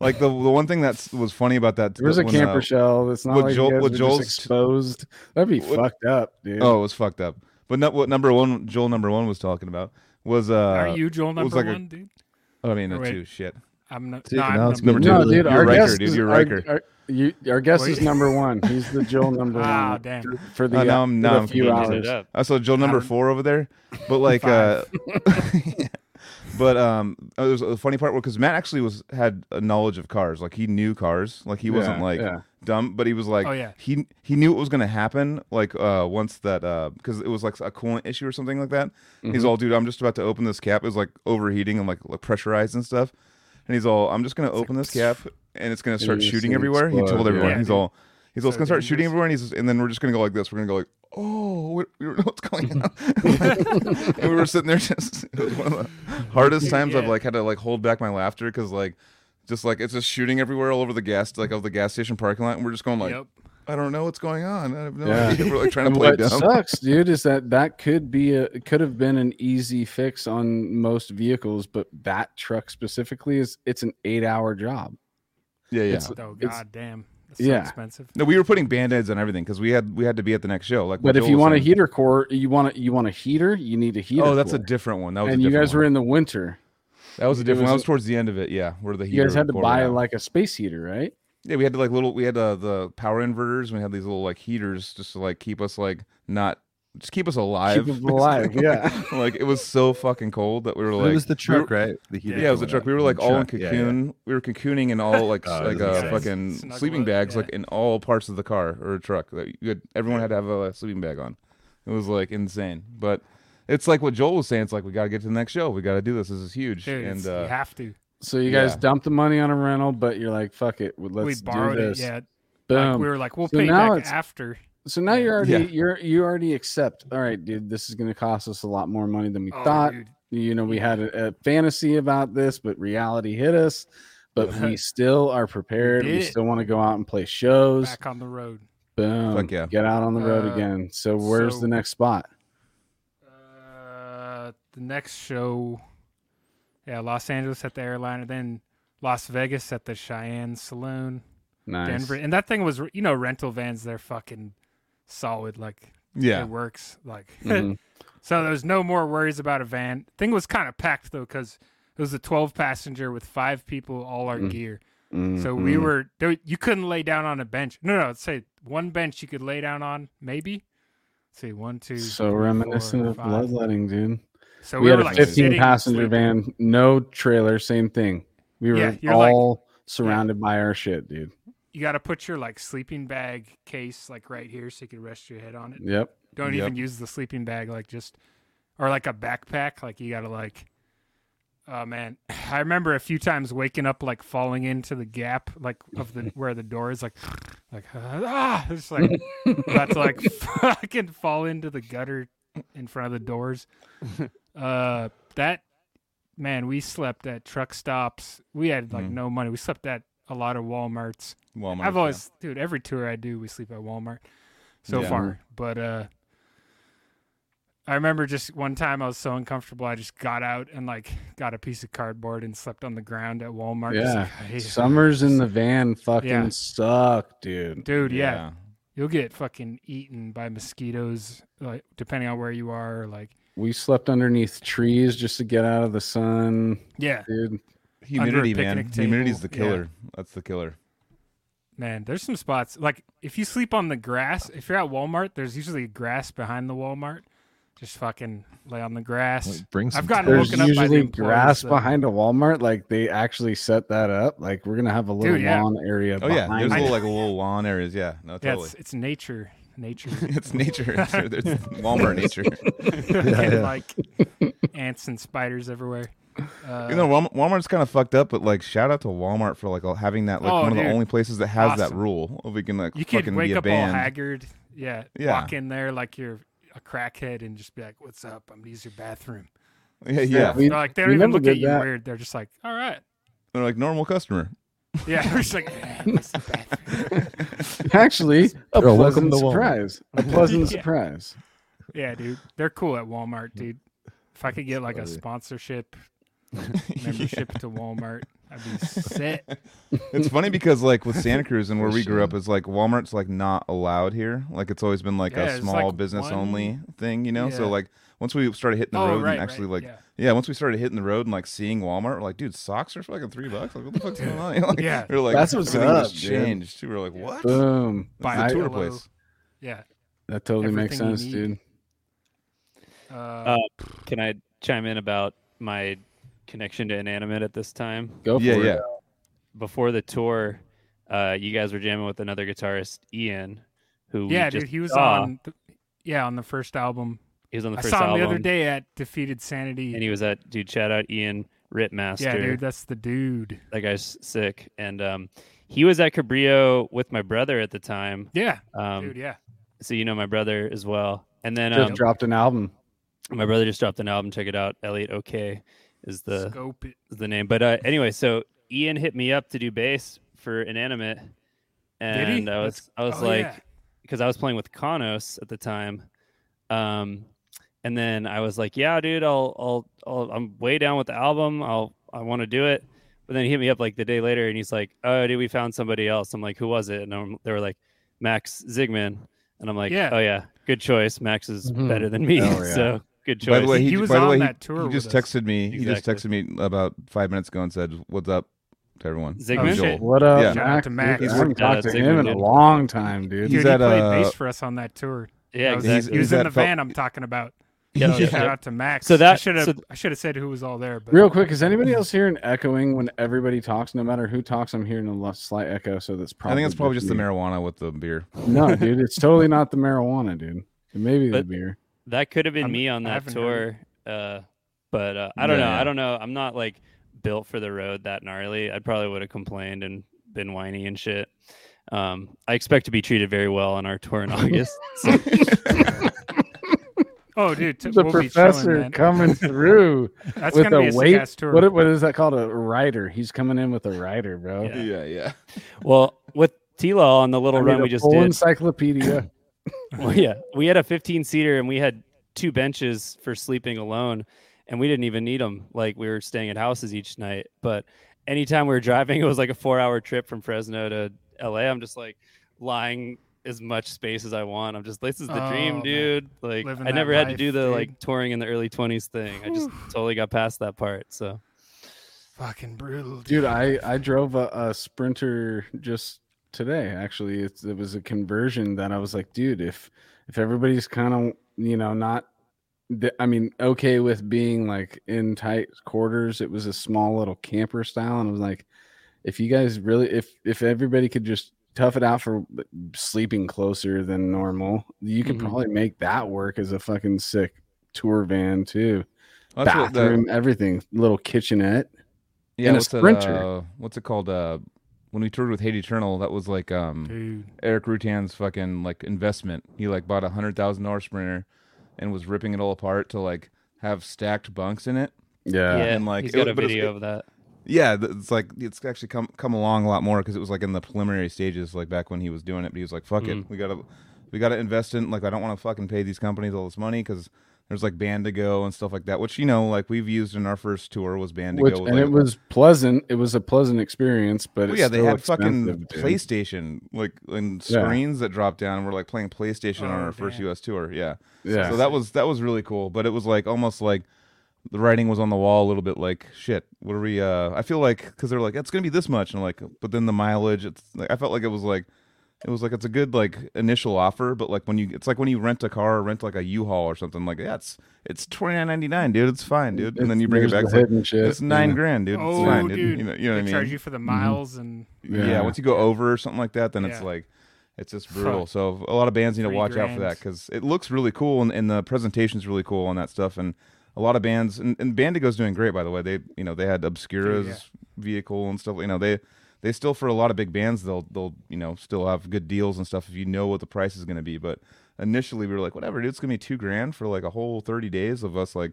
like the the one thing that's was funny about that. there was a camper uh, shell it's not with like Joel- you with Joel's- exposed that'd be with- fucked up dude Oh, it was fucked up. But not what number one Joel number one was talking about was uh. Are you Joel it was number like a- one, dude? I mean, or no, two shit. I'm not. See, No, now I'm number two. No, dude, You're our Riker, guest dude, is you're Riker. Our, you, our guest Wait. is number one. He's the Joel number Ah, one damn. for, for the Oh, now uh, I'm- for now the I'm few confused. Changing it hours. I saw Joe number Um, four over there, but like, uh, but um, it was a funny part because Matt actually was had a knowledge of cars, like he knew cars, like he wasn't Yeah, like yeah. dumb, but he was like, Oh, yeah. he he knew what was gonna happen, like uh, once that uh, because it was like a coolant issue or something like that. Mm-hmm. He's all, dude, I'm just about to open this cap. It was like overheating and like, like pressurized and stuff. And he's all, I'm just gonna open this cap and it's gonna start shooting gonna everywhere. He told everyone. yeah. he's Yeah, all, he's all, So it's gonna start shooting dangerous. everywhere, and he's, and then we're just gonna go like this. We're gonna go like, oh, we, we don't know what's going on. and we were sitting there just it was one of the hardest times I've like had to like hold back my laughter because like just like it's just shooting everywhere all over the gas like of the gas station parking lot and we're just going like Yep. I don't know what's going on. I have no Yeah. idea. We're like trying to And play what dumb. sucks, dude, is that that could be a it could have been an easy fix on most vehicles, but that truck specifically is it's an eight hour job. Yeah, yeah. It's- Oh It's- god damn. That's so yeah. expensive. No, we were putting band-aids on everything because we had we had to be at the next show. Like, But if Joel you was want a heater core, you want a, you want a heater, you need a heater. oh, that's a different one. That was and a you different guys were in the winter. That was a it different. one. was That was towards the end of it. Yeah, where the You guys had to buy went out. like a space heater, right? yeah, we had to like little. We had uh, the power inverters. And we had these little like heaters just to like keep us like not just keep us alive. Keep them alive, yeah. like it was so fucking cold that we were like, it was the we were- truck, right? The heater Yeah, it was the truck. We were like The all in truck, yeah, yeah. cocoon. We were cocooning in all like Oh, like was uh, fucking Snuggle sleeping up, bags, yeah. like in all parts of the car or a truck. That you had, everyone had to have a sleeping bag on. It was like insane. But it's like what Joel was saying. It's like we got to get to the next show. We got to do this. This is huge. Dude, and uh, you have to. So you guys Yeah. dumped the money on a rental, but you're like, fuck it, let's we borrowed do it. this. Yeah. Boom. Like, we were like, we'll So pay now back it's- after. So now you're already Yeah. you're you already accept. All right, dude, this is going to cost us a lot more money than we Oh, thought. dude. You know, we had a, a fantasy about this, but reality hit us. But we still are prepared. We, did it. still want to go out and play shows. Back on the road. Boom. Fuck yeah. Get out on the road Uh, again. So where's so- the next spot? Uh, the next show, yeah, Los Angeles at the airliner, then Las Vegas at the Cheyenne Saloon, Nice. Denver, and that thing was, you know, rental vans. They're fucking solid. Like yeah, it works. Like Mhm. so, there was no more worries about a van. Thing was kind of packed though, because it was a twelve passenger with five people, all our Mm. gear. So we were there, you couldn't lay down on a bench. No, no, let's say one bench you could lay down on, maybe. Let's see, one, two, so three, reminiscent four, of five. bloodletting, dude. So we, we, had a like 15 sitting, passenger sleeping. van, no trailer, same thing. We were Yeah, you're like- all surrounded by our shit, dude. You got to put your like sleeping bag case like right here so you can rest your head on it. Yep. Don't Yep. even use the sleeping bag like just or like a backpack. Like you got to like. Oh man, I remember a few times waking up like falling into the gap like of the where the door is like like ah it's like that's like fucking fall into the gutter in front of the doors. Uh, that man, we slept at truck stops. We had like Mhm. no money. We slept at a lot of WalMarts. Walmart. I've yeah. always, dude, every tour I do, we sleep at Walmart so Yeah. far. But uh, I remember just one time I was so uncomfortable, I just got out and like got a piece of cardboard and slept on the ground at Walmart. Yeah. like, I. Summers in the van fucking Yeah. suck, dude. dude, yeah. you'll get fucking eaten by mosquitoes, like depending on where you are. Or, like, We slept underneath trees just to get out of the sun, yeah, dude. Humidity, man. picnic Humidity's the table, yeah. killer. That's the killer. man, there's some spots like if you sleep on the grass, if you're at Walmart, there's usually grass behind the Walmart. Just fucking lay on the grass. Like, bring some I've gotten There's woken up by the usually grass though. behind a Walmart. Like they actually set that up. Like we're gonna have a little Dude, yeah. lawn area. Oh yeah, there's it. little like little lawn areas. Yeah, no, Yeah, totally. it's, it's nature. Nature. it's nature. It's, there's Walmart nature. Getting, yeah. like ants and spiders everywhere. Uh, You know, Walmart, Walmart's kind of fucked up, but like, shout out to Walmart for like having that like Oh, one of the only places that has that rule. Of we can like you could fucking wake be a up all haggard. Yeah, Yeah. Walk in there like you're a crackhead and just be like, "What's up? I'm gonna use your bathroom." Yeah, yeah. we- like they don't even look at you that. weird. They're just like, "All right." They're like normal customer. Yeah, they're just like, "Eh, the. Actually, a Girl, pleasant to Walmart. surprise. A pleasant Yeah. surprise. yeah, dude, they're cool at Walmart, dude. If I could get like a sponsorship membership to Walmart, I'd be set. it's funny because like with Santa Cruz and where we grew up is like Walmart's like not allowed here. Like it's always been like Yeah, a small like business one- only thing, you know. So like once we started hitting the oh, road right, and actually right, like yeah. yeah. once we started hitting the road and like seeing Walmart, we're like, dude, socks are fucking three bucks. Like what the fuck's going on? Like, Yeah. we're like, That's what's everything up, just dude. changed. We were like, what? Boom. Buy It's I- the tour Hello. place. Yeah. that totally makes Everything you sense, dude. Uh, Uh, can I chime in about my connection to inanimate at this time? Go for Yeah, it. yeah. Before the tour, uh, you guys were jamming with another guitarist, Ian, who we yeah, just dude, he was saw. on. The, yeah, on the first album. He was on the first. I first saw him album, the other day at Defeated Sanity. and he was at dude. Shout out Ian Ritmaster. yeah, dude, that's the dude. that guy's sick. And um, he was at Cabrillo with my brother at the time. Yeah, Um, dude, yeah. so you know my brother as well. And then Just um, dropped an album. my brother just dropped an album. Check it out. Elliot OK is the Scope it. is the name. But uh, anyway, so Ian hit me up to do bass for inanimate, Did he? and I was That's- I was oh, like, yeah. because I was playing with Kanos at the time, um, and then I was like, yeah, dude, I'll I'll, I'll I'm way down with the album. I'll I want to do it. But then he hit me up like the day later, and he's like, oh, dude, we found somebody else. I'm like, who was it? And I'm, they were like, Max Zigman, and I'm like, Yeah. oh yeah, good choice. Max is Mhm. better than me, Hell yeah. so good choice. By the way, he, He was by the on way, he- that tour he, with just us. texted me. He just texted me about five minutes ago and said, "What's up to everyone?" Zigman? I'm Joel. shit. What up, Yeah. Shout out Max? to Max. I He's haven't worked talked to him in a long time, dude. He's Dude, at, he played uh, bass for us on that tour. yeah, That was- exactly. He was He's in at the Fel- van I'm talking about. Yeah, So yeah. shout out to Max. So that- I should have so- I should have said who was all there. But Real quick, is anybody else hearing echoing when everybody talks? No matter who talks, I'm hearing a slight echo. So that's probably. I think it's probably just the marijuana with the beer. No, dude, it's totally not the marijuana, dude. It may be the beer. That could have been I'm- me on that tour. Uh, but uh, I don't Yeah, know. I don't know. I'm not like built for the road that gnarly. I probably would have complained and been whiny and shit. Um, I expect to be treated very well on our tour in August. So, oh, dude, t- The we'll professor be chilling, coming through That's with gonna be a a weight. tour. What, what is that called? A rider. He's coming in with a rider, bro. Yeah. yeah, yeah. well, with T-Law on the little I run need we just full did, encyclopedia. well, yeah, we had a 15 seater and we had two benches for sleeping alone, and we didn't even need them. Like we were staying at houses each night, but anytime we were driving, it was like a four-hour trip from Fresno to LA. I'm just like lying as much space as I want. I'm just this is the Oh, dream, man. dude. Like Living I never had to do the dude. like touring in the early 20s thing. I just totally got past that part. So Fucking brutal, Dude, I I drove a, a Sprinter just today. Actually, it's, it was a conversion that I was like, dude, if if everybody's kind of you know not, I mean, okay with being like in tight quarters, it was a small little camper style, and I was like, if you guys really, if if everybody could just tough it out for sleeping closer than normal, you could Mhm. probably make that work as a fucking sick tour van too. Well, what the- Bathroom, everything, little kitchenette. yeah, in a Sprinter. uh, what's it called? Uh, when we toured with Hate Eternal, that was like um, dude. Erik Rutan's fucking like investment. He like bought a hundred thousand dollar Sprinter and was ripping it all apart to like have stacked bunks in it. Yeah. yeah, and, like, he's it got was- a video of that. Yeah, it's like it's actually come come along a lot more because it was like in the preliminary stages, like back when he was doing it. But he was like, "Fuck Mm. it, we gotta we gotta invest in like I don't want to fucking pay these companies all this money because there's like Bandago and stuff like that, which you know like we've used in our first tour was Bandago. Which with, and like, it was pleasant. It was a pleasant experience, but Well, it's yeah, they still had fucking dude. PlayStation like and Yeah. screens that dropped down, and we're like playing PlayStation on Oh, our first. U.S. tour. Yeah, Yeah, so that was that was really cool, but it was like almost like the writing was on the wall a little bit. Like shit, what are we? uh I feel like because they're like it's gonna be this much, and I'm like, but then the mileage, it's like I felt like it was like. It was like it's a good like initial offer, but like when you it's like when you rent a car or rent like a U-Haul or something like yeah, it's it's twenty nine ninety nine, dude. It's fine, dude. And then you bring it back, it's, like, it's nine yeah. grand, dude. It's Oh, fine, dude. dude. You know, you know what I They mean? charge you for the miles and mm-hmm. Yeah. Yeah. once you go over or something like that, then it's like it's just brutal. So a lot of bands need to Three watch out for that because it looks really cool and, and the presentation's really cool on that stuff. And a lot of bands and, and Bandago's doing great by the way. They you know they had Obscura's yeah. vehicle and stuff. You know they they still for a lot of big bands they'll they'll you know still have good deals and stuff if you know what the price is going to be. But initially we were like whatever, dude, it's gonna be two grand for like a whole thirty days of us like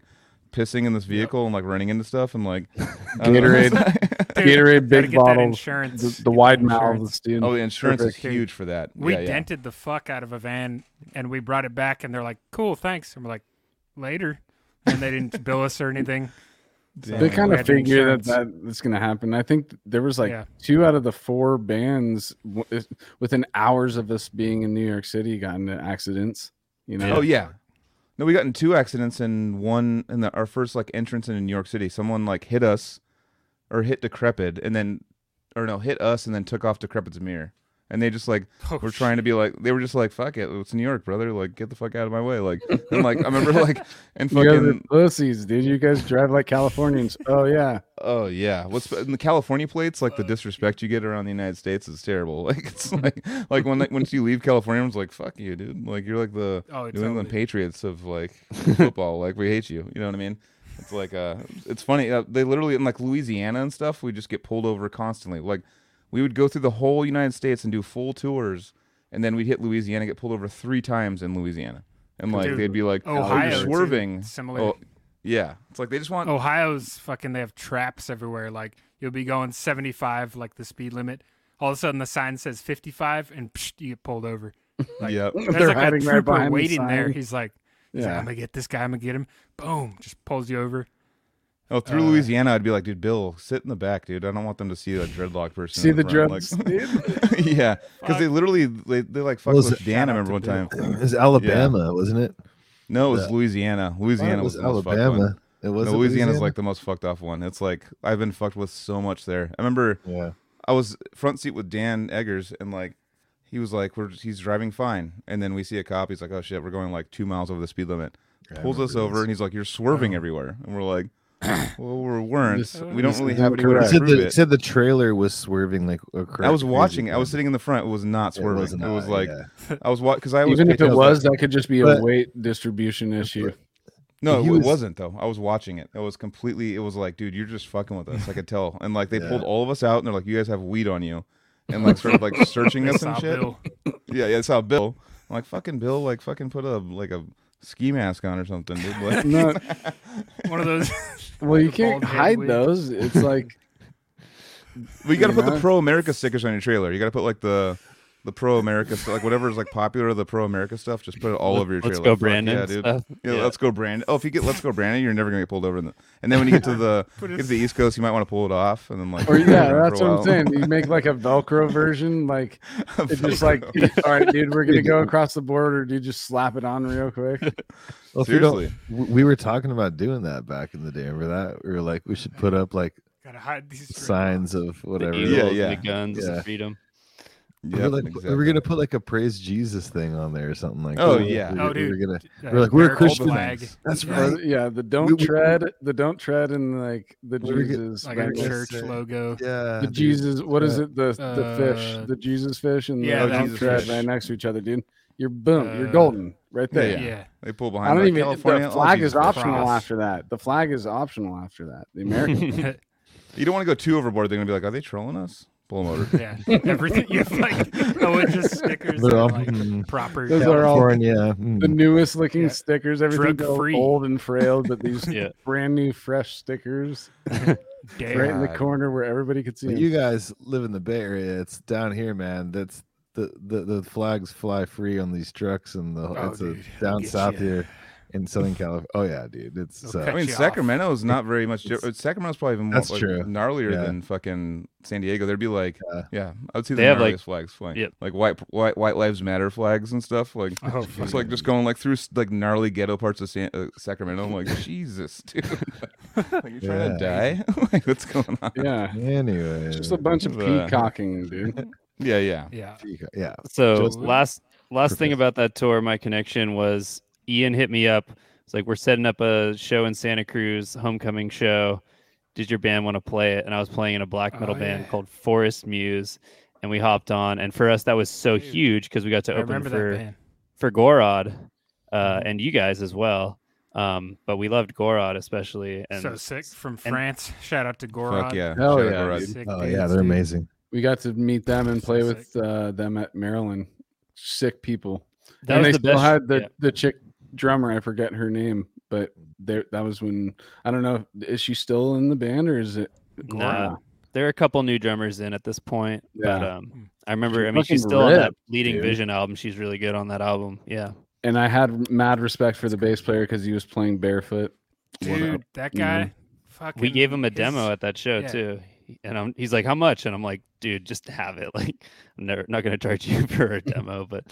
pissing in this vehicle and like running into stuff and like I don't. Gatorade, Gatorade, big get bottles, insurance. the, the wide insurance. mouths, dude. Oh, the insurance is huge for that. We yeah, yeah. dented the fuck out of a van and we brought it back and they're like, cool, thanks. And we're like, later. And they didn't bill us or anything. Damn. They kind of figure that, insurance. that that's going to happen. I think there was like Yeah. two out of the four bands w- within hours of us being in New York City got into accidents. You know, Oh yeah. No, we got in two accidents and one in the, our first like entrance in New York City. Someone like hit us or hit Decrepit and then or no, hit us and then took off Decrepit's mirror. And they just like Oh, were trying to be like they were just like, fuck it, it's New York, brother. Like get the fuck out of my way. Like and like I remember like and you guys are fucking pussies, dude. You guys drive like Californians. oh yeah, Oh yeah, what's in the California plates? Like the disrespect you get around the United States is terrible. Like it's like like when like, once you leave California, it's like fuck you, dude. Like you're like the Oh, New England. Patriots of like football. like we hate you. You know what I mean? It's like uh, it's funny. Uh, they literally in like Louisiana and stuff. We just get pulled over constantly. Like we would go through the whole United States and do full tours, and then we'd hit Louisiana, get pulled over three times in Louisiana, and like Dude, they'd be like, "Oh, Ohio, you're too. swerving." Similar. Oh, yeah. It's like they just want. Ohio's fucking. They have traps everywhere. Like you'll be going 75, like the speed limit. All of a sudden, the sign says 55, and psh, you get pulled over. Like, Yep. There's They're like a hiding right trooper the waiting there. He's like, he's like, yeah. I'm gonna get this guy. I'm gonna get him. Boom, just pulls you over. Oh, through Uh, Louisiana, I'd be like, dude, Bill, sit in the back, dude. I don't want them to see a dreadlock person. See in the front." dreads, Like- dude? yeah, because they literally they, they like fucked What with? Dan. I remember one time. It was Alabama, wasn't it? No, it was Yeah. Louisiana. Louisiana it was the most fucked one. Alabama. It was No, Louisiana's like the most fucked off one. It's like I've been fucked with so much there. I remember yeah. I was front seat with Dan Eggers, and like he was like, "We're he's driving fine," and then we see a cop. He's like, "Oh shit, we're going like two miles over the speed limit." I Pulls us over, this. and he's like, "You're swerving everywhere," and we're like, "Well, we weren't. This- we don't this really have anywhere correct. to Said prove the, it." said the trailer was swerving like a cra- I was crazy watching. I was sitting in the front. It was not It swerving. was It was like yeah. I was watching because I was Even if it was, that- that could just be a weight distribution issue. no, it was- wasn't though. I was watching it. It was completely. It was like, dude, you're just fucking with us. I could tell. And like they Yeah. pulled all of us out, and they're like, you guys have weed on you, and like sort of like searching us and shit. Bill. Yeah, yeah, that's how Bill. I'm like fucking Bill, like fucking put a like a ski mask on or something, dude. Like, No, One of those. well, you can't hide wig. those. It's like well, you got to put the pro America stickers on your trailer. You got to put like the the pro America stuff, like whatever is like popular, the pro America stuff. Just put it all over your trailer. Let's go, Fuck Brandon. Yeah, dude. stuff. Yeah, let's go, Brandon. Oh, if you get let's go, Brandon, you're never gonna get pulled over. In the, and then when you get to the Put get to the East Coast, you might want to pull it off, and then like or yeah, that's for a what I'm saying. You make like a Velcro version, like it's just like, all right, dude, we're gonna go across the border. Dude, just slap it on real quick. Well, if you don't- Seriously. we were talking about doing that back in the day. Remember that? We were like, we should put up like Gotta hide these signs of The whatever. eagles Yeah, yeah. the guns Yeah. freedom. We were, like, exactly. we were gonna put like a praise Jesus thing on there or something like. Oh, that. yeah. we, Oh, were- we were dude. gonna. Uh, We're like, we're American Christians. That's Yeah. Or, right. yeah, the don't We- we- tread, the don't tread, and like the We were Jesus, Like our bangles. church say- logo. Yeah, the dude. Jesus. What is Yeah. it? The the fish, Uh, the Jesus fish, and yeah, the that don't Jesus tread fish. right next to each other, dude. You're boom. you're Uh, golden right there. Yeah. Yeah. They pull behind. I don't like, even. California. The oh, flag Jesus is optional Cross. after that. The flag is optional after that. The American. You don't want to go too overboard. They're gonna be like, are they trolling us? Pull them over. yeah. Everything. You have like, oh, it's just stickers. They're all- like mm. proper. Those are all California. mm. the newest looking Yeah. stickers. Everything Drug-free. old and frail, but these Yeah. brand new, fresh stickers right in the corner where everybody could see. But 'em. you guys live in the Bay Area. It's down here, man. That's the the, the flags fly free on these trucks, and the Oh, it's a, down south ya. here in Southern California. Oh yeah, dude. It's They'll uh, I mean. Sacramento is not very much. Different. Sacramento's probably even more That's like, gnarlier Yeah. than fucking San Diego. There'd be like, Yeah. yeah, I would see the They have, like- flags flying. Yep. Like white, white, white lives matter flags and stuff. Like Oh, it's fuck. like just going like through like gnarly ghetto parts of San, uh, Sacramento. I'm like, Jesus, dude, like, you're trying to die. like, what's going on? yeah, anyway. it's just a bunch of Uh, peacocking, dude. Yeah, yeah. Yeah. yeah. So Just- last last thing about that tour, my connection was Ian hit me up. It's like we're setting up a show in Santa Cruz, homecoming show. Did your band want to play it? And I was playing in a black metal Oh, band yeah. called Forest Muse, and we hopped on. And for us, that was so Dude. huge because we got to I open for for Gorod, uh, Mhm. and you guys as well. Um, but we loved Gorod especially, and so sick from and- France. Shout out to Gorod. Fuck yeah. Hell Shout yeah, to Sick Oh dudes, yeah, they're dude. amazing. We got to meet them and play sick. with uh, them at Maryland. Sick people. That and was they the still best- had the, yeah. the chick drummer. I forget her name, but there that was when I don't know. Is she still in the band or is it? gone Nah. there are a couple new drummers in at this point. But Yeah. um, I remember. She's I mean, she's fucking still on that Leading dude. Vision album. She's really good on that album. Yeah. And I had mad respect for the bass player because he was playing barefoot. Dude, that you know? guy, fucking. we gave him a his- demo at that show yeah. too, and I'm, he's like, "How much?" And I'm like, "Dude, just have it. Like, I'm never not gonna charge you for a demo." But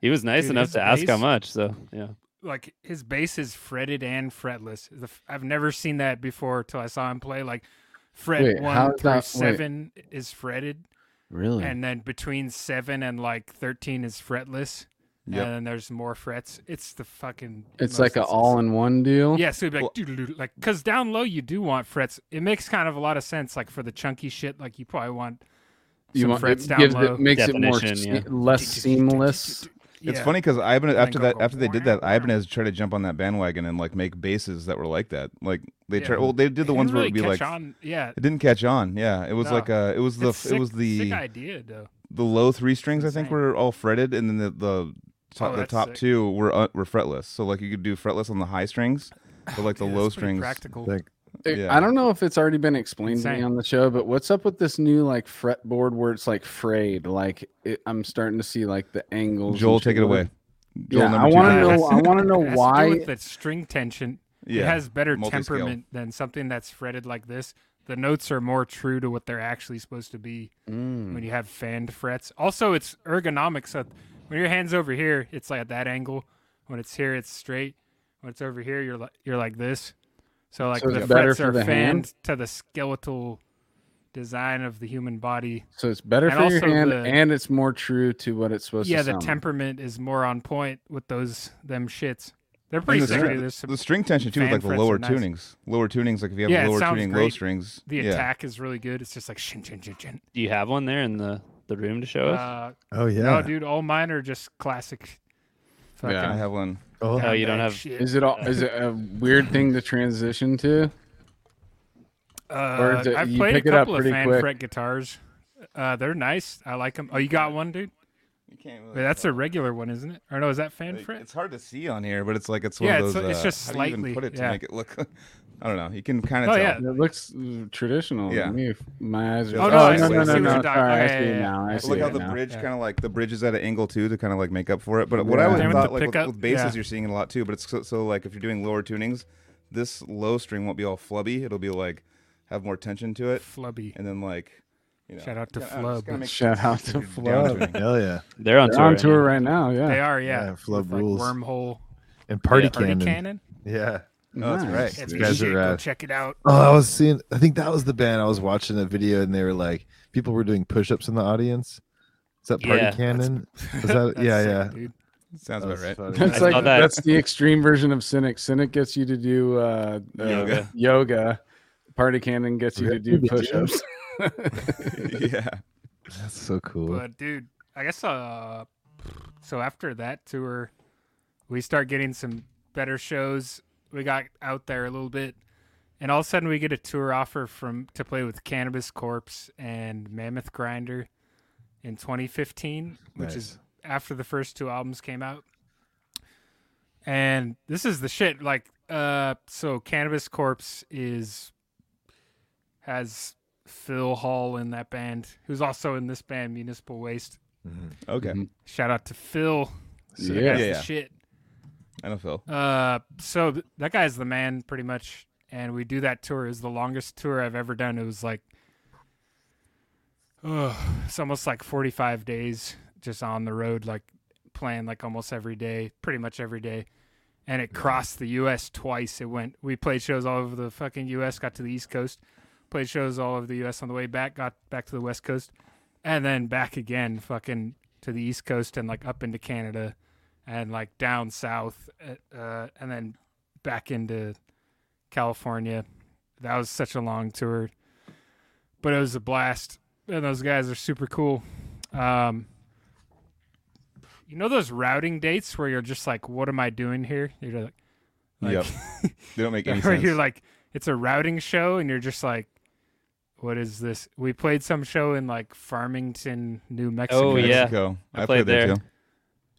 he was nice Dude, enough to ask how much. So yeah, like his bass is fretted and fretless. The f- I've never seen that before till I saw him play. Like fret Wait, one through that- wait. seven is fretted, Really? and then between seven and like thirteen is fretless. Yep. And then there's more frets. It's the fucking. it's like an all-in-one deal. Yeah, so it'd be like, doo-doo-doo, like, because down low you do want frets. It makes kind of a lot of sense. Like for the chunky shit, like you probably want you some want frets it down gives low. it makes it more yeah. less seamless. It's Yeah. funny because Ibanez after that after they did that, wow, wow. Ibanez tried to jump on that bandwagon and like make bases that were like that. Like they Yeah. tried. Well, they did the It ones didn't where it'd be catch like on. Yeah, it didn't catch on. Yeah, it was No. like uh it was the sick, it was sick the idea though. the low three strings I think were all fretted, and then the the top, Oh, the top sick. two were uh, were fretless. So like you could do fretless on the high strings, but like the Dude, low strings. Practical. Like, Dude, Yeah. I don't know if it's already been explained to me on the show, but what's up with this new like fretboard where it's like frayed? Like it, I'm starting to see like the angles. Joel, take it away. Joel, Yeah, I want to know. I want to know It has to do why. with the string tension. Yeah, It has better multi-scale. temperament than something that's fretted like this. The notes are more true to what they're actually supposed to be Mm. when you have fanned frets. Also, it's ergonomic. So when your hand's over here, it's like at that angle. When it's here, it's straight. When it's over here, you're like you're like this. So like So the frets are the fanned hand? to the skeletal design of the human body. So it's better And for your hand, the- and it's more true to what it's supposed yeah, to the sound like. temperament is more on point with those them shits. They're pretty the, sick. string, dude. Some- the string tension too, with like the lower are nice. tunings. Lower tunings, like if you have Yeah, lower sounds tuning, low strings. the yeah. attack is really good. It's just like shin shin shin shin. do you have one there in the the room to show us? Uh, oh yeah. No, dude, all mine are just classic. Fucking Yeah. I have one. Oh, Oh, you don't have- shit. Is it all? Is it a weird thing to transition to? Uh, or it- I've you played a pick it couple of fan quick? fret guitars. Uh, they're nice. I like them. Oh, you got one, dude? You can't Wait, that's a regular one, isn't it? Or no, is that fan fret? It's hard to see on here, but it's like it's one Yeah, of it's- those. it's uh, just how do you even slightly, put it to yeah. make it look. I don't know. You can kind of Oh, tell. yeah. It looks traditional. Yeah. to me. My eyes are. Oh, Oh, no, I no, see- no, I no, no. you're talking- Sorry, I oh, see yeah, it now. I see Look how the now. bridge Yeah. kind of like the bridge is at an angle too to kind of like make up for it. But what Yeah. I Same would with thought like with, with basses yeah. you're seeing it a lot too. But it's so, so like if you're doing lower tunings, this low string won't be all flubby. It'll be like have more tension to it, Flubby. and then like you know. Shout out to kinda- I don't know, just Flub. Shout out to Flub. hell yeah. They're on They're tour. on tour right now. Yeah. They are, yeah. Yeah, Flub like, rules. Wormhole. And party Yeah, Party cannon. Cannon. Yeah. Oh, that's Nice. right. It's You guys shit. are Go check it out. Oh, I was seeing. I think that was the band. I was watching a video, and they were like, people were doing push-ups in the audience. Is that Party Yeah, Cannon? Is that? Yeah, sick, yeah. dude. Sounds That about right. funny. That's like that. that's the extreme version of Cynic. Cynic gets you to do uh, uh, Yoga. Yoga. Party Cannon gets you to do Yeah. push-ups. yeah. That's so cool. But dude, I guess uh so after that tour we start getting some better shows. We got out there a little bit and all of a sudden we get a tour offer from to play with Cannabis Corpse and Mammoth Grinder in 2015, which Nice. is after the first two albums came out. And this is the shit like uh so Cannabis Corpse is has Phil Hall in that band, who's also in this band, Municipal Waste. Mhm. Okay. Mhm. Shout out to Phil. Yeah. That Yeah, the yeah. shit. Phil. Uh, so th- that guy's the man, pretty much. And we do that tour. Is the longest tour I've ever done. It was like, oh, it's almost like forty-five days just on the road, like playing like almost every day, pretty much every day. And it crossed the U.S. twice. It went. We played shows all over the fucking U.S. Got to the East Coast, played shows all over the U.S. on the way back. Got back to the West Coast, and then back again, fucking to the East Coast and like up into Canada, and like down south, uh, uh, and then back into California. That was such a long tour, but it was a blast. And those guys are super cool. Um, you know those routing dates where you're just like, "What am I doing here?" You're like, like Yep. They don't make any sense. you're like, it's a routing show, and you're just like, "What is this?" We played some show in like Farmington, New Mexico. Oh, yeah. Mexico. I I, played played there there.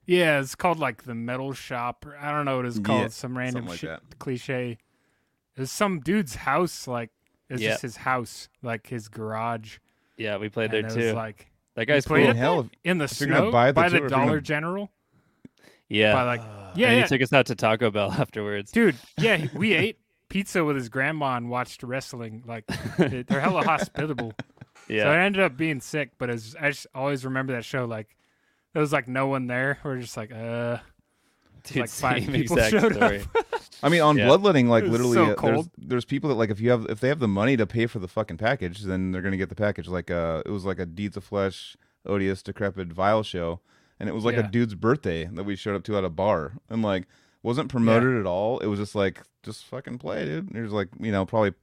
Too. Yeah, it's called like the Metal Shop. Or, I don't know what it's called. Yeah, some random like shit, cliche. It was some dude's house. Like it's Yeah. just his house, like his garage. Yeah, we played and there it was too. like that guy's played cool. it Hell, in the If snow buy the by the Dollar gonna- General. Yeah. By like yeah, and yeah, he took us out to Taco Bell afterwards. dude. Yeah, we ate pizza with his grandma and watched wrestling. Like they- they're hella hospitable. Yeah, So Yeah. I ended up being sick, but as I just always remember that show. Like there was like no one there. We're just like, uh, Dude, like five same people exact showed story. I mean, on Yeah. bloodletting, like literally, so uh, there's there's people that like if you have if they have the money to pay for the fucking package, then they're gonna get the package. Like uh, it was like a Deeds of Flesh, odious, decrepit, vile show, and it was like Yeah. a dude's birthday that we showed up to at a bar, and like wasn't promoted at all. It was just like just fucking play, dude. There's like you know probably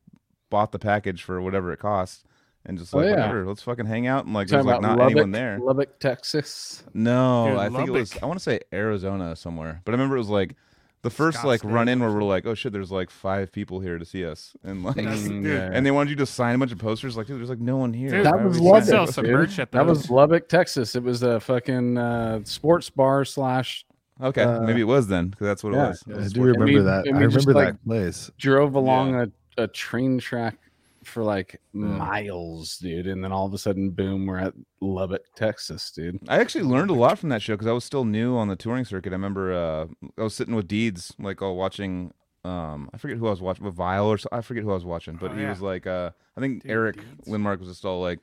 bought the package for whatever it costs. And just Oh, like yeah. whatever, let's fucking hang out. And like, there's like not Lubbock, anyone there. Lubbock, Texas. No, Dude, I think it was. I want to say Arizona somewhere, but I remember it was like the first like Scottsdale run in where we're like, oh shit, there's like five people here to see us, and like, Mm, yeah. and they wanted you to sign a bunch of posters. Like, dude, there's like no one here. Dude, that Why was Lubbock. sell some dude. merch at That was. Lubbock, Texas. It was a fucking uh, sports bar slash Okay, Uh, maybe it was then because that's what yeah. it was. It I do sports- remember we- that. and I we just, remember like, that place. drove along a, a train track for like Yeah. miles, dude, and then all of a sudden, boom, we're at Lubbock, Texas, dude. I actually learned a lot from that show because I was still new on the touring circuit. I remember uh, I was sitting with Deeds, like all watching. Um, I forget who I was watching with Vile or so, I forget who I was watching, but Oh, he yeah. was like, uh, I think Dude, Eric Deeds. Lindmark was just all like,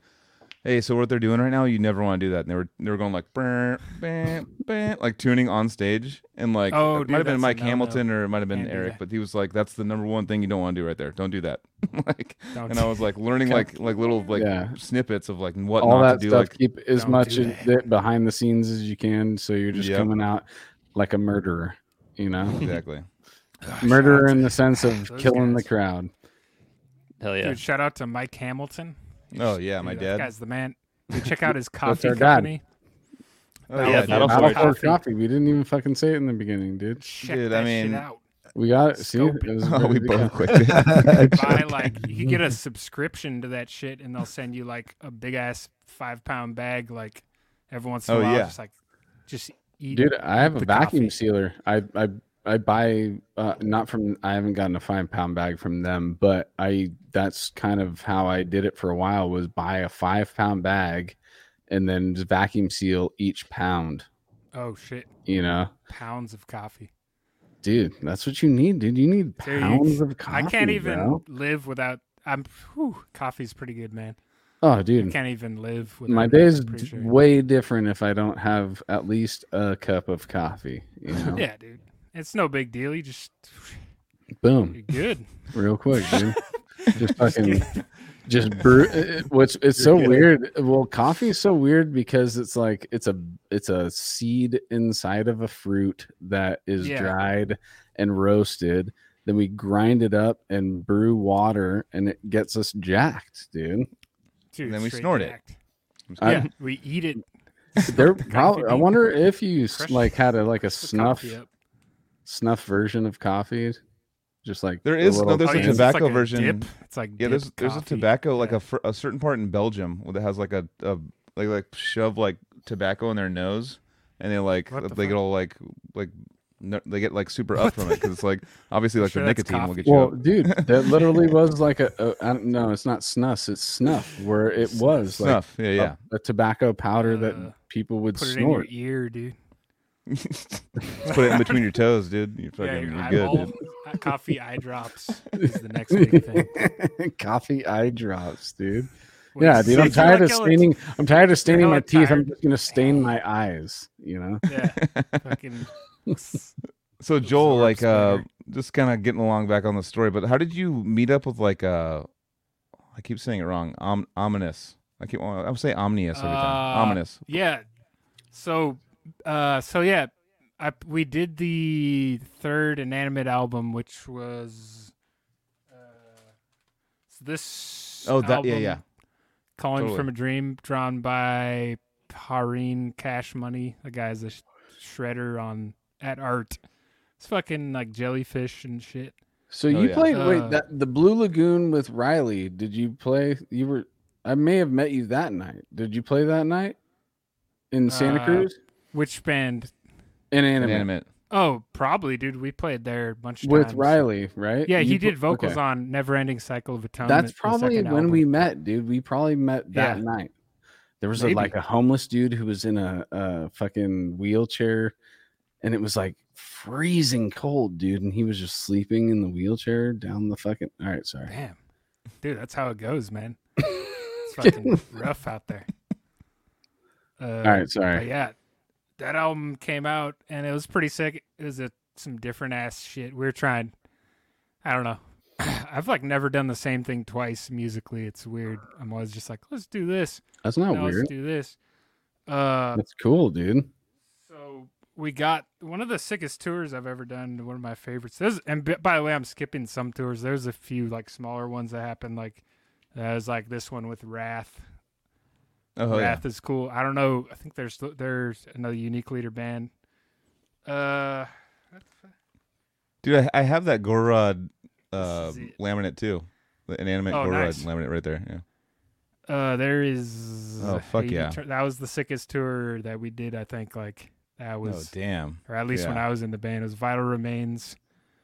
"Hey, so what they're doing right now, you never want to do that." And they were they were going like, "Brr, bam, bam," like tuning on stage, and like Oh, it dude, might have been Mike no-no. Hamilton or it might have been Can't Eric, but he was like, "That's the number one thing you don't want to do right there. Don't do that." like, Don't and I was like learning like like little like Yeah. snippets of like what all not that to do. stuff. Like, keep as much do in- behind the scenes as you can, so you're just Yep. coming out like a murderer. You know, exactly. murderer in the sense of Those killing the crowd. Hell yeah. Dude, shout out to Mike Hamilton. Oh yeah, my Dude, dad. guy's the man. Dude, check out his coffee our dad. company. Oh, Yeah, dude. Battle Battle Forge. Forge coffee. We didn't even fucking say it in the beginning, dude. Check Dude, that I mean- shit out. We got it. See, it was Oh, we ready go. both quit. Buy like you can get a subscription to that shit, and they'll send you like a big ass five pound bag, like every once in a Oh, while. yeah. Just like, just eat. Dude, I have a vacuum coffee. sealer. I I I buy uh, not from. I haven't gotten a five pound bag from them, but I that's kind of how I did it for a while. Was buy a five pound bag, and then just vacuum seal each pound. Oh shit, You know, pounds of coffee. dude, that's what you need, dude. You need Dude, pounds of coffee. I can't even bro. live without. I'm. Whew, coffee's pretty good, man. Oh, dude, I can't even live without. my day is d- sure. way different if I don't have at least a cup of coffee. You know, Yeah, dude. It's no big deal. You just boom, you're good. real quick, dude. just fucking just brew it- it- what's it's so weird well coffee is so weird because it's like it's a it's a seed inside of a fruit that is Yeah. dried and roasted then we grind it up and brew water and it gets us jacked dude Dude, then we straight snort it. jacked. I- Yeah, we eat it. there probably i wonder if you like had a like a snuff coffee up. Snuff version of coffee just like there is no, there's Oh, a yeah, can. it's like tobacco a version. dip. It's like Yeah, there's dip there's a tobacco like Yeah. a fr- a certain part in Belgium that has like a, a like like shove like tobacco in their nose, and they like What the they get all like like no, they get like super up from it because it's like obviously like Sure the nicotine will get you Well, up. dude, that literally was like a, a I don't know, it's not snus, it's snuff, where it was like Snuff, yeah, a- yeah. a, tobacco powder Uh, that people would Put it in your snort. ear, dude. Just put it in between your toes, dude. You're Yeah, fucking your you're good, dude. uh, coffee eye drops is the next big thing. Coffee eye drops, dude. When yeah, dude, I'm tired of "Oh, staining. I'm tired of staining my teeth. I'm just gonna stain my eyes. You know. Yeah, fucking. So Joel, like uh just kind of getting along back on the story, but how did you meet up with like uh I keep saying it wrong. Om- ominous. I keep I would say omnious every time. Uh, Ominous. Yeah. So, uh, so yeah, I we did the third inanimate album, which was uh, this. Oh, that yeah, album, yeah. Calling Totally. from a Dream, drawn by Hareen Cash Money. The guy's a sh- shredder on at art. It's fucking like jellyfish and shit. So Oh, you yeah. played Uh, wait that the Blue Lagoon with Riley. Did you play? You were. I may have met you that night. Did you play that night in Santa Uh, Cruz? Which band? Inanimate. Inanimate. Oh, probably, dude. We played there a bunch of with times. Riley, right? Yeah, he You did pl- vocals okay. on Never Ending Cycle of Atonement. That's probably when album. we met, dude. We probably met that Yeah. night. There was a, like a homeless dude who was in a, a fucking wheelchair, and it was like freezing cold, dude, and he was just sleeping in the wheelchair down the fucking. All right, sorry. Damn, dude, that's how it goes, man. It's fucking rough out there. Uh, All right, sorry. yeah, that album came out and it was pretty sick. It was a, some different ass shit. We were trying. I don't know. I've like never done the same thing twice musically. It's weird. I'm always just like, let's do this. That's not now weird. let's do this. Uh, That's cool, dude. so we got one of the sickest tours I've ever done. One of my favorites. There's, and b- by the way, I'm skipping some tours. There's a few like smaller ones that happened. Like there's like this one with Wrath. Oh yeah. Wrath is cool. I don't know. I think there's there's another unique leader band. Uh, Dude, I, I have that Gorod uh, This is it. laminate too. The inanimate Oh, Gorod nice. laminate right there. Yeah. uh, there is. Oh, fuck yeah. Tur- that was the sickest tour that we did. I think like that was. Oh damn. or at least when. I was in the band, it was Vital Remains.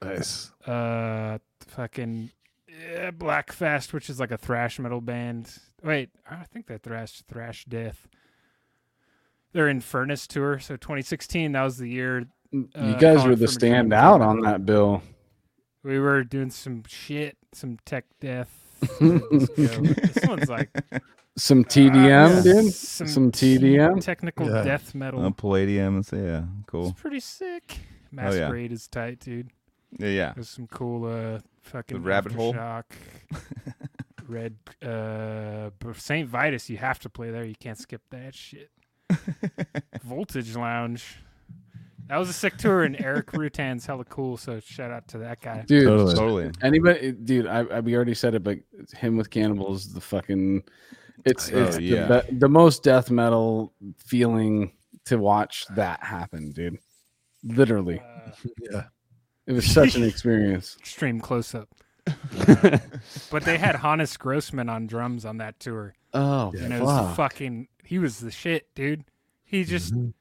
Nice. uh fucking yeah, Black Fast, which is like a thrash metal band. Wait, I think they're thrash thrash death. They're in Furnace tour, so 2016. That was the year you Uh, guys were the from a Dream standout on that bill. we were doing some shit, some tech death. This one's like Some TDM, uh, dude. Some, Some TDM? technical Yeah. death metal. Uh, Palladium. and say yeah, cool. It's pretty sick. Oh, yeah. Masquerade is tight, dude. Yeah, yeah. There's some cool uh fucking rabbit hole? Aftershock, Red uh St. Vitus, you have to play there. You can't skip that shit. Voltage Lounge. That was a sick tour and Erik Rutan's hella cool, so shout out to that guy. Dude, Totally. totally. anybody, dude, I, I we already said it, but him with cannibals, the fucking, it's Oh, it's yeah. the, the most death metal feeling to watch that happen, dude. Literally, Uh, Yeah. it was such an experience. extreme close up. But they had Hannes Grossmann on drums on that tour. Oh, And it was fuck. fucking he was the shit, dude. He just Mhm.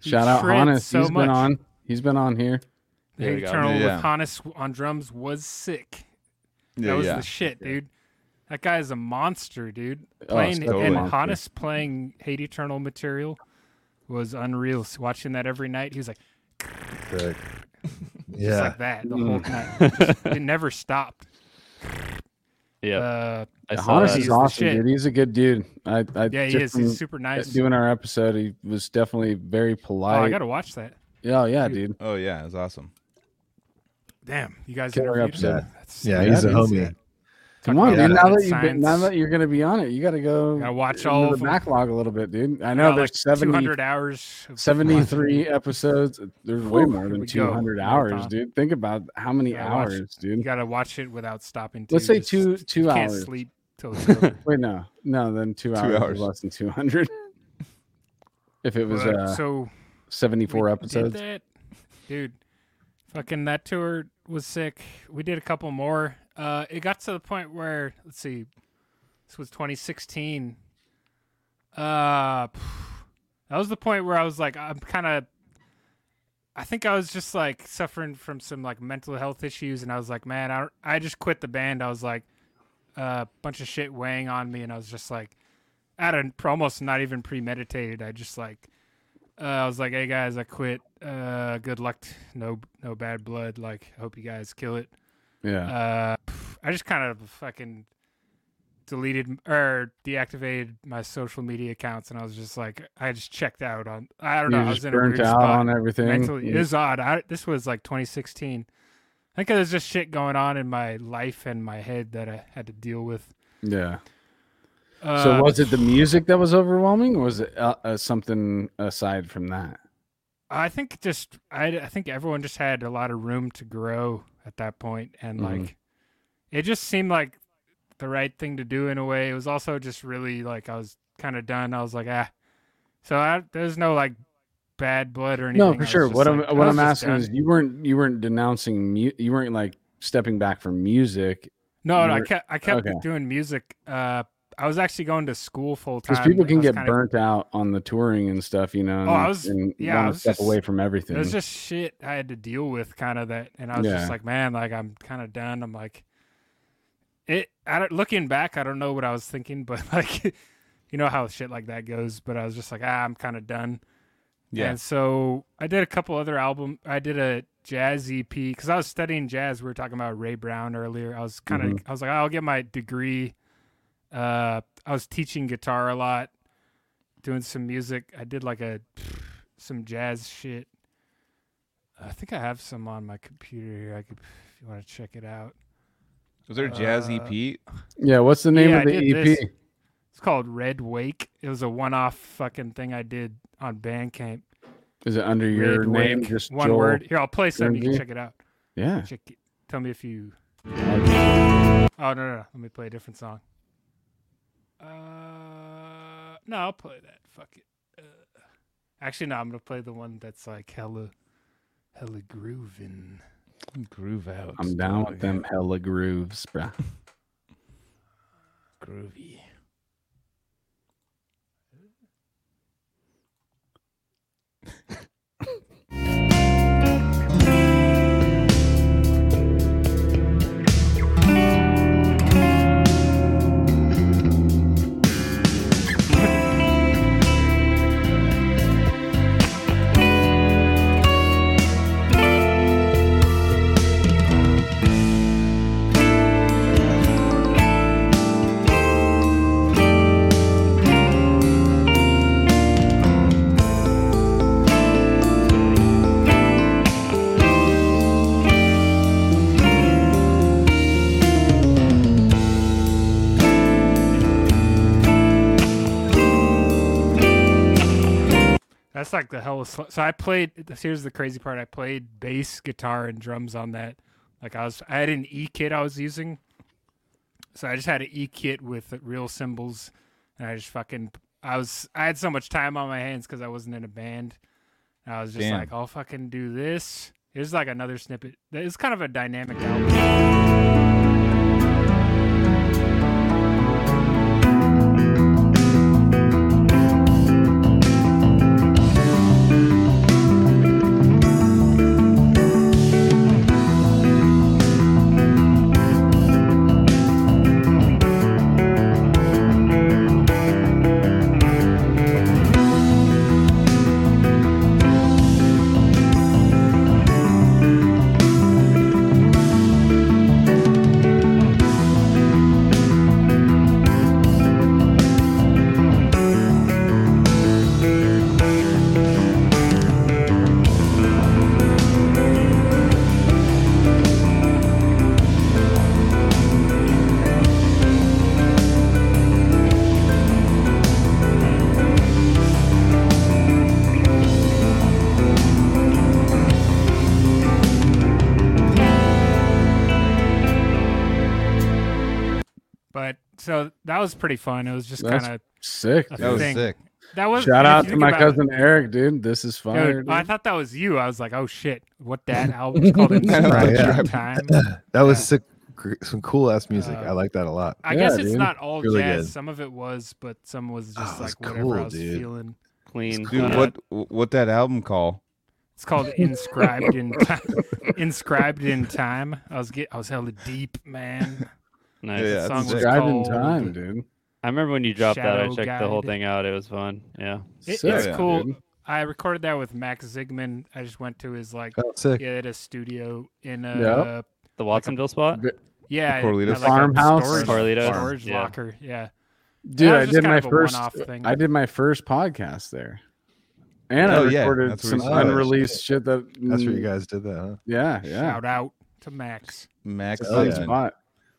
he Shout out Hannes. so He's much. been on. He's been on here. The There. Eternal Yeah. with Hannes on drums was sick. That Yeah, was yeah. the shit, dude. That guy is a monster, dude. Oh, Playing totally and monster. Hannes playing Hate Eternal material was unreal. S- Watching that every night, he was like Sick. just Yeah. like that the Mm. whole time. Just- it never stopped. yeah, Uh, I saw Hannes that. is He's awesome, dude. He's a good dude. I, I yeah, he is. He's super nice. Doing our episode, he was definitely very polite. oh, I gotta watch that. yeah, yeah, dude. Oh yeah, it's awesome. Damn, you guys Killer interviewed him? episode. That's Yeah, Yeah, he's a dude. homie. Come on, about dude. Now that you've been, now that you're gonna be on it, you gotta go. Gotta watch all the of 'em. backlog a little bit, dude. I I know got, there's like 70, 200 hours. of 73 episodes. There's way more than we go. 200 hours, Marathon. dude. Think about how many Gotta watch hours, You gotta watch it without stopping. Let's say Just- two two you can't sleep till it's over. Wait, no, no, then two, Two hours, is hours. less than 200. if it was But, uh, so 74 we episodes. Did that. Dude, fucking that tour was sick. We did a couple more. Uh, it got to the point where let's see, this was 2016. Uh, that was the point where I was like, I'm kind of. I think I was just like suffering from some like mental health issues, and I was like, man, I I just quit the band. I was like, a bunch of shit weighing on me, and I was just like, at a almost not even premeditated. I just like uh, I was like, "Hey guys, I quit. Uh, good luck. No, no bad blood. Like, hope you guys kill it." Yeah. Uh, I just kind of fucking deleted or deactivated my social media accounts, and I was just like, I just checked out on. I don't know. I was in a burnt weird out spot on everything. mentally. It was odd. I, this was like 2016. I think there's just shit going on in my life and my head that I had to deal with. yeah. Uh, So was it the music that was overwhelming, or was it uh, uh, something aside from that? I think just I, I think everyone just had a lot of room to grow at that point, and Mhm. like it just seemed like the right thing to do in a way. It was also just really like I was kind of done. I was like ah, so I, there's no like bad blood or anything. No, for sure. What I'm what I'm asking is you weren't you weren't denouncing mu- you weren't like stepping back from music no, no, I kept I kept okay. doing music. Uh, I was actually going to school full time. because people can get burnt out on the touring and stuff, you know. And, Oh, I was- and yeah, I was step just- away from everything. It was just shit I had to deal with, kind of that, and I was Yeah. just like, man, like I'm kind of done. I'm like, it. I don't, looking back, I don't know what I was thinking, but like, you know how shit like that goes. But I was just like, ah, I'm kind of done. Yeah. And so I did a couple other album. I did a jazz EP because I was studying jazz. We were talking about Ray Brown earlier. I was kind of. Mhm. I was like, I'll get my degree. Uh, I was teaching guitar a lot, doing some music. I did like a some jazz shit. I think I have some on my computer here. I could, if you want to check it out. Was there a jazz Uh, EP? Yeah, what's the name Yeah, of the EP? this. It's called Red Wake. It was a one-off fucking thing I did on Bandcamp. Is it under your Red name? Just one Joel? word. Here, I'll play some. You can check it out. Yeah. Check it. Tell me if you. Oh no, no, no. Let me play a different song. Uh, no, I'll play that. Fuck it. Uh, actually, no. I'm gonna play the one that's like hella, hella grooving. Groove out. I'm down with them hella grooves, bro. Groovy. That's like the hell. Sl- so I played. Here's the crazy part. I played bass, guitar, and drums on that. Like I was, I had an E kit I was using. So I just had an E kit with real cymbals, and I just fucking. I was. I had so much time on my hands because I wasn't in a band. And I was just Damn. like, I'll fucking do this. Here's like another snippet. It's kind of a dynamic album. That was pretty fun. It was just kind of Sick. a dude. That was sick. that was. Shout out to my about it- cousin Eric, dude. This is fire. Dude, dude. I thought that was you. I was like, oh shit, what that album's called Inscribed yeah. in Time. That was sick. Some cool ass music. Uh, I like that a lot. I Yeah, guess it's dude. not all Really jazz. good. Some of it was, but some was Oh, just it was like whatever cool, I was dude. feeling. Clean. Dude, what what that album call? It's called Inscribed in Time. Inscribed in Time. I was get I was hella deep, man. Nice. Yeah, The that's song was sick. Called- time, dude. I remember when you dropped that. I Shadow checked the whole thing out. It was fun. Yeah. It- Sick, it's yeah, cool. dude. I recorded that with Max Zigman. I just went to his like Oh, sick. yeah, at a studio in a Yep. The Watsonville spot. yeah, Corralitos? at, like, Farmhouse? storage, Corralitos? storage Yeah. locker. Yeah, Dude, I did my first. one-off thing. I did my first podcast there, and Oh, I recorded that's where some we saw unreleased shit. That That's where you mm, guys did that, huh? Yeah, yeah. shout out to Max. Max. Oh, yeah. Spot.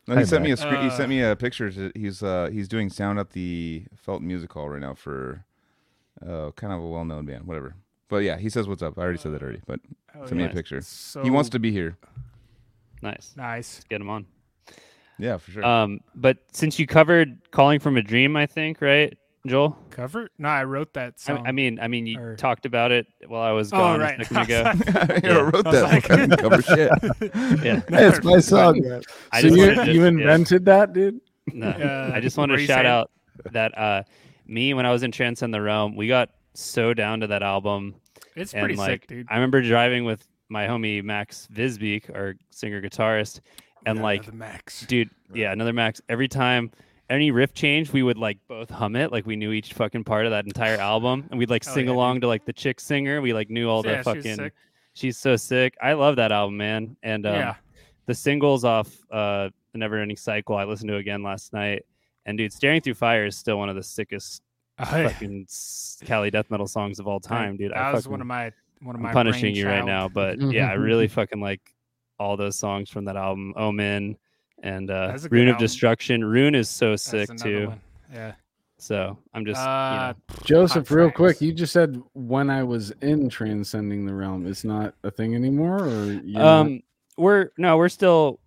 No, he Hi, sent me a Max. screen. he Uh, sent me a picture. to- He's uh he's doing sound at the Felton Music Hall right now for uh kind of a well known band, whatever. But yeah, he says what's up. I already said that already, but Oh, send me a picture. So he wants to be here. Nice. nice. Get him on. Yeah, for sure. Um, but since you covered "Calling from a Dream," I think, right, Joel? Cover? No, I wrote that song. I mean, I mean, you or- talked about it while I was oh gone right. a second ago. I yeah. wrote I that like- cover shit. yeah. Hey, it's my song. I so just you, wanted to you just- yeah. invented that, dude? No, Uh, I just what wanted to shout saying? out that uh, me when I was in Transcend the Realm, we got so down to that album, It's and pretty like sick, dude. I remember driving with my homie Max Visbeek, our singer guitarist, and Yeah, like the Max. dude yeah another max every time any riff change, we would like both hum it, like we knew each fucking part of that entire album, and we'd like Hell sing yeah, along to like the chick singer. We like knew all Yeah, the she was fucking. sick. She's so sick. I love that album, man. And um, yeah. the singles off uh, the Never Ending Cycle, I listened to again last night. And dude, Staring Through Fire is still one of the sickest Oh, fucking s- Cali death metal songs of all time, dude. That I was fucking, one of my one of my I'm punishing you right now, but yeah, I really fucking like all those songs from that album. Omen and uh, That's a good Rune of album. Destruction. Rune is so sick too. one. Yeah. So I'm just, Uh, Joseph, real tracks. quick, you just said when I was in transcending the realm, it's not a thing anymore, or you not- um, we're no, we're still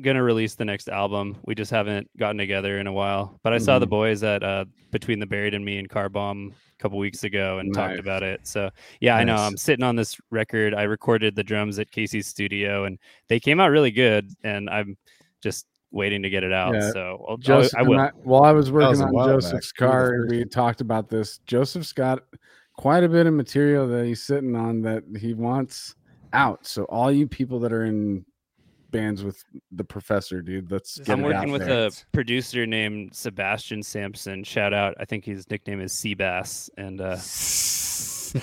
gonna release the next album. We just haven't gotten together in a while. But I saw the Mhm. boys at uh, Between the Buried and Me and Car Bomb a couple weeks ago and talked about it. So yeah, I know. I'm sitting on this record. I recorded the drums at Casey's studio, and they came out really good. And I'm just waiting to get it out. Yeah, So I'll, Joseph, I, I will. I, while I was was working a on while back. Joseph's You were the car, we talked about this. Joseph's got quite a bit of material that he's sitting on that he wants out. So all you people that are in bands with the professor, dude, let's Just get I'm it working out with there. a producer named Sebastian Sampson. Shout out. I think his nickname is Seabass, and uh,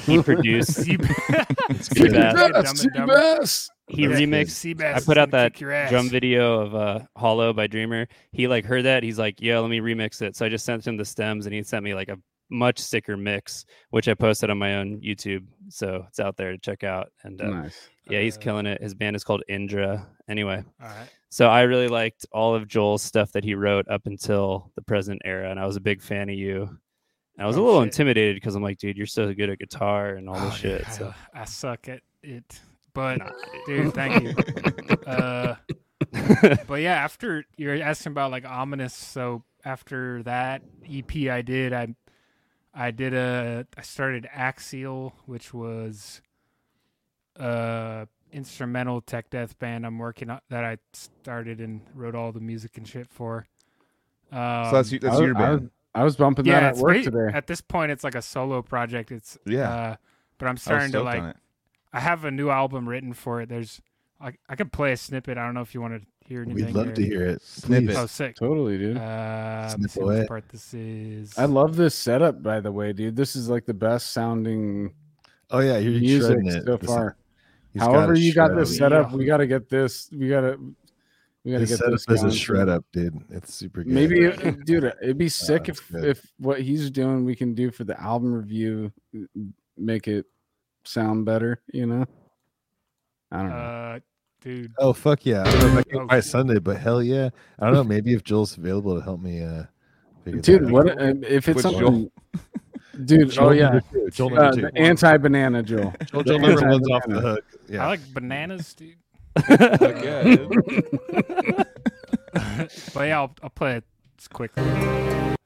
he produced. Seab- Seabass. Dumb and Dumber. Seabass! He That's good. remixed Seabass I put out that kick your ass. drum video of uh Hollow by Dreamer. He like heard that. He's like, "Yeah, let me remix it." So I just sent him the stems, and he sent me like a much sicker mix, which I posted on my own YouTube. So it's out there to check out. And uh, Nice. yeah, he's Uh, killing it. His band is called Indra. Anyway, All right. so I really liked all of Joel's stuff that he wrote up until the present era, and I was a big fan of you. And I was a Oh, little shit. intimidated because I'm like, dude, you're so good at guitar and all Oh, this shit. dude, So I, I suck at it, but Nah, dude, thank you. uh, but yeah, after you're asking about like ominous, so after that EP I did, I I did a I started Axial, which was uh instrumental tech death band I'm working on that I started and wrote all the music and shit for. Um, so that's you- that's I, your band. I was bumping that yeah, at work ba- today. At this point, it's like a solo project. It's Yeah. uh, but I'm starting to like on it. I have a new album written for it. There's I I could play a snippet. I don't know if you want to hear anything. We'd love there. to hear it. Snippet. Oh, sick. Totally, dude. Uh, Snip let's which part this is. I love this setup, by the way, dude. This is like the best sounding Oh yeah, you're music shredding it. so far. he's However, gotta you got this it. set up, Yeah. we got to get this. We got to. We got to get setup this. is a shred up, dude. It's super good. Maybe, it- dude, it'd be sick that's if good. if what he's doing we can do for the album review, make it sound better. You know. I don't know. Uh, dude. Oh fuck yeah! I don't know if I can Oh, by. Sunday, but hell yeah! I don't know. Maybe if Joel's available to help me, uh, figure that dude, out. what uh, if it's Which something? Dude, Joel oh yeah, two, Joel uh, the anti-banana Joel. Joel, the Joel number one's off the hook. Yeah. I like bananas, dude. Fuck yeah, dude. but yeah, I'll, I'll play it quickly.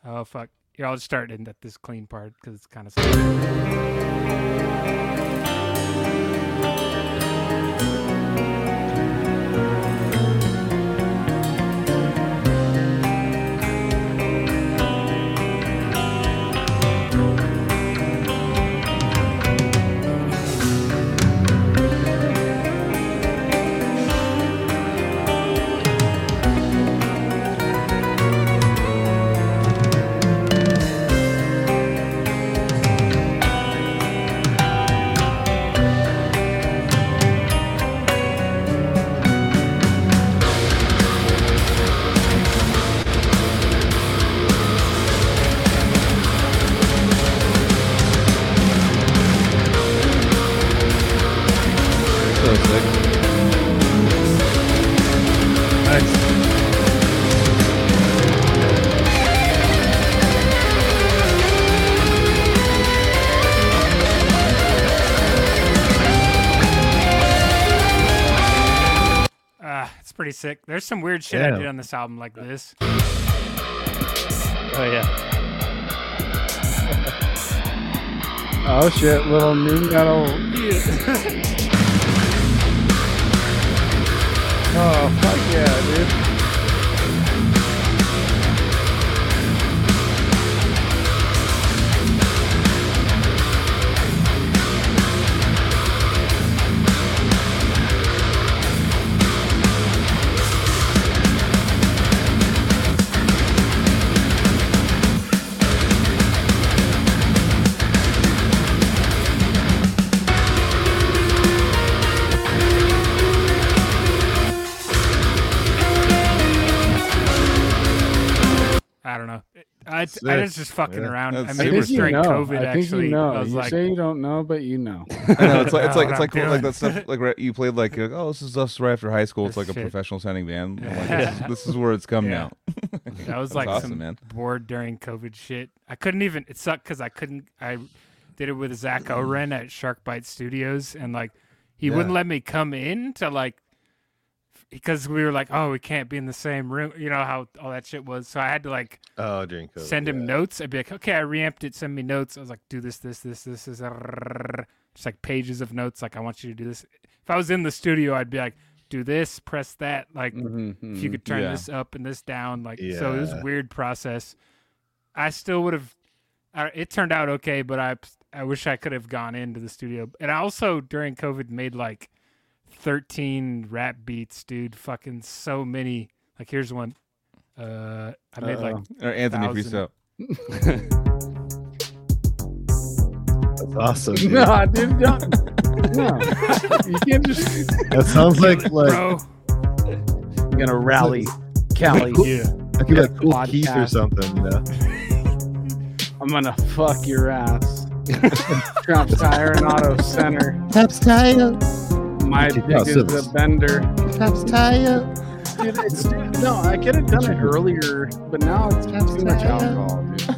Oh fuck. Here, I'll just start in at this clean part because it's kind of. Sick. There's some weird shit I did on this album, like this. oh yeah. Oh shit, little new metal. Oh fuck yeah, dude. I, I was just fucking Yeah. around. That's I I super made think this you during know. COVID. I think actually, you know. I was you like, say you don't know, but you know. I know it's like it's like it's like I'm like that stuff like right, you played like, like, oh this is us right after high school. It's This like a professional sounding band. Like, this, is, this is where it's come Yeah. now. that was like awesome, some man. bored during COVID shit. I couldn't even. It sucked because I couldn't. I did it with Zack Ohren at Sharkbite Studios, and like he Yeah. wouldn't let me come in to like because we were like, oh, we can't be in the same room. You know how all that shit was. So I had to like Oh, during COVID. send him yeah. notes. I'd be like, okay, I reamped it. Send me notes. I was like, do this, this, this, this, is just like pages of notes. Like I want you to do this. If I was in the studio, I'd be like, do this, press that. Like Mhm, if you could turn Yeah. this up and this down like so it was a weird process i still would have uh, it turned out okay but i i wish i could have gone into the studio and i also during covid made like 13 rap beats dude fucking so many like here's one uh i made like Uh-oh. Or Anthony Thousand. Freestyle. That's awesome. dude. No, dude, don't. No, you can't just. That sounds like like bro I'm gonna rally, Cali. yeah I feel like Kool Keith or something, you know? I'm gonna fuck your ass. Trump's Tire and Auto Center. Taps tire. My Keep dick out is Civis. a bender. Taps tire. Dude, it's, no, I could have done it earlier, but now it's too much alcohol, dude.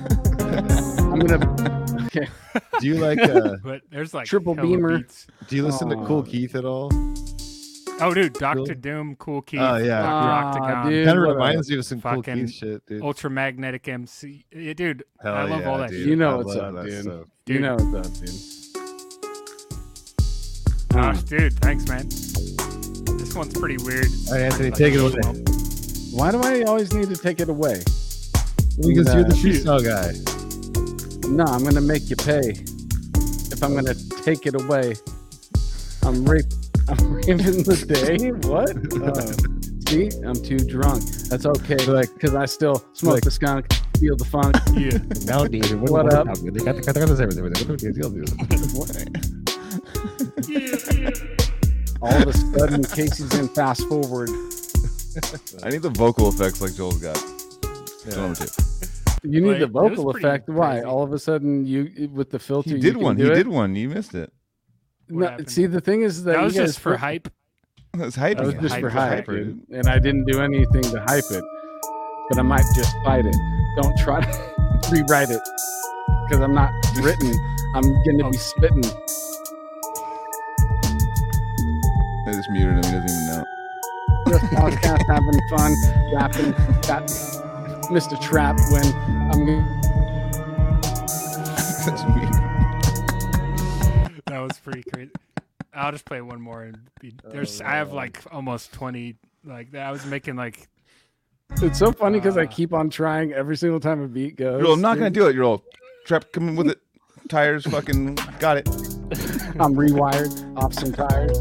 I'm gonna. Okay. Do you like? Uh, but there's like Triple hella Beamer. beats. do you listen to Kool Keith at all? oh dude dr Cool. doom Kool Keith Oh, yeah. Dr. Ah, octagon dude. Kind of reminds me of some cool fucking Keith shit, dude. ultramagnetic mc yeah, dude Hell i love yeah, all that dude. shit You know I what's up, that dude. stuff. You know what's up, dude. Gosh, dude, thanks, man. This one's pretty weird. All right, Anthony, take it away. Why do I always need to take it away? Because you're the Nah. freestyle guy. No, I'm gonna make you pay. If I'm gonna take it away, I'm rape. I'm raping the day. What? Oh, see, I'm too drunk. That's okay. Like- because I still smoke like- the skunk, feel the funk. Yeah. Nowadays, What up? All of a sudden, Casey's in fast forward. I need the vocal effects like Joel's got. Tell him to. You need Like, the vocal pretty effect. Why? All of a sudden, you with the filter. He you did can one. do He it? did one. You missed it. No, see, the thing is that, That was just for put- hype. That's hyping. That was it. just for Hype, hype, dude. and I didn't do anything to hype it. But I might just fight it. Don't try to rewrite it because I'm not written. I'm gonna be oh. spitting. Just muted him. He doesn't even know. This podcast, having fun, rapping. Got Mr. Trap when I'm. That's me. That was pretty crazy. I'll just play one more and be, there's I have like almost 20 like I was making like It's so funny because I Uh. keep on trying every single time a beat goes. You're all, I'm not gonna do it. You're all trap. Come in with it. Tires. Fucking got it. I'm rewired off some tires.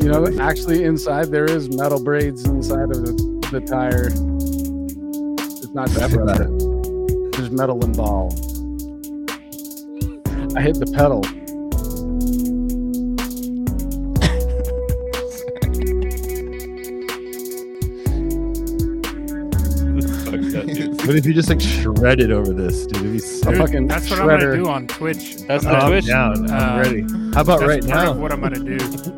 You know, actually, inside there is metal braids inside of the, the tire. It's not rubber. There's metal involved. I hit the pedal. What if you just like shredded over this, dude? It'd be A sick. fucking that's what I'm shredder. gonna do on Twitch. That's I'm the gonna- Twitch. down. I'm Uh, ready. How about right now? of what I'm gonna do.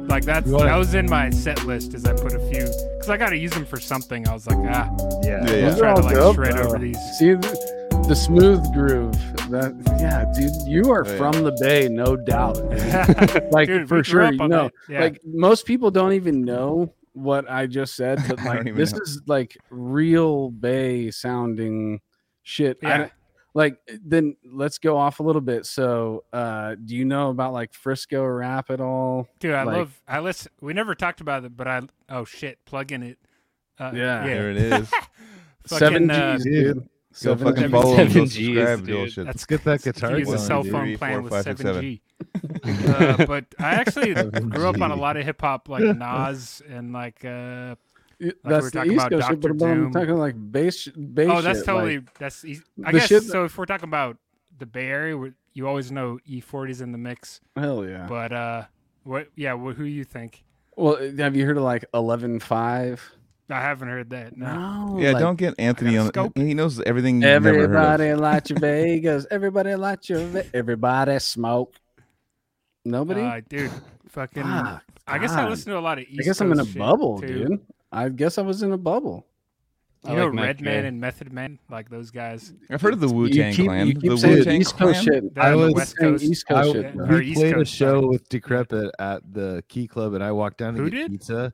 Like that's You wanna- that was in my set list. Is I put a few because I gotta use them for something. I was like, ah, Yeah. Yeah, let's yeah. Those are try to all like dope, shred though. over these. See the, the smooth groove. That yeah, dude, you are Oh, yeah. from the Bay, no doubt. Like Dude, for sure, up on no. that. Yeah. Like most people don't even know what I just said, but like this know. is like real Bay sounding shit. Yeah. don't- like then let's go off a little bit. So, uh, do you know about like Frisco rap at all? Dude, I like- love. I listen. We never talked about it, but I. Oh shit, plug in it. Uh, Yeah. There it is. Seven Fucking, uh, G's, dude. dude. Go Seven fucking G's. follow him. Go Seven Gs, subscribe. Do dude. shit. That's Get that guitar can use a cell phone Three, plan four, with seven G. uh, but I actually grew up on a lot of hip hop, like Nas and like. uh It- we were That's the talking East about Coast shit, Dr. but I'm Doom. talking like bass, bass. Oh, that's shit, totally like- that's. I guess shit so. If we're talking about the Bay Area, where you always know E40's in the mix, hell yeah. but uh, what? Yeah, wh- who you think? Well, have you heard of like eleven five? I haven't heard that. No. No, Yeah, like, don't get Anthony got a on. scope. He knows everything you've never heard of. Everybody like your Vegas. Everybody like your. Ve- everybody smoke. Nobody. Uh, dude, fucking. Fuck, I guess I God. listen to a lot of East I guess I'm in a bubble, too. dude. I guess I was in a bubble. You I know like Mac Redman Dre. and Method Man, like those guys. I've heard of the Wu Tang Clan. you keep the saying Wu Tang East Coast Clan. shit. I was West saying Coast. East I, Coast yeah. shit. Or we East played a show sorry. with Decrepit at the Key Club, and I walked down to Who get did? pizza.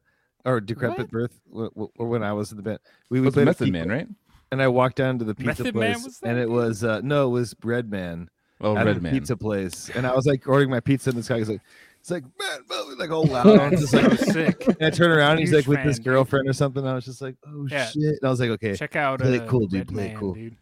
Or Decrepit Birth, w- w- or when I was in the band, we, we Was played Method Key Man, right? And I walked down to the pizza Method Man place, was and it was uh, no, it was Bread Man Oh, at Red the Man. pizza place, and I was like ordering my pizza, and this guy was like, "It's like man, man," like all loud, I was just so like, sick. and I turn around, and he's Huge like with his fan, dude. girlfriend or something. And I was just like, "Oh Yeah. shit!" And I was like, "Okay," Check out Play it uh, cool, dude, play it cool. dude.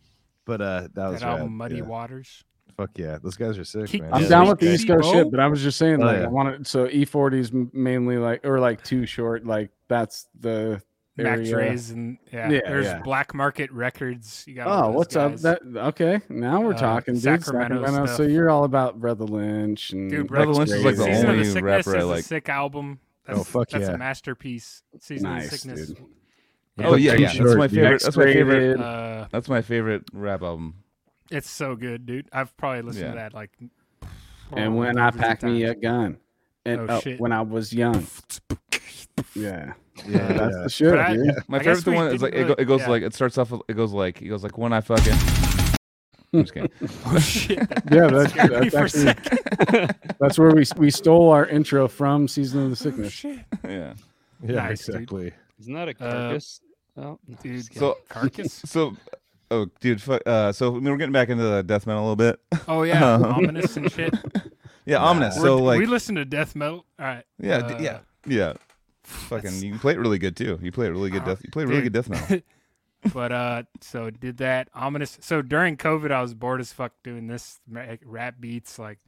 but uh, that was That rad, album, Muddy yeah. Waters. Fuck yeah, those guys are sick, man. I'm Yeah. down with the East Coast Bo. shit, but I was just saying, Oh, like, yeah. I wanted so E40 is mainly like, or like too short, like that's the Mac area. Dre's and yeah, Yeah, there's yeah. Black Market Records. You got Oh, those what's up? That okay? Now we're Uh, talking, dude. Sacramento Sacramento. So you're all about Brotha Lynch and Dude, Brotha Lynch is like the Season of only Sickness rapper I is a like. sick album. That's, Oh, fuck that's yeah. a masterpiece. Season Nice, of Sickness. dude. Oh yeah, yeah. That's my favorite. That's my favorite. Uh, That's my favorite rap album. It's so good, dude. I've probably listened Yeah. to that like. and when I hundreds of packed me a gun, and Oh, oh, shit. when I was young, yeah, Yeah, that's yeah. the shit, But I- dude. My I favorite one is like it, go, it goes really- like it starts off. It goes like it goes like when I fucking. I'm just kidding. Oh shit! Yeah, that's, that's actually that's where we we stole our intro from Season of the Oh, Sickness. shit, yeah. yeah, Nice, dude. exactly. Isn't that a Uh, carcass? oh, dude. So Carcass. so. Oh, dude. Fu- uh, so I mean, we're getting back into the death metal a little bit. Oh yeah, Um, ominous and shit. Yeah, ominous. We're- So like, we listen to death metal. All right. yeah, uh, d- yeah, yeah. Fucking, you play it really good too. You play it really good Oh, death. You play really good death metal. but uh, so did that ominous. So during COVID, I was bored as fuck doing this rap beats. Like,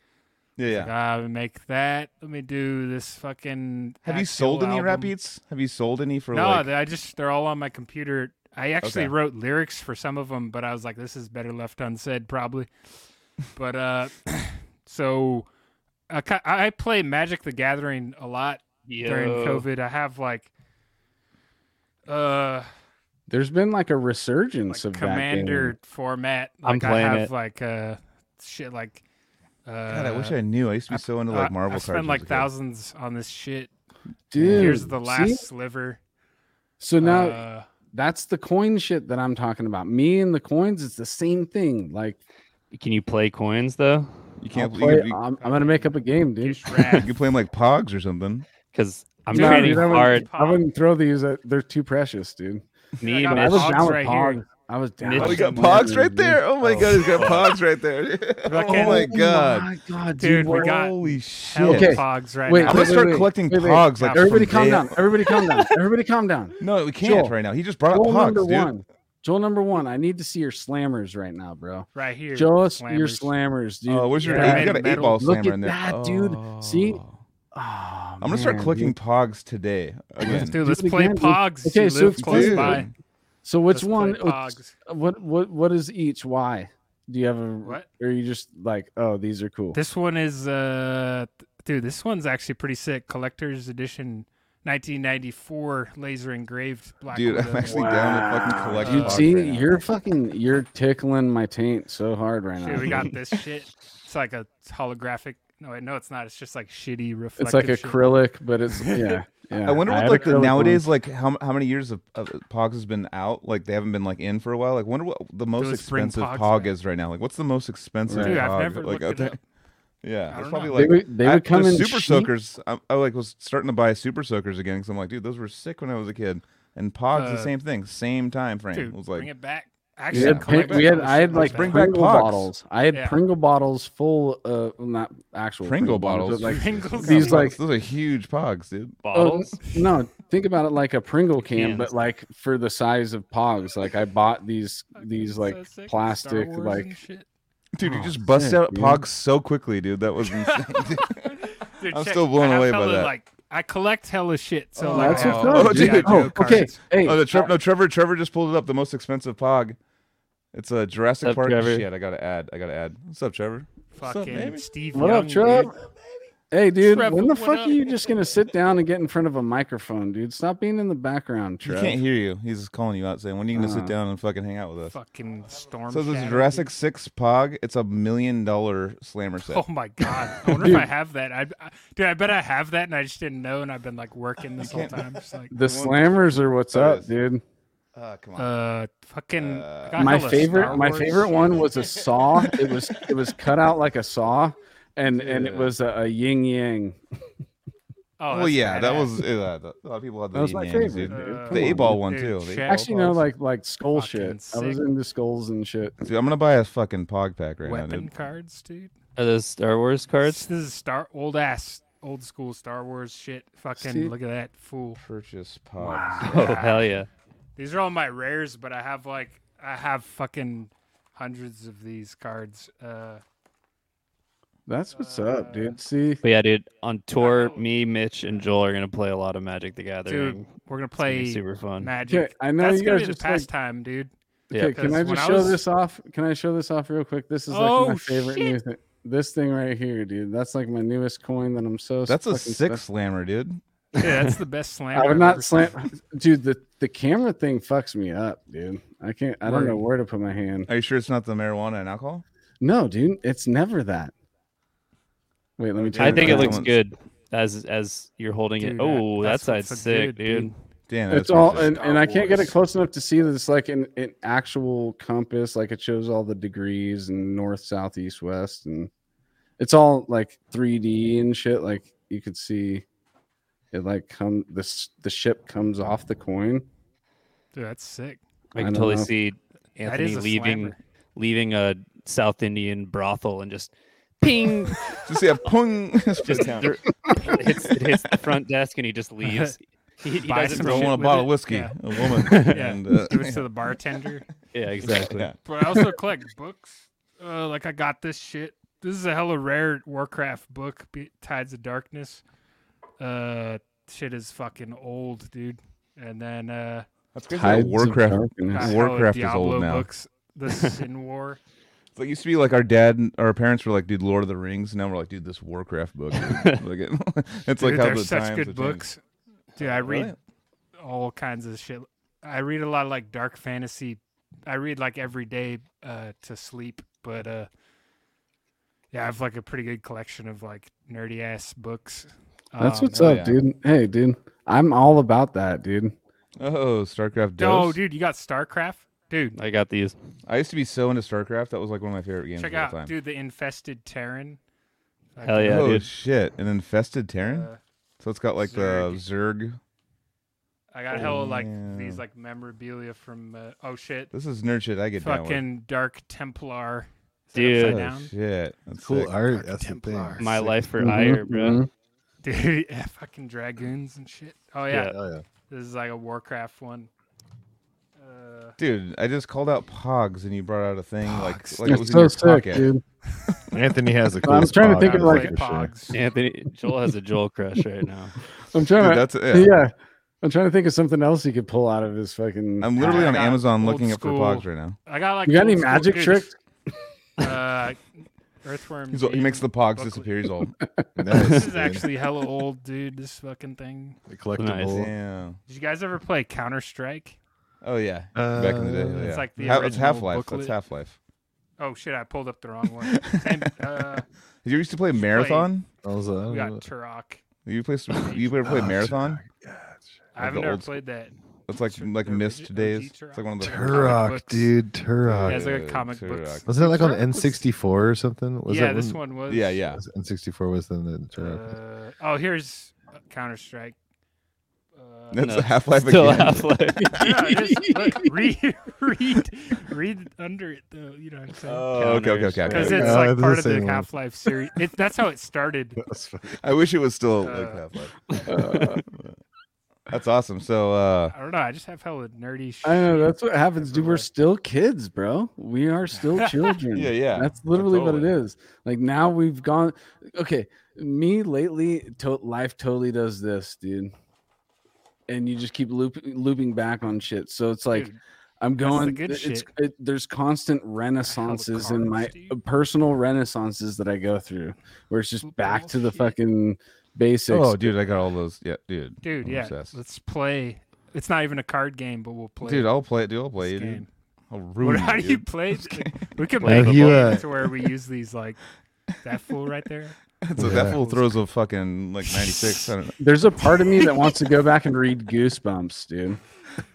Yeah, yeah. like, ah, make that. Let me do this fucking. Have you sold any rap beats? Have you sold any for No, like? I just they're all on my computer. I actually Okay. wrote lyrics for some of them, but I was like, this is better left unsaid, probably. but uh, so I, I play Magic the Gathering a lot during COVID. I have like uh There's been like a resurgence like of commander format. I'm Like playing I have it. like uh shit like uh God, I wish I knew. I used to be so into like I- Marvel I cards. spent as like thousands on this shit. dude. Here's the last see? sliver. So now uh, that's the coin shit that I'm talking about. Me and the coins, it's the same thing. Like Can you play coins though? You can't. You, play, can- you, I'm, I'm gonna make up a game, dude. You can play them like Pogs or something. Because I'm Dude, training dude, I wouldn't- hard. I wouldn't throw these. uh, They're too precious, dude. Me, I got I was Pogs down with right Pogs. here. I was down. Mitch- Oh, with got Pogs right there. Oh my Oh, God, he's got. Pogs right there. Oh my God. my god, Dude, we we're- got Holy Hell shit. Okay. Pogs right Wait, now. I'm gonna start wait, collecting wait, wait. Pogs like Everybody calm day- down. Everybody calm down. Everybody calm down. No, we can't Joel. right now. He just brought up Joel Pogs, number dude. one. Joel number one. I need to see your slammers right now, bro. right here. Show us your Slammers. slammers, dude. Oh, where's your? Yeah, you got an eight ball Look slammer at in there. that, dude. See? Oh. Oh, I'm gonna start man, collecting dude. Pogs today again. Dude, Do let's it play again, dude. Pogs. Okay, you so close Dude. By. So which Let's one? Pogs. What what what is each? Why? Do you have a What? Or are you just like, oh, these are cool? This one is uh th- dude, this one's actually pretty sick. Collector's edition 1994 laser engraved black Dude, I'm Widow. actually down to fucking collect Dude, Pogs see, right you're fucking, you're tickling my taint so hard right now. Dude, we got this shit. It's like a holographic. No, wait, no, it's not. It's just like shitty reflective. it's like shit. acrylic, but it's yeah. yeah. I wonder what had like the nowadays ones. like how how many years of, of Pogs has been out? Like they haven't been like in for a while. Like wonder what the most expensive Pog back. is right now. Like what's the most expensive Dude, Pog? I've never like looked out there? Yeah, it's probably know. they like would, they I- would come the in super cheap. soakers. I, I like was starting to buy super soakers again because I'm like, dude, those were sick when I was a kid. And Pogs the Uh, same thing, same time frame. Dude, it was bring like it back. We had, pin- we had, I had like bring that. back Pringle bottles. I had Yeah. Pringle bottles full, uh, well, not actual Pringle but bottles. like Pringles. these like those are huge Pogs, dude. Oh, Bottles. no, think about it like a Pringle can, Cans. but like for the size of Pogs. Like I bought these these like sick. Star plastic like shit. Dude, you Oh, just bust sick, out dude. Pogs so quickly, dude. That was insane. dude. Dude, I'm check- still blown away by that. Like, I collect hella shit. So Oh, like, that's I what's have up, Oh, dude. dude. Oh, okay. Hey, Oh, the Tre- no, Trevor. Trevor just pulled it up. The most expensive Pog. It's a Jurassic What's up, Park. Trevor? Shit, I gotta add. I gotta add. What's up, Trevor? What's up, baby? Steve what Young, up, Trev? dude. Hey, dude, Trevor, when the fuck up? are you just gonna sit down and get in front of a microphone, dude? Stop being in the background, He Trev. can't hear you. He's just calling you out, saying, "When are you gonna Uh. sit down and fucking hang out with us?" Fucking storm. So this shadow, Jurassic dude. Six Pog. It's a million dollar slammer set. Oh my god! I wonder if I have that. I, I, dude, I bet I have that, and I just didn't know, and I've been like working this whole time. Just like, The slammers are what's up, dude. Uh, come on. uh, fucking. Uh, My favorite, my favorite one was a saw. It was it was cut out like a saw, and and it was a, a yin yang. Oh, well, that's yeah, that was yeah, that- a lot of people had the That was my yin yangs, favorite, dude. dude. Uh, the on, eight ball one Dude, too. The Actually, no, like like skull Fucking shit. I was into skulls and shit. Dude, I'm gonna buy a fucking pog pack right now, weapon cards, dude. Are those Star Wars cards? this is star old ass old school Star Wars shit. Fucking See? look at that fool. Purchase pogs. Wow. Oh hell yeah! These are all my rares, but I have like I have fucking hundreds of these cards. Uh, That's what's up, dude. See, But yeah, dude, on tour, me, Mitch, and Joel are gonna play a lot of Magic the Gathering. Dude, we're gonna It's gonna be play super fun. Magic. Okay, I know That's you gonna guys be the just like pastime, dude. Yeah, can I when just I show was- this off? Can I show this off real quick? This is like my Oh, favorite shit. new thing. This thing right here, dude. That's like my newest coin that I'm so. That's a six slammer, dude. Yeah, that's the best slam. I would not slam, dude. The the camera thing fucks me up, dude. I can't. I don't know where to put my hand. Are you sure it's not the marijuana and alcohol? No, dude. It's never that. Wait, let me. I turn I think it down. looks Someone's- good as as you're holding Dude, it. Oh, that that's side's what's sick, dude. dude. Damn, It's all, and, and I can't get it close enough to see that it's like an, an actual compass. Like it shows all the degrees and north, south, east, west, and it's all like 3D and shit. Like you could see it, like come this the ship comes off the coin. Dude, that's sick. I I can totally know. see Anthony leaving slammer. leaving a South Indian brothel and just ping Just yeah, pung. Just just it hits it hits the front desk and he just leaves. He, he Buy doesn't some I want a bottle of whiskey, Yeah. a woman, Yeah. and uh, Give it to the bartender. Yeah, exactly. yeah. But I also collect books. Uh, like I got this shit. This is a hella rare Warcraft book, Tides of Darkness. Uh, shit is fucking old, dude. And then uh, That's crazy. Tides of Warcraft. Darkness. got hella Warcraft is old now. books. The Sin War. It's like used to be like our dad, and our parents were like, "Dude, Lord of the Rings." Now we're like, "Dude, this Warcraft book." dude." like it, it's like how the such times good have changed. books. Dude, I read Really? all kinds of shit. I read a lot of like dark fantasy. I read like every day uh, to sleep, but uh, yeah, I have like a pretty good collection of like nerdy ass books. That's Um, what's oh, up, yeah. dude. Hey, dude. I'm all about that, dude. Oh, StarCraft. Oh, dude, you got StarCraft, dude. I got these. I used to be so into StarCraft. That was like one of my favorite games Check of all out, time. dude, the Infested Terran. Hell yeah, oh dude. shit! An infested Terran. Uh, so it's got like the Zerg. I got hella like Yeah. these like memorabilia from uh, oh shit, This is nerd shit. I get down with. fucking Dark Templar. Dude. upside Oh shit! That's Cool sick. art. Dark That's the thing. Templar. My Sick. life for Mhm, Aiur, bro. Dude, yeah, fucking dragoons and shit. Oh yeah, Yeah. Oh yeah. this is like a Warcraft one. Uh, Dude, I just called out Pogs and you brought out a thing like Pogs. like it It's was in your sick, pocket. dude. Anthony has a I'm cool. trying to think of, like, it for Pogs. sure. Anthony Joel has a Joel crush right now. I'm trying Dude, to. that's yeah. yeah. I'm trying to think of something else he could pull out of his fucking. I'm literally on Amazon old looking up for Pogs right now. I got like you got any magic tricks? Uh, Earthworm. He's, he makes the Pogs booklet. disappear. He's all Nice, This is actually hella old, dude. This fucking thing. The collectible. damn. Did you guys ever play Counter Strike? Oh yeah, back in the day. Uh, yeah. It's like the Ha- it's original Half Life. That's. Half Life. Oh shit, I pulled up the wrong one. Same, uh, You used to play Marathon. Also, we got uh, Turok. You play. You ever play oh, Marathon? Yeah, I haven't the ever old played that. It's like Tur- like Mist origi- days. OG It's like one of the Turok, dude. Turok. Yeah, it's like a Uh, comic Turok. books. Wasn't it like on N64 or something? Was yeah, it this one was. Yeah, yeah. N64 was then the Turok. Uh, oh, here's Counter Strike. Uh, That's No, Half Life Still again. Half Life. yeah, it is. Look, read, read, read under it though. You know what I'm saying? Oh, okay, okay, okay. Because okay. it's Uh, like it's part the of the. Half Life series. It, that's how it started. That's. I wish it was still like Uh, Half Life. That's awesome. So, uh, I don't know. I just have hella nerdy. Shit I know that's what happens, dude. We're still kids, bro. We are still children. Yeah, yeah. That's literally what it is. Like now we've gone. Okay, me lately, to, life totally does this, dude. And you just keep loop, looping back on shit. So it's like Dude, I'm That's the going. good it's, shit. it, there's constant renaissances in my dude. personal renaissances that I go through, where it's just back to the Bullshit. fucking basics. Oh, dude, I got all those. Yeah, dude. Dude, I'm yeah. obsessed. Let's play. It's not even a card game, but we'll play. Dude, I'll play it. Dude, I'll play it. Game. I'll What, ruin how you, do you dude. play? it? We could Have make you, a uh, game to where we use these like that fool right there. So Yeah. that fool throws a fucking like 96. I don't know. There's a part of me that wants to go back and read Goosebumps, dude.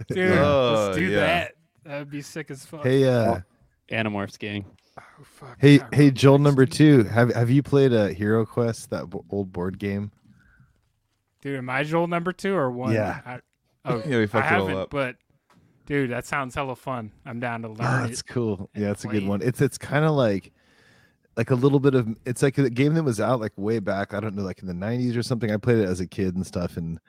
Dude, Oh, let's do yeah. that. That would be sick as fuck. Hey, uh, Animorphs gang. Oh, fuck, hey, God, hey, Joel number two. Have Have you played a uh, Hero Quest, that b- old board game? Dude, am I Joel number two or one? Yeah. I, oh, Yeah, we I fucked it all haven't, up. but dude, that sounds hella fun. I'm down to learn Oh, it. cool. Yeah, it's a good it. one. It's it's kind of like like a little bit of it's like a game that was out like way back. I don't know, like in the '90s or something. I played it as a kid and stuff, and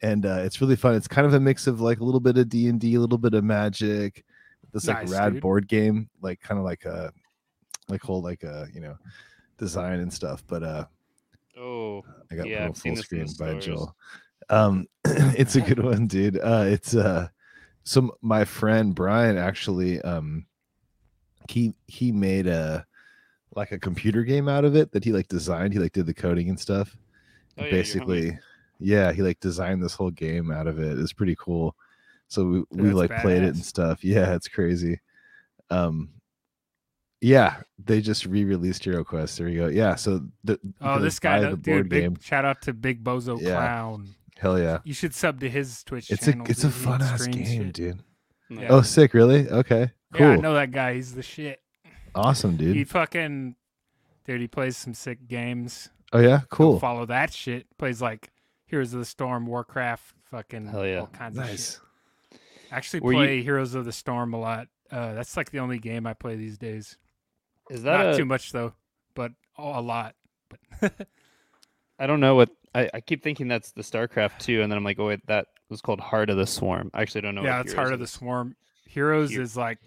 and uh, it's really fun. It's kind of a mix of like a little bit of D and D, a little bit of Magic. This like rad dude. board game, like kind of like a like whole like a you know design and stuff. But uh, Oh, I got Yeah, put on I've seen full screen by. Joel. Um, it's a good one, dude. Uh, it's uh, so my friend Brian actually um, he he made a like a computer game out of it that he like designed. He like did the coding and stuff. Oh, yeah. Basically, yeah, he like designed this whole game out of it. It's pretty cool. So we, we like played it and stuff. Yeah, it's crazy. Um, yeah, they just re-released Hero Quest. There you go. Yeah, so the Oh, this guy, buy though, the board dude, big game. shout out to Big Bozo Yeah. Clown. Hell yeah. You should sub to his Twitch It's a it's a dude. He fun ass game, shit. dude. Nice. Oh, sick! Really? Okay, cool, Yeah, I know that guy. He's the shit. awesome, dude. He fucking, dude, he plays some sick games. oh yeah, Go cool, Follow that shit. Plays like Heroes of the Storm, Warcraft, fucking Hell yeah. all kinds of shit. nice. Actually, Were you- play Heroes of the Storm a lot. Uh, that's like the only game I play these days. Is that Not a, too much though, but oh, a lot. But I don't know what I, I keep thinking that's the StarCraft 2, and then I'm like, oh wait, that was called Heart of the Swarm. I actually don't know. yeah, what it's Heroes Heart of the is. Swarm. Heroes Here- is like,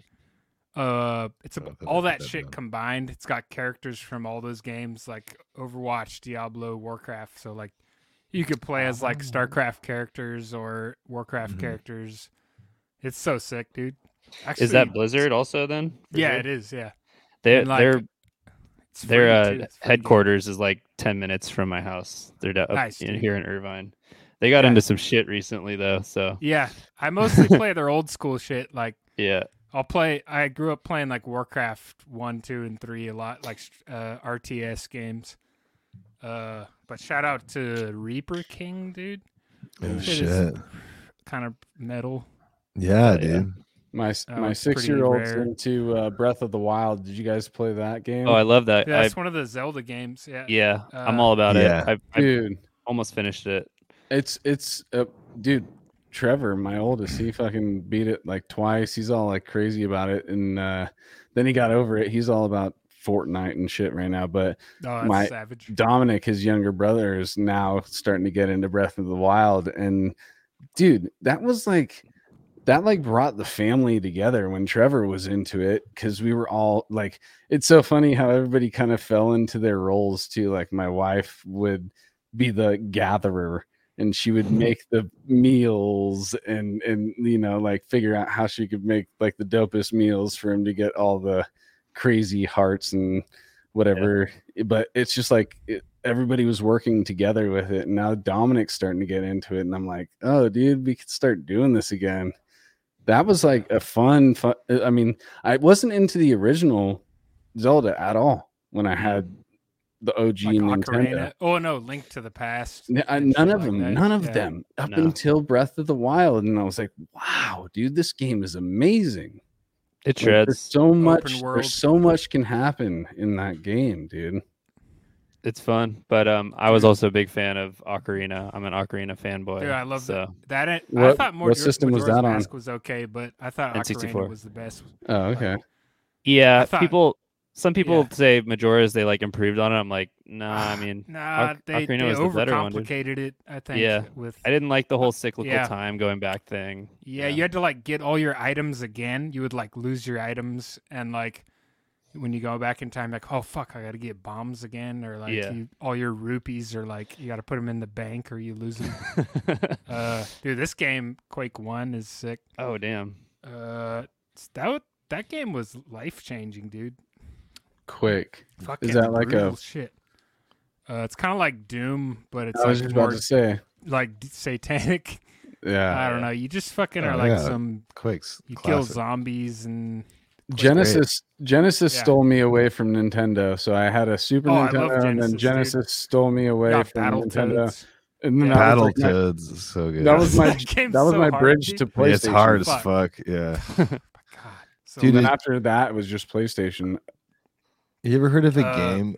uh, it's a, Oh, all that- that that- shit that- combined. It's got characters from all those games like Overwatch, Diablo, Warcraft. So like, you could play as like Oh. StarCraft characters or Warcraft Mhm. characters. It's so sick, dude. Actually, Is that Blizzard also then? Yeah, sure? it is. Yeah, Their And, like, their it's their uh, too. It's free game. headquarters is like 10 minutes from my house. They're da- Nice, in, here in Irvine. They got Yeah. into some shit recently though, so Yeah, I mostly play their old school shit. Like yeah. I'll play. I grew up playing like Warcraft one, two, and three a lot, like uh, RTS games. Uh, but shout out to Reaper King, dude. Oh Shit shit! Kind of metal. Yeah, yeah. dude. My Oh, my six year old's rare. into uh, Breath of the Wild. Did you guys play that game? Oh, I love that. Yeah, it's one of the Zelda games. Yeah. yeah, I'm Uh, all about Yeah. it. I, I dude, almost finished it. it's it's uh, dude. Trevor, my oldest, he fucking beat it like twice. He's all like crazy about it, and uh, then he got over it. He's all about Fortnite and shit right now. But Oh, My- savage. Dominic, his younger brother, is now starting to get into Breath of the Wild. And dude, that was like that like brought the family together when Trevor was into it because we were all like it's so funny how everybody kind of fell into their roles too. Like my wife would be the gatherer and she would make the meals and and you know like figure out how she could make like the dopest meals for him to get all the crazy hearts and whatever eh, but it's just like it, everybody was working together with it and now dominic's starting to get into it and i'm like oh dude we could start doing this again that was like a fun fun i mean i wasn't into the original zelda at all when i had the og Like nintendo Ocarina. Oh no, Link to the Past. N- uh, none of like them that. none of Yeah. them up No. until breath of the wild and i was like wow dude this game is amazing It Like, there's so much there's so much can happen in that game dude It's fun, but um, I was also a big fan of Ocarina. I'm an Ocarina fanboy. Dude, I love so. that. I What- thought more what system was Majora's that on? Mask was okay, but I thought N64. Ocarina was the best. oh okay Yeah, thought- people. Some people Yeah. say Majora's they like improved on it. I'm like, nah. I mean, Nah, Oc- they, Ocarina they was the better one, dude. overcomplicated it. I think. Yeah. With I didn't like the whole cyclical yeah. time going back thing. Yeah, yeah, you had to like get all your items again. You would like lose your items, and like when you go back in time, like oh fuck, I got to get bombs again, or like Yeah. you, all your rupees are like you got to put them in the bank, or you lose them. uh, dude, this game Quake One is sick. oh damn! Uh, that that game was life changing, dude. Quick. Fucking that like a- brutal shit? Uh, it's kind of like Doom, but it's I was like just more about to say. like satanic. Yeah. I don't know. You just fucking Oh, are like yeah. some. Quakes. You kill zombies and Genesis Genesis Yeah. stole me away from Nintendo. So I had a Super Oh, I love Nintendo and then Genesis, dude. Stole me away got from Nintendo. Battletoads. And then that was, like, my, is so good. that was my That that was so my hard, bridge dude. to PlayStation. it's hard as Fuck. fuck. Yeah. God. So Dude, then it- after that it was just PlayStation. You ever heard of a Uh, game?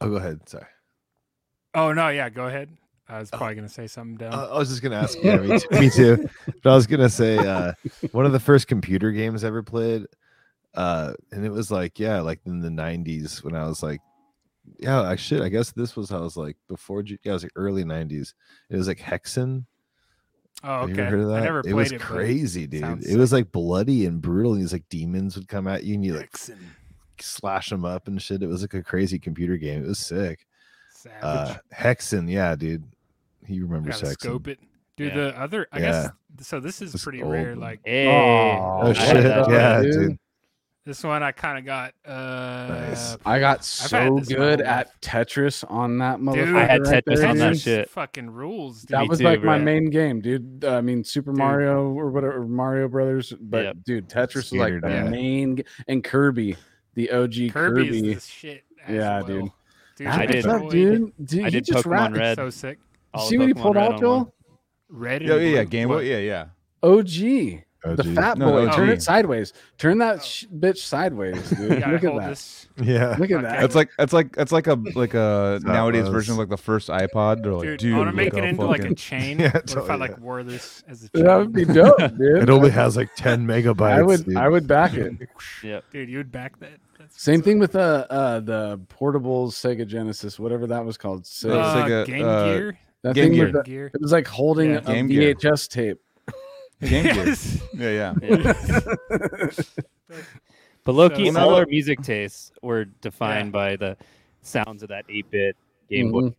Oh, go ahead. Sorry. Oh no, yeah, go ahead. I was probably gonna say something dumb. I was just gonna ask. Yeah, me too. me too. But I was gonna say uh, one of the first computer games I ever played, uh, and it was like yeah, like in the '90s when I was like, yeah, I should. I guess this was how I was like before. G- Yeah, it was like early '90s. It was like Hexen. oh, Have you okay. ever heard of that? I never it played was it. but crazy, dude. sounds It was like bloody and brutal. And these like demons would come at you and you like Vixen, slash them up and shit. It was like a crazy computer game. It was sick. Savage. Uh, Hexen, yeah, dude. He remembers Hexen. scope it. Dude, Yeah. the other, I Yeah. guess. So this is This pretty old rare. Like Hey. Oh, Oh shit! Yeah, dude. dude. This one, I kind of got. Uh, Nice. I got so good at Tetris on that motherfucker. I had right Tetris there, on that shit. Fucking rules, dude. That Me was too, like my main game, dude. Uh, I mean, Super Dude. Mario or whatever, Mario Brothers. But Yep. dude, Tetris was like the dad. main, g- and Kirby, the OG Kirby, Kirby. the shit. as Yeah, well. dude. Dude, I did- up, dude? Dude, I did just Pokemon rapped- Red. So sick. All See what he pulled Red out, Joel? Red and Yeah, yeah, yeah. Game Boy. Yeah, yeah. OG, Oh, the geez. fat No, boy. OG. Turn it sideways. Turn that Oh. sh- bitch sideways, dude. You Look at that. this. Yeah. Look at Okay. that. That's like that's like that's like a like a That nowadays was- version of like the first iPod. They're like, Dude, dude, I want to make it how into like a chain. Yeah, what if I like yeah. wore this as a chain? that would be dope, dude. It only has like 10 megabytes. I would, dude. I would back it. yeah, Dude, you would back that. That's Same what's thing up. with the uh, the portable Sega Genesis, whatever that was called. Sig- Uh, uh, Sega, Game uh, Gear. that Game thing Gear. the, it was like holding Yeah. a Game Gear. VHS tape. Game Gear. Yes. Yeah, yeah. But low key, So- all our music tastes were defined by the sounds of that 8 bit Game Boy, Mhm.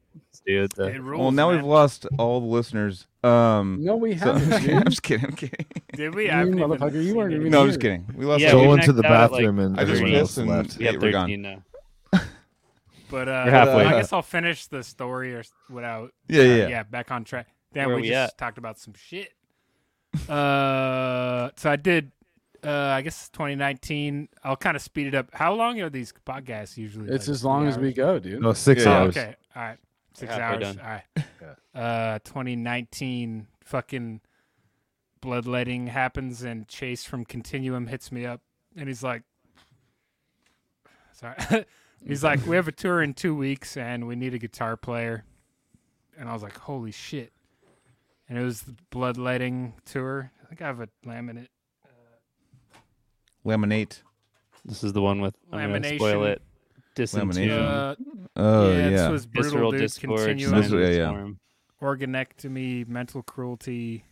dude. The, rules, Well, now man. we've lost all the listeners. Um, No, we haven't. I'm just kidding. I'm kidding. Did we? You even motherfucker, you weren't even No, I'm just kidding. We lost. Yeah, all Joel into the out like, bathroom and I just everyone else and- left. Yeah, we're gone. 13 now. But uh, We're. I guess I'll finish the story or without. Yeah, uh, yeah, yeah. yeah. Back on track. Damn, Where we we just at? talked about some shit. Uh, so I did. Uh, I guess 2019. I'll kind of speed it up. How long are these podcasts usually? It's Like as long as we go, dude. No, six Yeah. Oh, hours. okay. All right. 6 halfway hours. done. All right. Uh, 2019 fucking bloodletting happens and Chase from Continuum hits me up and he's like, sorry. he's like, we have a tour in two weeks and we need a guitar player. And I was like, holy shit. And it was the bloodletting tour. I think I have a laminate. Laminate. This is the one with, I'm going to spoil Lamination. it. Disentomb. Lamination. Uh, Oh yeah, yeah. this was brutal, Visceral dude. Disgorge. Continuum. Visceral- yeah, yeah. Sandstorm. organectomy, mental cruelty,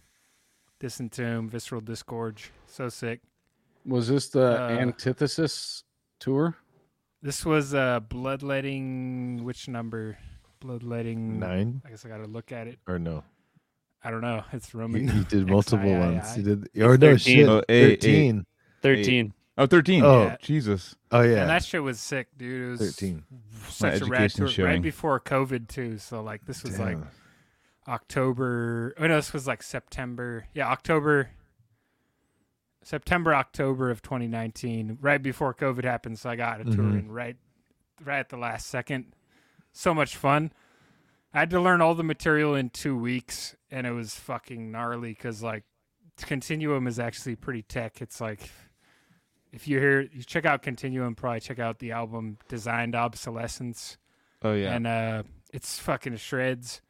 disentomb, visceral disgorge. So sick. Was this the Uh, antithesis tour? This was uh bloodletting. Which number? Bloodletting. Nine I guess I gotta look at it. or no? I don't know. It's He, Roman. he did multiple XIII. ones. He did. Or no 13. shit. Oh, eight, eight. Thirteen. 13. Oh, 13. Oh. Yeah. Jesus. Oh And yeah. that shit was sick, dude. It was 13. Such My a rad education tour. Right before COVID too. So like this was like October. Oh no, this was like September. Yeah, October. September, October of 2019, right before COVID happened. So I got a tour Mhm. in right, right at the last second. So much fun. I had to learn all the material in two weeks, and it was fucking gnarly because like Continuum is actually pretty tech. It's like if you hear you check out Continuum, probably check out the album Designed Obsolescence Oh yeah. and uh, it's fucking shreds.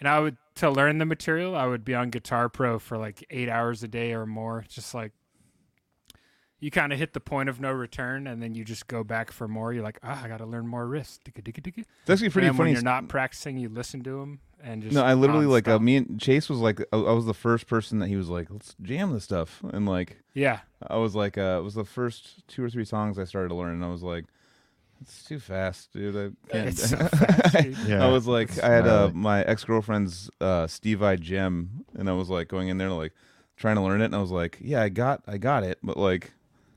And I would to learn the material, I would be on Guitar Pro for like eight hours a day or more. Just like you kind of hit the point of no return, and then you just go back for more. You're like, ah, I got to learn more riffs. Digga, digga, digga. it's actually pretty and funny. when you're not practicing, you listen to them and just no, I literally like uh, me and Chase was like I, I was the first person that he was like let's jam this stuff and like yeah, I was like uh it was the first two or three songs I started to learn and I was like it's too fast, dude. I can't. It's so fast, dude. Yeah. I was like, it's I had uh, my ex girlfriend's uh, Steve Vai Jem, and I was like going in there like, trying to learn it, and I was like, yeah, I got I got it, but like.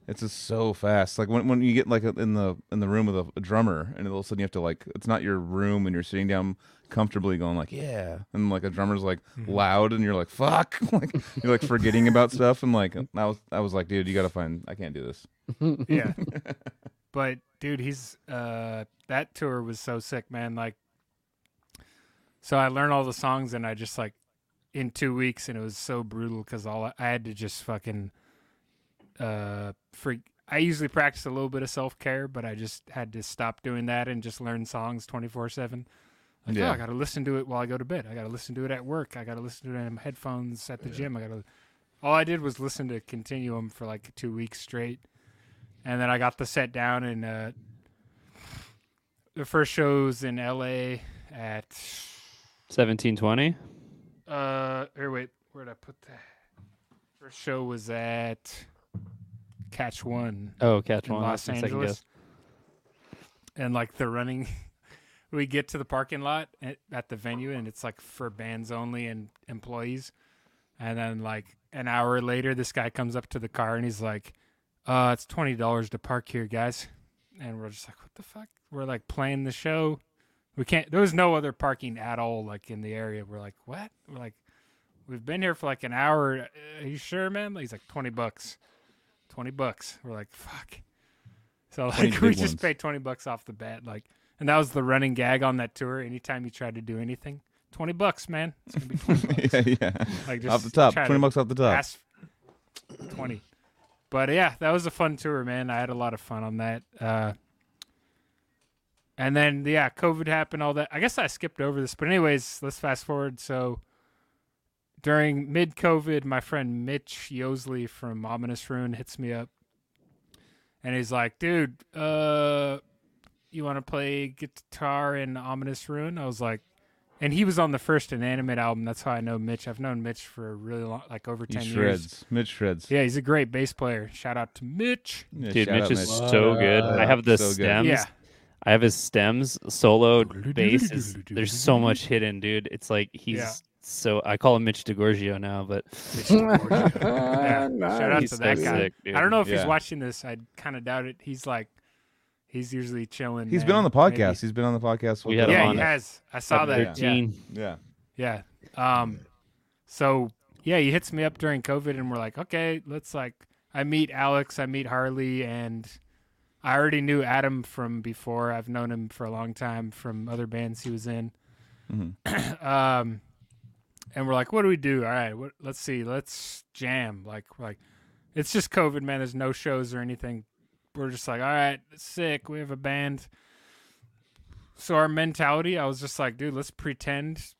It's just so fast. Like when, when you get like in the in the room with a, a drummer, and all of a sudden you have to like it's not your room, and you're sitting down comfortably, going like yeah, and like a drummer's like Mm-hmm. loud, and you're like fuck, like you're like forgetting about stuff, and like I was I was like, dude, you gotta find I can't do this. yeah. but dude, he's uh that tour was so sick, man. Like so I learned all the songs and I just like in 2 weeks and it was so brutal cuz all I, I had to just fucking uh freak I usually practice a little bit of self-care, but I just had to stop doing that and just learn songs 24/7. Like, oh, Yeah. I got to listen to it while I go to bed. I got to listen to it at work. I got to listen to it in headphones at the gym. I got to All I did was listen to Continuum for like 2 weeks straight and then I got the set down and uh, the first shows in L.A. at Seventeen twenty. uh or wait where'd I put that first show was at Catch One Oh, catch one. Los That's Angeles. and like the running we get to the parking lot at, at the venue and it's like for bands only and employees. And then like an hour later this guy comes up to the car and he's like uh it's twenty dollars to park here guys. And we're just like what the fuck? We're like playing the show. We can't there was no other parking at all like in the area. We're like what? We're like we've been here for like an hour. Are you sure man he's like 20 bucks 20 bucks. We're like fuck. So like we just ones. paid 20 bucks off the bat like and that was the running gag on that tour. Anytime you tried to do anything 20 bucks man. It's gonna be 20 bucks. Yeah, yeah. like off the top, twenty to bucks off the top. ask 20 but yeah that was a fun tour man. I had a lot of fun on that uh and then yeah covid happened all that. I guess i skipped over this but anyways let's fast forward. So during mid covid my friend mitch yosley from ominous ruin hits me up and he's like dude uh you want to play guitar in ominous ruin i was like and he was on the first inanimate album that's how i know mitch i've known mitch for a really long like over He 10 years. Mitch shreds. yeah, he's a great bass player. Shout out to Mitch. Yeah, Dude, Mitch out is so good. I have the So good. stems. Yeah. I have his stems soloed bass. Is, there's so much hidden, dude. It's like he's Yeah. So. I call him Mitch DeGorgio now, but Yeah, Shout out he's to so that guy. sick, dude. I don't know if he's watching this. I kind of doubt it. He's like, he's usually chilling. He's been on the Maybe- podcast. He's been on the podcast. We with had him. Yeah, on he has. I saw that. Yeah. 13. Yeah. Yeah. Um, so yeah, he hits me up during COVID, and we're like, okay, let's like. I meet Alex, I meet Harley, and I already knew Adam from before. I've known him for a long time from other bands he was in. Mhm. um, and we're like, what do we do? All right, what, let's see, let's jam. Like, like, it's just COVID, man. There's no shows or anything. We're just like, all right, sick. We have a band. So our mentality, I was just like, dude, let's pretend.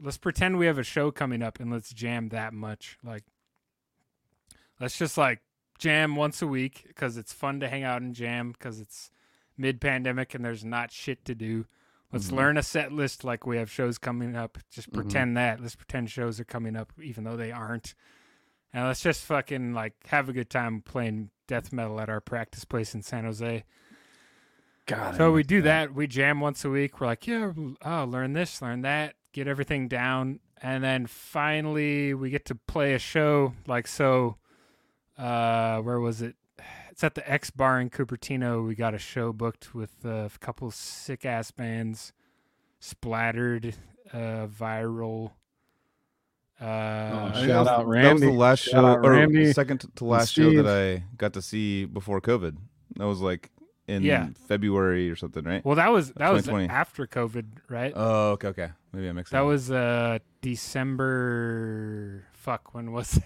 Let's pretend we have a show coming up and let's jam that much. Like, let's just like jam once a week because it's fun to hang out and jam because it's mid pandemic and there's not shit to do. Let's Mhm. learn a set list like we have shows coming up. Just Mhm. pretend that. Let's pretend shows are coming up even though they aren't. And let's just fucking like have a good time playing death metal at our practice place in San Jose. God, So we do that. We jam once a week. We're like, yeah, oh, learn this, learn that, get everything down, and then finally we get to play a show. Like so, uh, where was it? It's at the X Bar in Cupertino. We got a show booked with a couple sick ass bands, splattered, uh, viral. Uh, Oh, Shout that was- out That was the last Shout show, or Randy second to- to last show that I got to see before COVID. That was like in Yeah. February or something, right? well, that was that was after COVID, right? Oh, okay, okay. Maybe I mixed that it. was uh December. Fuck, when was it?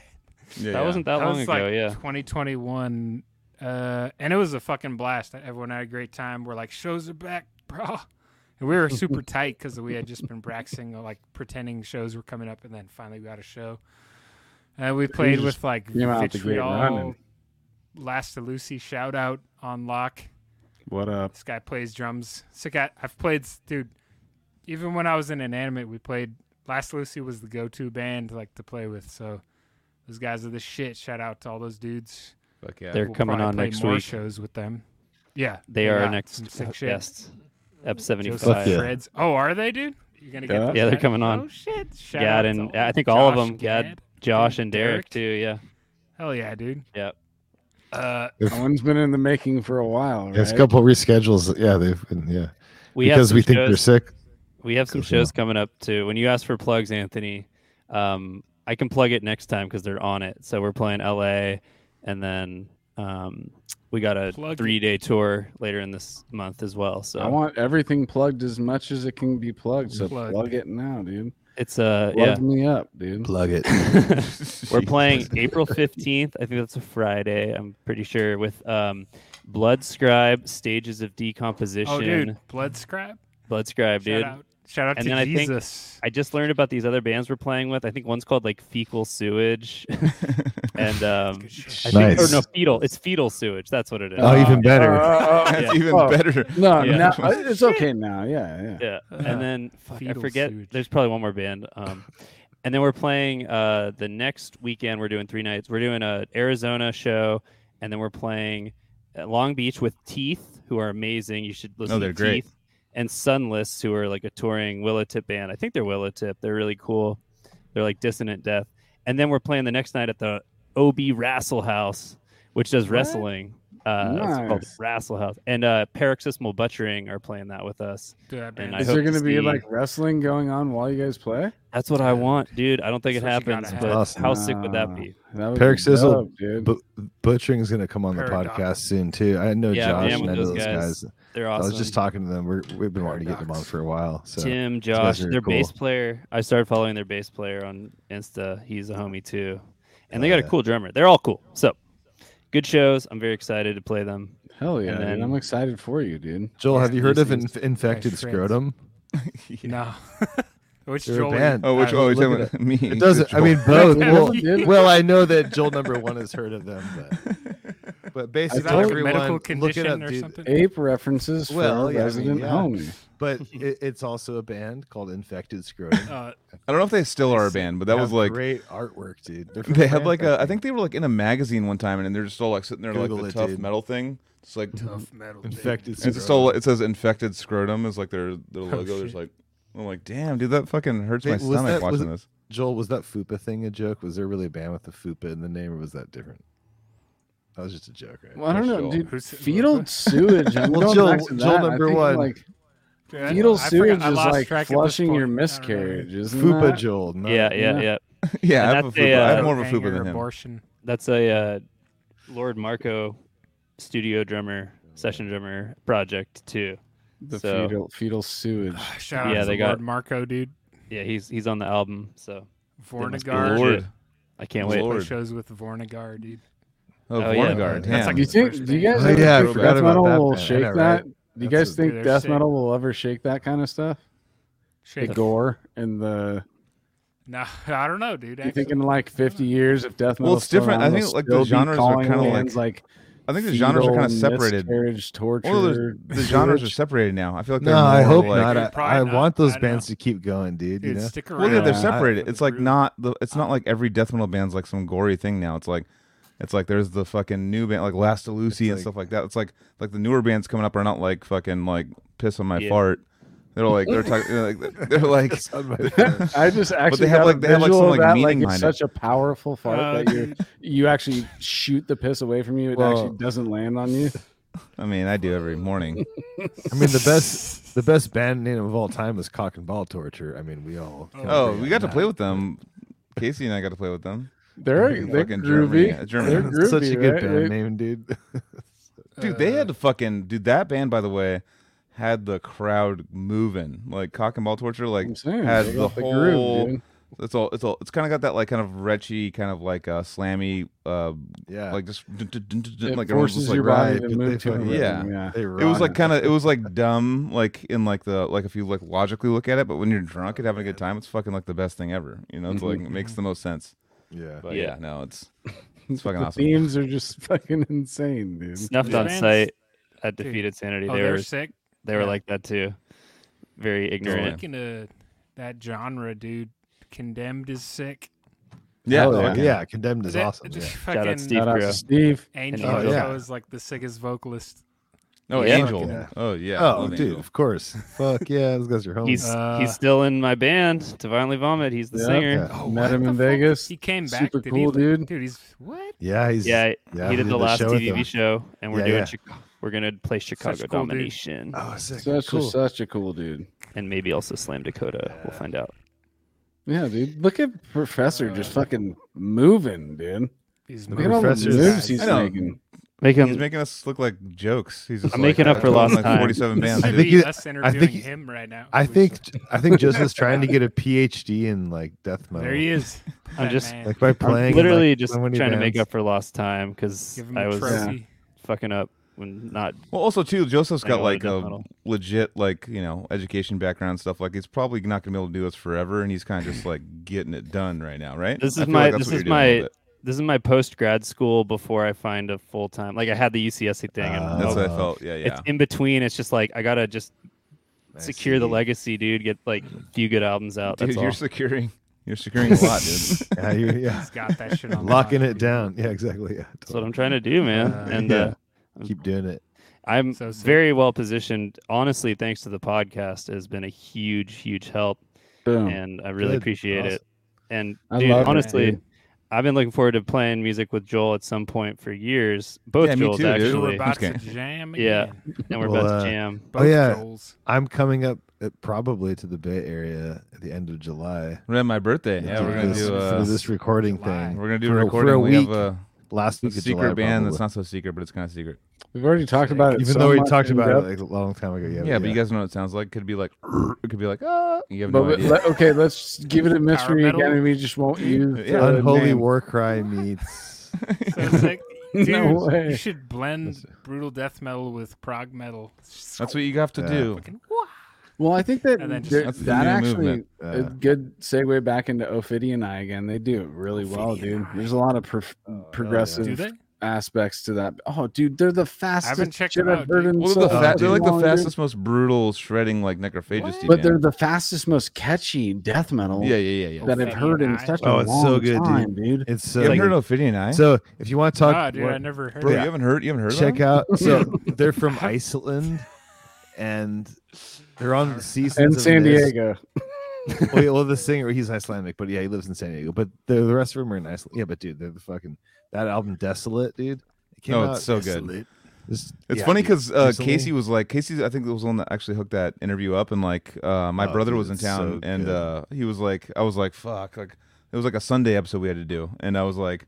yeah, That yeah. wasn't that, long was ago. like yeah. 2021 uh and it was a fucking blast. Everyone had a great time. We're like shows are back bro. And we were super tight because we had just been practicing uh, like pretending shows were coming up and then finally we got a show. And we played with like came out the gate vitriol running. last to lucy shout out on lock. What up? this guy plays drums. Sick guy i've played dude even when i was in inanimate we played last lucy was the go-to band like to play with. So those guys are the shit. Shout out to all those dudes Fuck yeah. They're We'll coming on play next more week. shows with them. Yeah, They got are some next sick uh, shit. guests. Ep seventy Joseph five. yeah. Shreds. Oh, are they, dude? You're gonna get Yeah. Yeah, they're coming on. Oh shit! Shout Gad out to and all- I think all of them. Gad, Josh and Derek? Derek too. Yeah. Hell yeah, dude. Yep. Uh, if, one's been in the making for a while, right? There's a couple reschedules. Yeah, they've been yeah We because some we think shows, they're sick. We have some Good for you. shows coming up too. When you ask for plugs, Anthony, um, I can plug it next time because they're on it. So we're playing LA, and then um, we got a Plug three-day tour later in this month as well. So I want everything plugged as much as it can be plugged. So Plug. plug it now, dude. it's uh Plug yeah. me up, dude. Plug it. We're playing April 15th. I think that's a Friday. I'm pretty sure with um, Blood Scribe, Stages of Decomposition. oh, dude, Blood Scribe. Blood Scribe, Shout dude. out, shout out And to then I think- Jesus. I just learned about these other bands we're playing with. I think one's called like Fecal Sewage, and um, I think, Nice. or no, fetal. It's fetal sewage. That's what it is. Oh, even better. That's Yeah. even Oh. better. No, Yeah. now, it's okay now. Yeah, yeah. Yeah, Uh, and then fuck, I forget. sewage. There's probably one more band. Um, and then we're playing uh the next weekend. We're doing three nights. We're doing a Arizona show, and then we're playing at Long Beach with Teeth, who are amazing. You should listen. Oh, they're to great. Teeth. And Sunless, who are like a touring Willow Tip band. I think they're Willow Tip. They're really cool. They're like Dissonant Death. And then we're playing the next night at the OB Wrestle House, which does What? wrestling. Uh, It's called Wrestle House. And uh, Paroxysmal Butchering are playing that with us. Dude, and Is there going to be see- like wrestling going on while you guys play? That's what I want, dude. I don't think it That's what you happens, but. Awesome. how sick would that be? That would Paroxysmal be dope, dude. But Butchering's gonna come on the podcast soon too. I know Yeah, Josh man, and I know those those guys. guys. They're awesome. I was just talking to them. We're, we've been wanting to get them on for a while. So Tim, Josh, their cool. bass player. I started following their bass player on Insta. He's a homie too, and they got yeah. a cool drummer. They're all cool. So good shows. I'm very excited to play them. Hell yeah, and dude. I'm excited for you, dude. Joel, have you heard of These inf- infected Nice friends. scrotum? No. Which They're Joel? band. Oh, which I oh, was you're looking talking about me? It doesn't. I mean, both. Well, well, I know that Joel number one has heard of them, but but basically that like a everyone medical look it up, or dude. something? Ape references Well, a yeah, I mean, resident yeah. homie. But it, it's also a band called Infected Scrotum. Uh, I don't know if they still are a band, but that was like great artwork, dude. They're they had like a. I Frankfurt. think they were like in a magazine one time, and they're just all like sitting there like the it, tough dude. metal thing. It's like tough metal. infected. and it's scrotum. still it says infected scrotum is like their their logo. There's like I'm like damn dude that fucking hurts Hey, my was stomach that- was watching it- this. Joel, was that Fupa thing a joke? Was there really a band with the Fupa in the name, or was that different? That was just a joke, right? Well, I don't know, Joel. dude. Who's- Fetal sewage. I'm Well, going Joel- back to Joel that. I number think, one. Like Dude, I- fetal I forgot- sewage I is lost like track at this flushing your point. I don't know. miscarriage, isn't Fupa that? Joel. not- yeah, yeah, yeah. yeah. Yeah, I And have a that's a, fupa. I have uh, more of a fupa Banger than him. Abortion. That's a uh, Lord Marco studio drummer, session drummer project too. The So- fetal fetal sewage. Ah, shout out Yeah, to they Lord got- Marco, dude. Yeah, he's he's on the album, so must Vornegard. legit. I can't wait. Lord. Play shows with Vornegard, dude. Oh, Oh, yeah. That's like Do you think? Do you guys Oh, yeah, I think forgot death about metal that will band. Shake know, that? right? Do you That's guys a- think Dude, death sick. metal will ever shake that kind of stuff? The Shake. gore and the. No, I don't know, dude. You think in like 50 years if death metal? Well, it's different. I think, like, the genres are kinda like- like. I think the genres are kind of separated. Miscarriage, torture. Well, the, the genres are separated now. I feel like they're No, I hope like, not. I, I not. want those I don't bands to keep going, dude. Dude, you know? stick around. Well, yeah, they're separated. for It's like not the. It's not uh, like every death metal band's like some gory thing now. It's like, it's like there's the fucking new band like Last to Lucy It's and like- stuff like that. It's like like the newer bands coming up are not like fucking like piss on my Yeah. fart. They're like they're talking. they're like. On my phone. I just actually have, like- they have, like, visual some, like, that, meaning like such a powerful fart Uh, that you you actually shoot the piss away from you. It Well- actually doesn't land on you. I mean, I do every morning. I mean, the best the best band name of all time was Cock and Ball Torture. I mean, we all. Oh, we on got to that. play with them. Casey and I got to play with them. They're Fucking they're Germany- groovy. Germany. They're groovy, Such a good right? band name, dude. Dude, they had to fucking dude. That band, by the way, had the crowd moving. Like Cock and Ball Torture, like I'm had they the whole. groove, it's all. It's all. It's kind of got that like kind of retchy, kind of like uh, slammy, uh, Yeah. like just dun, dun, It like forces just, like, your body right, to move to a Yeah. yeah. It was like kind of. It was like dumb, like in like the like if you like logically look at it, but when you're drunk and having a good time, it's fucking like the best thing ever. You know, it's like it makes the most sense. Yeah. But Yeah. yeah, no, it's it's fucking The awesome. themes are just fucking insane, dude. Snuffed These on bands- site at Defeated Sanity. Oh, they they're were sick. They were Yeah. like that too. Very ignorant. Speaking of that genre, dude, Condemned is sick. Yeah, Oh, yeah. fucking- yeah. Condemned is That- awesome. that yeah. Shout out Steve Shout out Steve. Angel And Angel. Oh, yeah. is like the sickest vocalist Oh, Yeah. Angel. Yeah. Oh yeah. oh, dude, Angel. of course. Fuck yeah, those guys are homies. He's Uh, he's still in my band to violently vomit. He's the Yeah. singer. Yeah. Oh, Met him the in fuck? Vegas. He came back. Super Did cool, he, dude. Dude, he's what? yeah, he's Yeah, yeah, he did we the last show TV show, and we're Yeah, doing. yeah. Chica- we're gonna play Chicago Such a cool dude. Domination, Oh, sick. Such cool. a, such a cool dude. and maybe also Slam Dakota. We'll find out. Yeah, dude. Look at Professor uh, just fucking moving, dude. He's Look at all the Professor's- moves he's I know. making. Make He's making us look like jokes. He's just I'm like, making up I for lost like time. 47 bands. I think Maybe it- us I think- him right now. I think I think Joseph's trying to get a PhD in like death metal. there he is. I'm just- Like by playing. literally like, just so trying many to make up for lost time because give him I a was trophy. fucking up when not. Well, also too, Joseph's got like a metal. legit like you know education background and stuff. Like he's probably not gonna be able to do this forever, and he's kind of just like getting it done right now, right? This is my- like this what is you're doing a little my- This is my post grad school before I find a full time. Like I had the UCSC thing, and Ah, That's oh, what I felt. Yeah, yeah. it's in between. It's just like I gotta just I secure the legacy, dude. Get like a few good albums out. Dude, That's you're securing. You're securing a lot, dude. Yeah, you yeah. He's got that shit on. Locking lock, it dude. down. Yeah, exactly. Yeah. That's what I'm trying to do, man. Uh, and yeah. uh, Keep doing it. I'm So very well positioned. Honestly, thanks to the podcast, has been a huge, huge help, Boom. and I really Good. appreciate Awesome. it. And I dude, love it, honestly, dude. I've been looking forward to playing music with Joel at some point for years. Both Yeah, me Joels too, dude. Actually, we're about to Okay. jam Yeah. and we're Well, about uh, to jam. Both yeah. Joels. I'm coming up uh, probably to the Bay Area at the end of July. We're at my birthday. Yeah, to we're gonna this, do for uh, this recording July. thing. we're gonna do for a a- for a recording. we week. have a, Last a week of secret July, band that's not so secret, but it's kind of secret. We've already talked about it. Even so though we much talked in about depth. it like a long time ago. Yeah, Yeah, but you guys know what it sounds like. Could be like, it could be like, ah. You have But no we- idea. let- okay, let's give it a mystery metal? again, and we just won't use Yeah. the Unholy name. War Cry meets. So it's dude, No way. you should blend brutal death metal with prog metal. That's what you have to Yeah. do. Fucking, wah. Well, I think that And then just- there- that actually movement. a Uh, good segue back into Ophidian I again. They do it really well, Ophidian dude. There's a lot of pro- yeah. progressive Do they? aspects to that. Oh, dude, they're the fastest checked shit them I've out, heard dude. in Well, so they're, the fa- long, they're like the fastest, most brutal shredding like Necrophagist. What? But they're the fastest, most catchy death metal yeah, yeah, yeah, yeah. that I've heard in Eye. such Oh, a it's long so good, dude. time, dude. it's you so. haven't heard Ophidian I? So if you want to talk, Ah, dude, what- I never heard Bro, you haven't heard? You haven't heard check out. So they're from Iceland, and they're on the seasons And of San. Diego. well, yeah, well, the singer he's Icelandic, but yeah, he lives in San Diego. But the the rest of them are in Iceland. Yeah, but dude, they're the fucking that album Desolate, dude. It came Oh, out it's so good. It's, It's yeah, funny because uh, Casey was like Casey. I think it was the one that actually hooked that interview up, and like uh, my Oh, brother dude, was in town, so and uh, he was like, I was like, fuck, like it was like a Sunday episode we had to do, and I was like,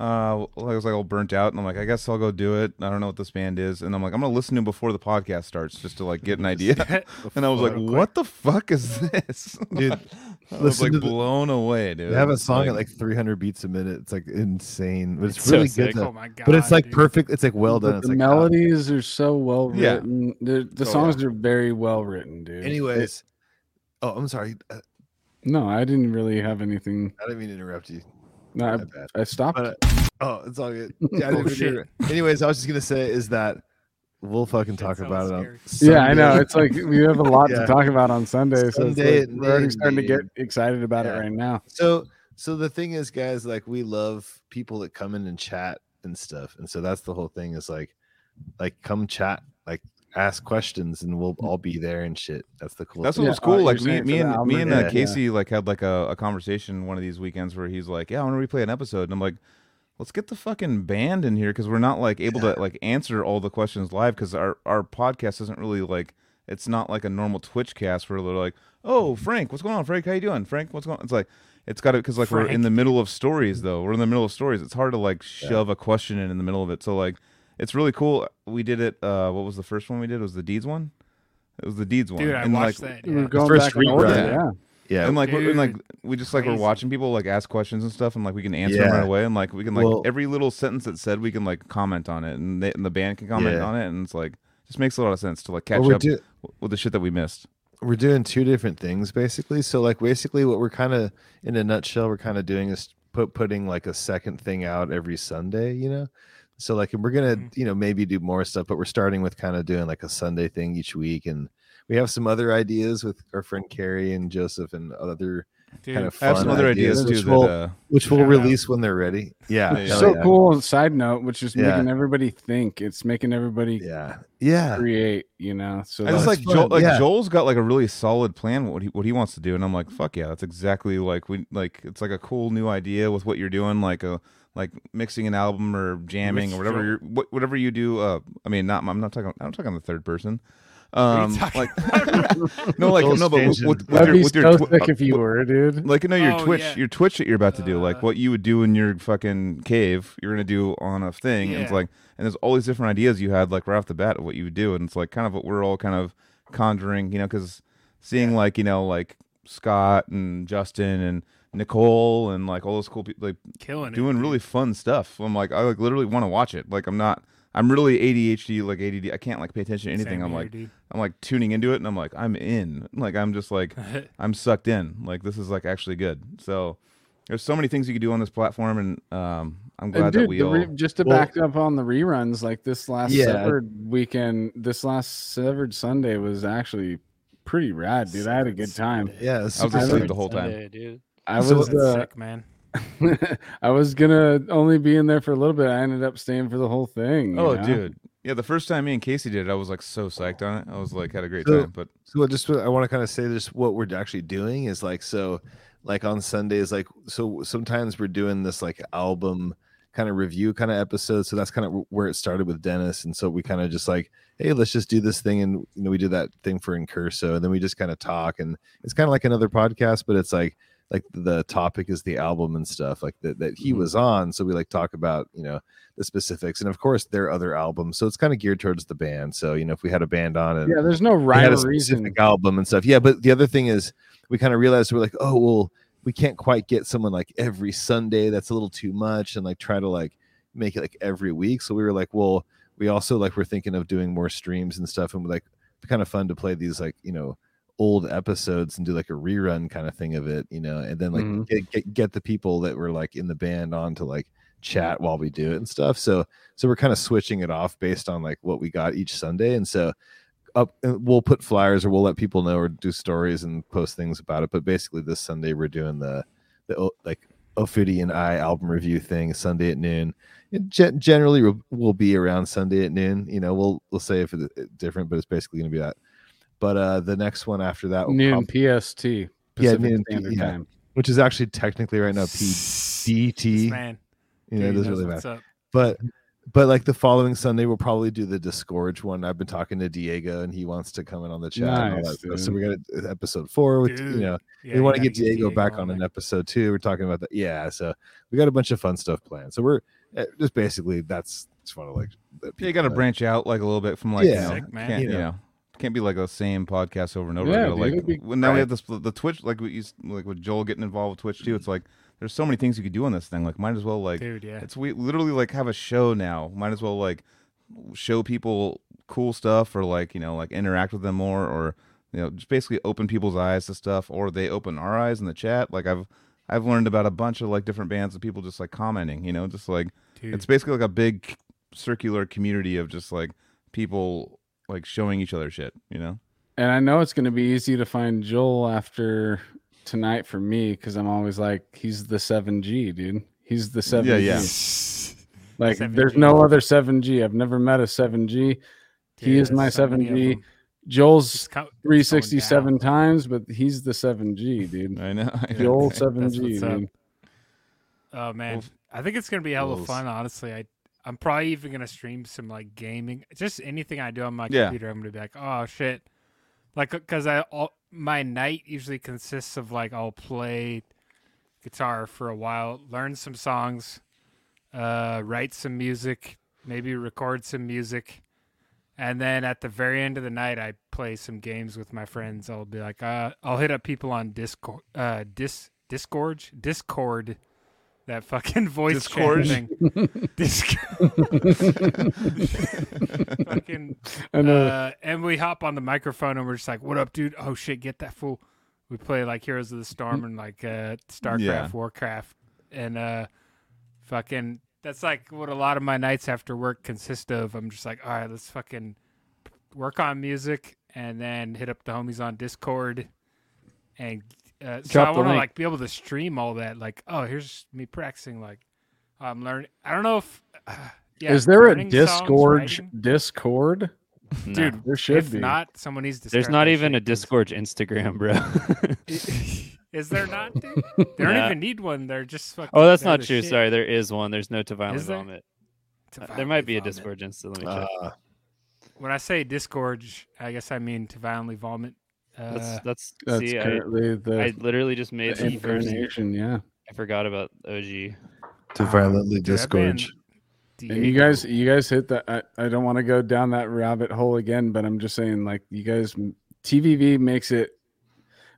uh, I was like all burnt out, and I'm like, I guess I'll go do it. I don't know what this band is, and I'm like, I'm gonna listen to 'em before the podcast starts just to like get an idea. and I was like, what the fuck is this, Dude, I was like to the- blown away, dude. They have a It's song at like 300 beats a minute. It's like insane, but it's It's so really sick. good. Oh my god! but it's like dude. perfect. It's like well But done. It's the like melodies are so well Yeah. written. The, the Oh, songs are very well written, dude. Anyways, oh, I'm sorry. Uh, no, I didn't really have anything. I didn't mean to interrupt you. No, I. I stopped. But, oh, it's all good. Yeah, I Oh, didn't mean to shit. interrupt. Anyways, I was just gonna say is that we'll fucking talk sounds about it on. yeah, I know. It's like we have a lot Yeah. to talk about on Sunday, so Sunday like we're already starting to get excited about Yeah. it right now. So so the thing is, guys, like we love people that come in and chat and stuff, and so that's the whole thing. Is like, like come chat, like ask questions, and we'll all be there and shit. That's the cool. That's thing. what was cool. like me, me and album, me and uh, yeah, yeah. Casey like had like a, a conversation one of these weekends where he's like, "Yeah, I want to replay an episode," and I'm like, "Let's get the fucking band in here because we're not like able to like answer all the questions live because our our podcast isn't really like it's not like a normal Twitch cast where they're like, "Oh, Frank, what's going on, Frank? How you doing, Frank? What's going?" on? It's like it's got to because like we're in the middle of stories though. We're in the middle of stories. It's hard to like shove a question in in the middle of it. So like. It's really cool. We did it. Uh, what was the first one we did? It was the deeds one. It was the deeds one. dude. I and watched like, that. We're Yeah. going first back in order, yeah. yeah. and like we're, and like we just like we're watching people like ask questions and stuff and like we can answer them right away and like we can like Well- every little sentence that said we can like comment on it and, they, and the band can comment Yeah. on it and it's like just makes a lot of sense to like catch Well, up do- with the shit that we missed we're doing two different things basically. So like basically what we're kind of in a nutshell we're kind of doing is put putting like a second thing out every Sunday, you know. So like we're gonna Mhm. you know maybe do more stuff, but we're starting with kind of doing like a Sunday thing each week, and we have some other ideas with our friend Carrie and Joseph and other Dude, kind of I have some other ideas, which too we'll, uh, which we'll Shout out. release when they're ready. Yeah, Yeah, hell so yeah. cool. Side note, which is Yeah. making everybody think. It's making everybody Yeah, yeah. create. You know, so I just like fun, Joel, like yeah. Joel's got like a really solid plan what he what he wants to do, and I'm like, fuck yeah, that's exactly like we like it's like a cool new idea with what you're doing, like a like mixing an album or jamming Which or whatever you're what, whatever you do. Uh, I mean, not I'm not talking I'm talking the third person. Um, like no, like Joel's no, but with, changing. with, with that'd your, be with your so twi- uh, if you with- were, dude. like you know your Oh, Twitch, yeah. your Twitch that you're about to do, like Uh, what you would do in your fucking cave, you're gonna do on a thing, and it's like, and there's all these different ideas you had like right off the bat of what you would do, and it's like kind of what we're all kind of conjuring, you know, because seeing like you know like Scott and Justin and Nicole and like all those cool people like killing doing dude. really fun stuff. I'm like, I like literally want to watch it. Like I'm not, I'm really ADHD, like ADD. I can't like pay attention to anything. Same I'm like, dude. I'm like tuning into it, and I'm like, I'm in. Like I'm just like. I'm sucked in. Like this is like actually good. So there's so many things you can do on this platform, and um, I'm glad dude, that we the all. re- just to Well- back up on the reruns, like this last Yeah. severed weekend, this last severed Sunday was actually pretty rad, dude. I had a good time. Yeah, I was asleep the whole time. Sunday, dude. I So was uh, sick, man. I was gonna only be in there for a little bit. I ended up staying for the whole thing. you oh, know? dude. Yeah, the first time me and Casey did it, I was like so psyched on it. I was like had a great So- time. But So just I want to kind of say this: what we're actually doing is like so like on Sundays like so sometimes we're doing this like album kind of review kind of episode so that's kind of where it started with Dennis and so we kind of just like hey let's just do this thing and you know we did that thing for Incurso and then we just kind of talk and it's kind of like another podcast but it's like like the topic is the album and stuff like that that he Mhm. was on so we like talk about you know the specifics and of course their other albums so it's kind of geared towards the band so you know if we had a band on and Yeah, there's no rhyme or reason. album and stuff. Yeah, but the other thing is we kind of realized we're like, oh well, we can't quite get someone like every Sunday. That's a little too much, and like try to like make it like every week. So we were like, well, we also like we're thinking of doing more streams and stuff, and we're like kind of fun to play these like you know old episodes and do like a rerun kind of thing of it, you know, and then like Mhm. get, get get the people that were like in the band on to like chat while we do it and stuff. So so we're kind of switching it off based on like what we got each Sunday, and so up and we'll put flyers or we'll let people know or do stories and post things about it. But basically, this Sunday we're doing the the like Ophidian and I album review thing Sunday at noon. It gen- generally will, will be around Sunday at noon. You know, we'll we'll say if it's different, but it's basically going to be that. But uh the next one after that, will noon prob- PST. Yeah, Pacific noon Standard yeah. Time. which is actually technically right now PDT. man, You know, it doesn't really what's matter. But but like the following Sunday, we'll probably do the Disgorge one. I've been talking to Diego, and he wants to come in on the chat. and all Nice, that. So dude. we got uh, episode four. With you know, Yeah, we want to get Diego, back on there. an episode two. We're talking about that. Yeah, so we got a bunch of fun stuff planned. So we're uh, just basically that's it's fun to like. let yeah, you got to branch out like a little bit from like Yeah. you know, Sick, man. can't You you know. Know. Can't be like the same podcast over and over. Yeah, dude, like be when now we have this the Twitch like we used like with Joel getting involved with Twitch too. It's like there's so many things you could do on this thing. Like might as well like dude. Yeah, It's we literally like have a show now. Might as well like show people cool stuff or like you know like interact with them more or you know just basically open people's eyes to stuff or they open our eyes in the chat. Like I've I've learned about a bunch of like different bands and people just like commenting. You know, just like dude. it's basically like a big circular community of just like people like showing each other shit. You know. And I know it's going to be easy to find Joel after tonight for me because I'm always like, he's the 7G, dude. He's the 7G. Yeah, yeah. Like, 7G. there's no other 7G. I've never met a 7G. he is my so 7G. Joel's Just 367 times, but he's the 7G, dude. I know. The old That's 7G, what's up. dude. Oh man, Well, I think it's gonna be hella Bulls. fun. Honestly, I I'm probably even gonna stream some like gaming, just anything I do on my Yeah. computer. I'm gonna be like, oh shit, like because I all my night usually consists of like I'll play guitar for a while, learn some songs, uh, write some music, maybe record some music. And then at the very end of the night, I play some games with my friends. I'll be like, uh, I'll hit up people on Discord, uh, dis Discord, Discord, that fucking voice chat Discord? thing. Discord. fucking, I know. uh, and we hop on the microphone and we're just like, "What up, dude? Oh shit, get that fool." We play like Heroes of the Storm and like uh, Starcraft, Yeah. Warcraft, and uh, fucking. That's like what a lot of my nights after work consist of. I'm just like, all right, let's fucking work on music and then hit up the homies on Discord and Uh, so I want to like be able to stream all that. Like, oh, here's me practicing. Like, I'm learning. I don't know if. Uh, yeah, Is there a learning Discord writing. Discord? No. dude? There should if be. not, someone needs to. There's not even a Discord Instagram, bro. Is there not? Dude? They don't Nah. even need one. They're just fucking. oh, that's not true. shit. Sorry, there is one. There's no to violent Is there? vomit. To Uh, there might be a. Discord just so let me check. Uh, When I say disgorge, I guess I mean to violently vomit. Uh, that's that's, That's see, I, currently the, I literally just made the the first. incarnation. Yeah. I forgot about OG. to violently dude, I've disgorge. And you guys, you guys hit that. I, I don't want to go down that rabbit hole again, but I'm just saying, like, you guys, TVV makes it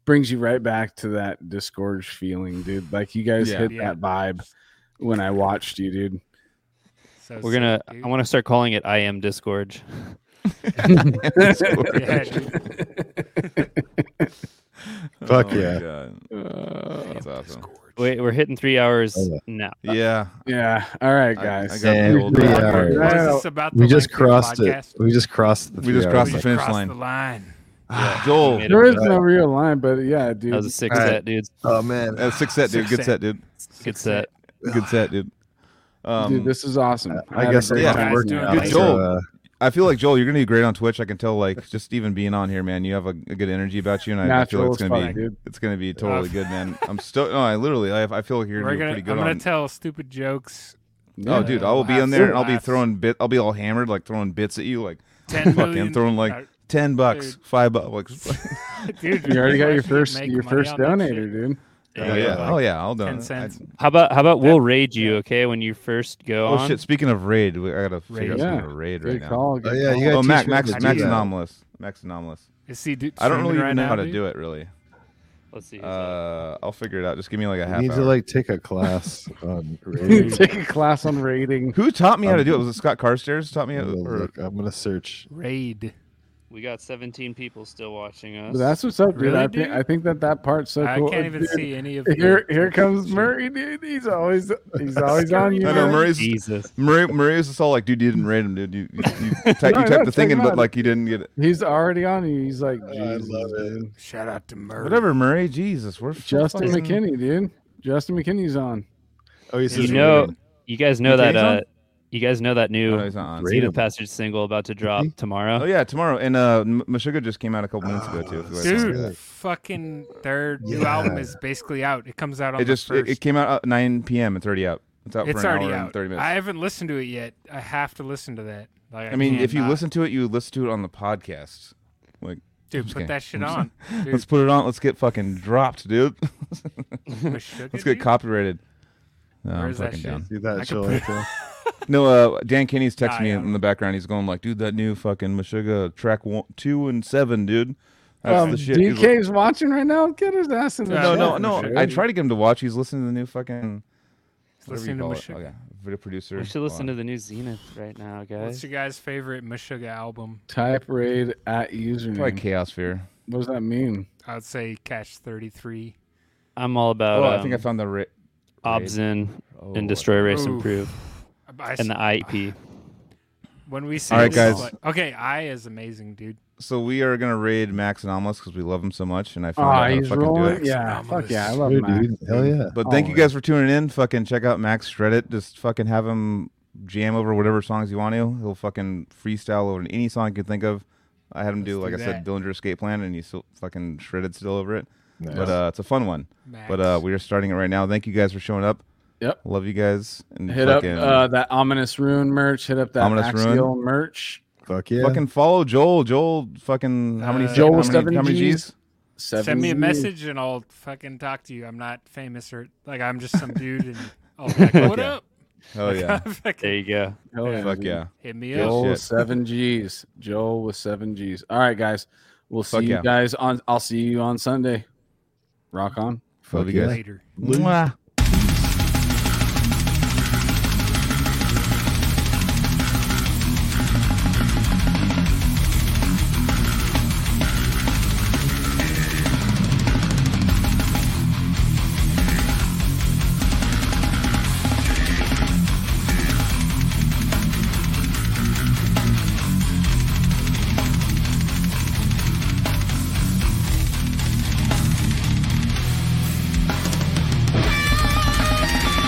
brings you right back to that disgorge feeling, dude. Like, you guys Yeah. hit Yeah. that vibe when I watched you, dude. So We're gonna. sick, dude. I want to start calling it I am Disgorge. Yeah. Fuck Oh yeah. God. Uh, That's awesome. Wait, we're hitting three hours Oh, yeah. now. Yeah. yeah. All right, guys. I got And the old three record. hours. Was this about We just length of crossed it. We just crossed the. We just crossed We the hours. finish crossed line. The line. Yeah, Joel. we made it There is no real line, but yeah, dude. That was a six All right. set, dude. Oh man. Uh, six set, dude. Six Good set. set, dude. Good set. Good set, dude. Um, dude, this is awesome. I had a guess great yeah, working doing out. Good Joel. I feel like Joel, you're gonna be great on Twitch. I can tell, like, just even being on here, man. You have a, a good energy about you, and I, I feel like it's gonna fuck, be, dude. it's gonna be totally good, man. I'm still, no, I literally, I, I feel like you're gonna do gonna. pretty good I'm gonna on. tell stupid jokes. oh, dude, I will be We'll in there, and I'll be throwing bit. I'll be all hammered, like throwing bits at you, like Ten fucking million. throwing like uh, ten bucks, dude. five bucks. dude, You already got your first your first on that donator, dude. Oh yeah, oh yeah, I'll do Ten it. I- cents. How about how about we'll raid you, okay? When you first go Oh on. shit! Speaking of raid, we, I gotta figure out Raid. something Yeah. to raid Good right now. call. Oh yeah, you got. Oh, Mac, Max, Max anomalous, Max anomalous. Is he do, I don't really right know now, how to dude? do it really. Let's see. Uh, I'll figure it out. Just give me like a You half need hour. to like take a class on rating. Take a class on rating. Who taught me how to Um, do it? Was it Scott Carstairs taught me? I'm How, gonna or, look- I'm gonna search. Raid. We got 17 people still watching us. But that's what's up, dude. Really, I think dude? I think that that part's so I cool. can't even Dude, see any of. Here, the- here comes. Murray, dude. He's always, he's always on you. I know man. Murray's Jesus. Murray. Murray was just all like, "Dude, you didn't rate him, dude. You you, you, you, type, No, you no, typed the thing in, but like you didn't get it. He's already on you. He's like, I love it. Shout out to Murray. Whatever, Murray. Jesus, we're Justin fucking- McKinney, dude. Justin McKinney's on. Oh, he You says know, you guys know that. On? Uh, you guys know that Oh, new no, he's not on. Rate Zenith him. Passage single about to drop tomorrow. Oh yeah, tomorrow. And uh, M- Meshuggah just came out a couple minutes ago too. If you Dude, hear fucking their new Yeah. album is basically out. It comes out on it just the it, first. it came out at 9 p.m. It's already out. It's out it's for an already hour out. and 30 minutes. I haven't listened to it yet. I have to listen to that. Like, I mean, if you cannot- listen to it, you listen to it on the podcast. Like, dude, put kidding. that shit on. Dude, Let's put it on. Let's get fucking dropped, dude. Let's get dude? copyrighted. No, Where I'm is that fucking shit? down. See that show could right there? No, uh, Dan Kinney's texting Nah, me yeah. in the background. He's going like, "Dude, that new fucking Meshuggah track one, two and seven, dude. That's Um, the shit." He's like- DK's watching right now. Get his ass in the Yeah, no, chat, no, no. dude. I tried to get him to watch. He's listening to the new fucking. whatever you listening to call it. Meshuggah. Oh, video producer. We should listen Hold to the new Zenith right now, guys. What's guys. your guys' favorite Meshuggah album? Type raid at Probably username. Chaosphere. What does that mean? I would say Catch 33. I'm all about Oh, um, I think I found the ra- ObZen Oh, and Destroy Race Oof. Improve I and the IEP. when we see All right, guys. like- okay, I is amazing, dude. So we are gonna raid Max Anomalous because we love him so much, and I found Oh, out how to he's fucking do it. Yeah, fuck yeah. I love Dude, Max. dude. Hell yeah. But thank you guys for tuning in. Fucking check out Max Shred It. Just fucking have him jam over whatever songs you want to. He'll fucking freestyle over any song you can think of. I had him do, Let's like do I said, that. Dillinger Escape Plan, and he still fucking shredded still over it. Nice. But uh, it's a fun one. Max. But uh, we are starting it right now. Thank you guys for showing up. Yep. Love you guys. And Hit fucking, up uh, that ominous rune merch. Hit up that Ominous axial merch. Fuck yeah. fucking follow Joel. Joel, fucking how many? Uh, how Joel many, seven how many Gs. G's? Seven Send me a Z. message and I'll fucking talk to you. I'm not famous or like I'm just some dude and I'll be like, what Yeah. up? Hell yeah. There you go. Hell yeah, Fuck yeah. Hit me Good up. Joel shit. with seven G's. Joel with seven G's. All right, guys. We'll see Fuck you yeah. guys on. I'll see you on Sunday. Rock on. Love Fuck you guys. Later. Mwah.